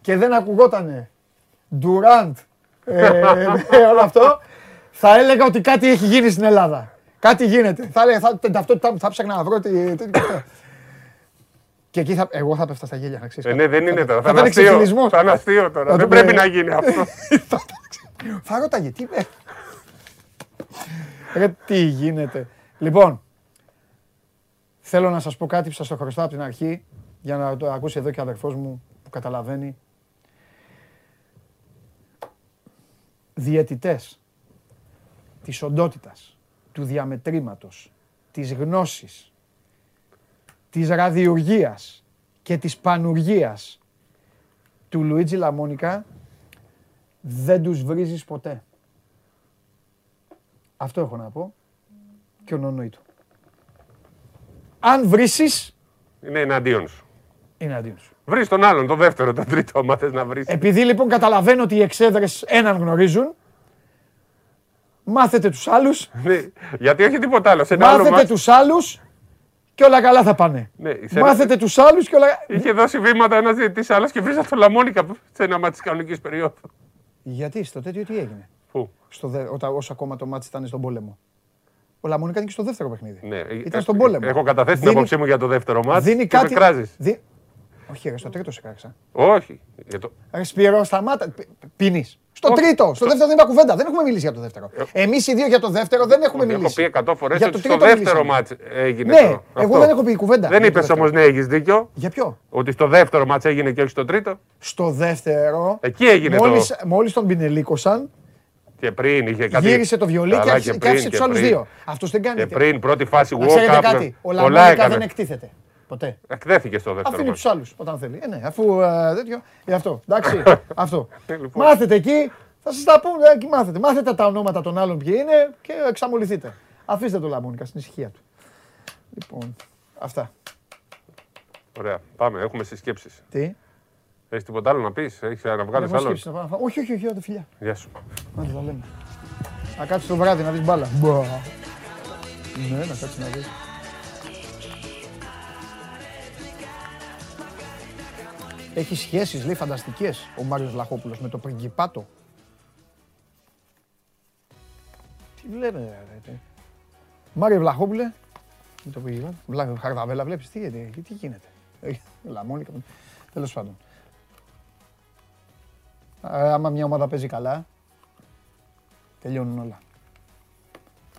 A: και δεν ακουγότανε Ντουράντ ε, όλο αυτό, θα έλεγα ότι κάτι έχει γίνει στην Ελλάδα. Κάτι γίνεται. Θα έλεγα, θα, ταυτότητα θα ψάχνα να βρω τι, Και εκεί θα, εγώ θα πέφτα στα γέλια, να ξέρεις.
L: Ε, ναι, δεν είναι τώρα. Θα, είναι αστείο, θα είναι αστείο τώρα. Δεν πρέπει να γίνει αυτό.
A: θα ρώταγε, τι Ρε, τι γίνεται. Λοιπόν, Θέλω να σας πω κάτι που σας το χρωστάω από την αρχή, για να το ακούσει εδώ και ο αδερφός μου που καταλαβαίνει. Διαιτητές της οντότητας, του διαμετρήματος, της γνώσης, της ραδιουργίας και της πανουργίας του Λουίτζι Λαμόνικα δεν τους βρίζεις ποτέ. Αυτό έχω να πω και ο νονόι του. Αν βρήσεις...
L: Είναι εναντίον σου.
A: Είναι εναντίον σου.
L: Βρεις τον άλλον, τον δεύτερο, τον τρίτο, άμα θες να βρεις.
A: Επειδή λοιπόν καταλαβαίνω ότι οι εξέδρες έναν γνωρίζουν, μάθετε τους άλλους.
L: Ναι, γιατί όχι τίποτα άλλο. Σε
A: μάθετε άλλο τους άλλους και όλα καλά θα πάνε.
L: Ναι,
A: Μάθετε τους άλλους και όλα...
L: Είχε δώσει βήματα ένας διετής άλλος και βρήσα το Λαμόνικα σε ένα μάτι της κανονικής περίοδου.
A: Γιατί στο τέτοιο τι έγινε;
L: Πού;
A: Στο δε, όταν, όσο ακόμα το μάτι ήταν στον πόλεμο. Ο Λαμόνικα ήταν και στο δεύτερο παιχνίδι.
L: Ναι,
A: ήταν στον πόλεμο.
L: Έχω καταθέσει την απόψή μου για το δεύτερο μάτι.
A: Δίνει
L: και
A: κάτι.
L: Δι...
A: Όχι, ρε, στο τρίτο σε κράξα.
L: Όχι. Για
A: το... Ρε, Σπύρο, σταμάτα. Πίνεις. Στο τρίτο. Στο δεύτερο δεν είπα κουβέντα. Δεν έχουμε μιλήσει για το δεύτερο. Ε, Εμείς οι δύο για το δεύτερο δεν έχουμε μιλήσει.
L: Έχω πει 100 φορές ότι στο δεύτερο μάτς έγινε.
A: Ναι, εγώ δεν έχω πει κουβέντα.
L: Δεν είπες όμως ναι, έχεις δίκιο.
A: Για ποιο;
L: Ότι στο δεύτερο μάτς έγινε και όχι στο τρίτο.
A: Στο δεύτερο.
L: Εκεί έγινε
A: μόλις, το. Μόλι τον πινελίκωσαν.
L: Και πριν είχε κάτι.
A: Γύρισε το βιολί και άφησε τους άλλους δύο. Αυτός δεν κάνει.
L: Και πριν πρώτη φάση
A: walk up. Ο Λαμόνικα δεν εκτίθεται. Ποτέ.
L: Εκδέθηκε στο δεύτερο.
A: Αφήνει του άλλους όταν θέλει. Ε, ναι, αφού ε, τέτοιο. Ε, αυτό. Εντάξει. αυτό. Λοιπόν. Μάθετε εκεί. Θα σας τα πούνε εκεί μάθετε. Μάθετε τα ονόματα των άλλων ποιοι είναι και εξαμολυθείτε. Αφήστε το Λαμόνικα στην ησυχία του. Λοιπόν, αυτά.
L: Ωραία. Πάμε. Έχουμε συσκέψεις.
A: Τι;
L: Έχεις τίποτα άλλο να πεις, έχεις να βγάλεις άλλο;
A: Όχι, όχι, όχι, φιλιά.
L: Γεια σου.
A: Να τα λέμε. Να κάτσει το βράδυ να δεις μπάλα. Ναι, να κάτσει να δεις. Έχεις σχέσεις, λέει, φανταστικές ο Μάριος Βλαχόπουλος με το πριγκιπάτο; Τι λέμε, ρε. Μάριο Βλαχόπουλε, με το πριγκιπάτο. Χαρδαβέλα βλέπεις, τι, τι, τι γίνεται. Λαμόνικα, τέλος πάντων. Άμα μια ομάδα παίζει καλά, τελειώνουν όλα.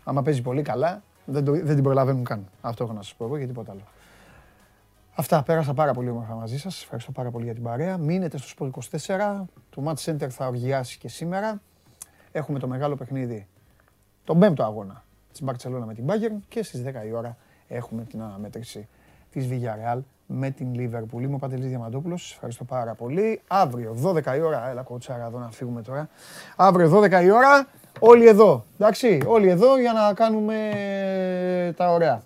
A: Άμα παίζει πολύ καλά, δεν, το, δεν την προλαβαίνουν καν. Αυτό έχω να σας πω εγώ και τίποτα άλλο. Αυτά, πέρασα πάρα πολύ όμορφα μαζί σας. Ευχαριστώ πάρα πολύ για την παρέα. Μείνετε στο Sport 24. Το Match Center θα οργιάσει και σήμερα. Έχουμε το μεγάλο παιχνίδι, τον πέμπτο αγώνα της Μπαρτσελώνα με την Bayern και στις 10 η ώρα έχουμε την αναμέτρηση της Villarreal με την Liverpool. Είμαι ο Παντελής Διαμαντόπουλος, σας ευχαριστώ πάρα πολύ. Αύριο 12 η ώρα, έλα κοτσάρα εδώ να φύγουμε τώρα. Αύριο 12 η ώρα, όλοι εδώ, εντάξει, όλοι εδώ για να κάνουμε τα ωραία.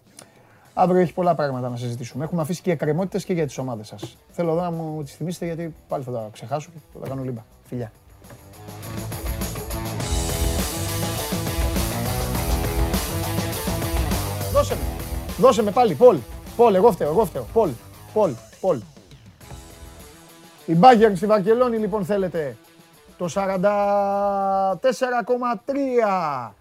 A: Αύριο έχει πολλά πράγματα να συζητήσουμε. Έχουμε αφήσει και εκκρεμότητες και για τις ομάδες σας. Θέλω εδώ να μου τις θυμίσετε γιατί πάλι θα τα ξεχάσω και θα τα κάνω λίμπα. Φιλιά. Δώσε με. Δώσε με πάλι. Πολ. Πολ. Εγώ φταίω. Εγώ φταίω. Πολ. Πολ. Πολ. Η Bayern στη Βαρκελόνη λοιπόν θέλετε το 44,3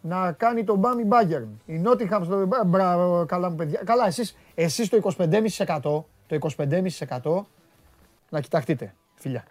A: να κάνει τον Μπάμι Μπάγκερν. Η Νότιχαμ στο μπράβο, καλά μου παιδιά. Καλά, εσείς, εσείς το 25,5% το 25,5% να κοιταχτείτε. Φιλιά.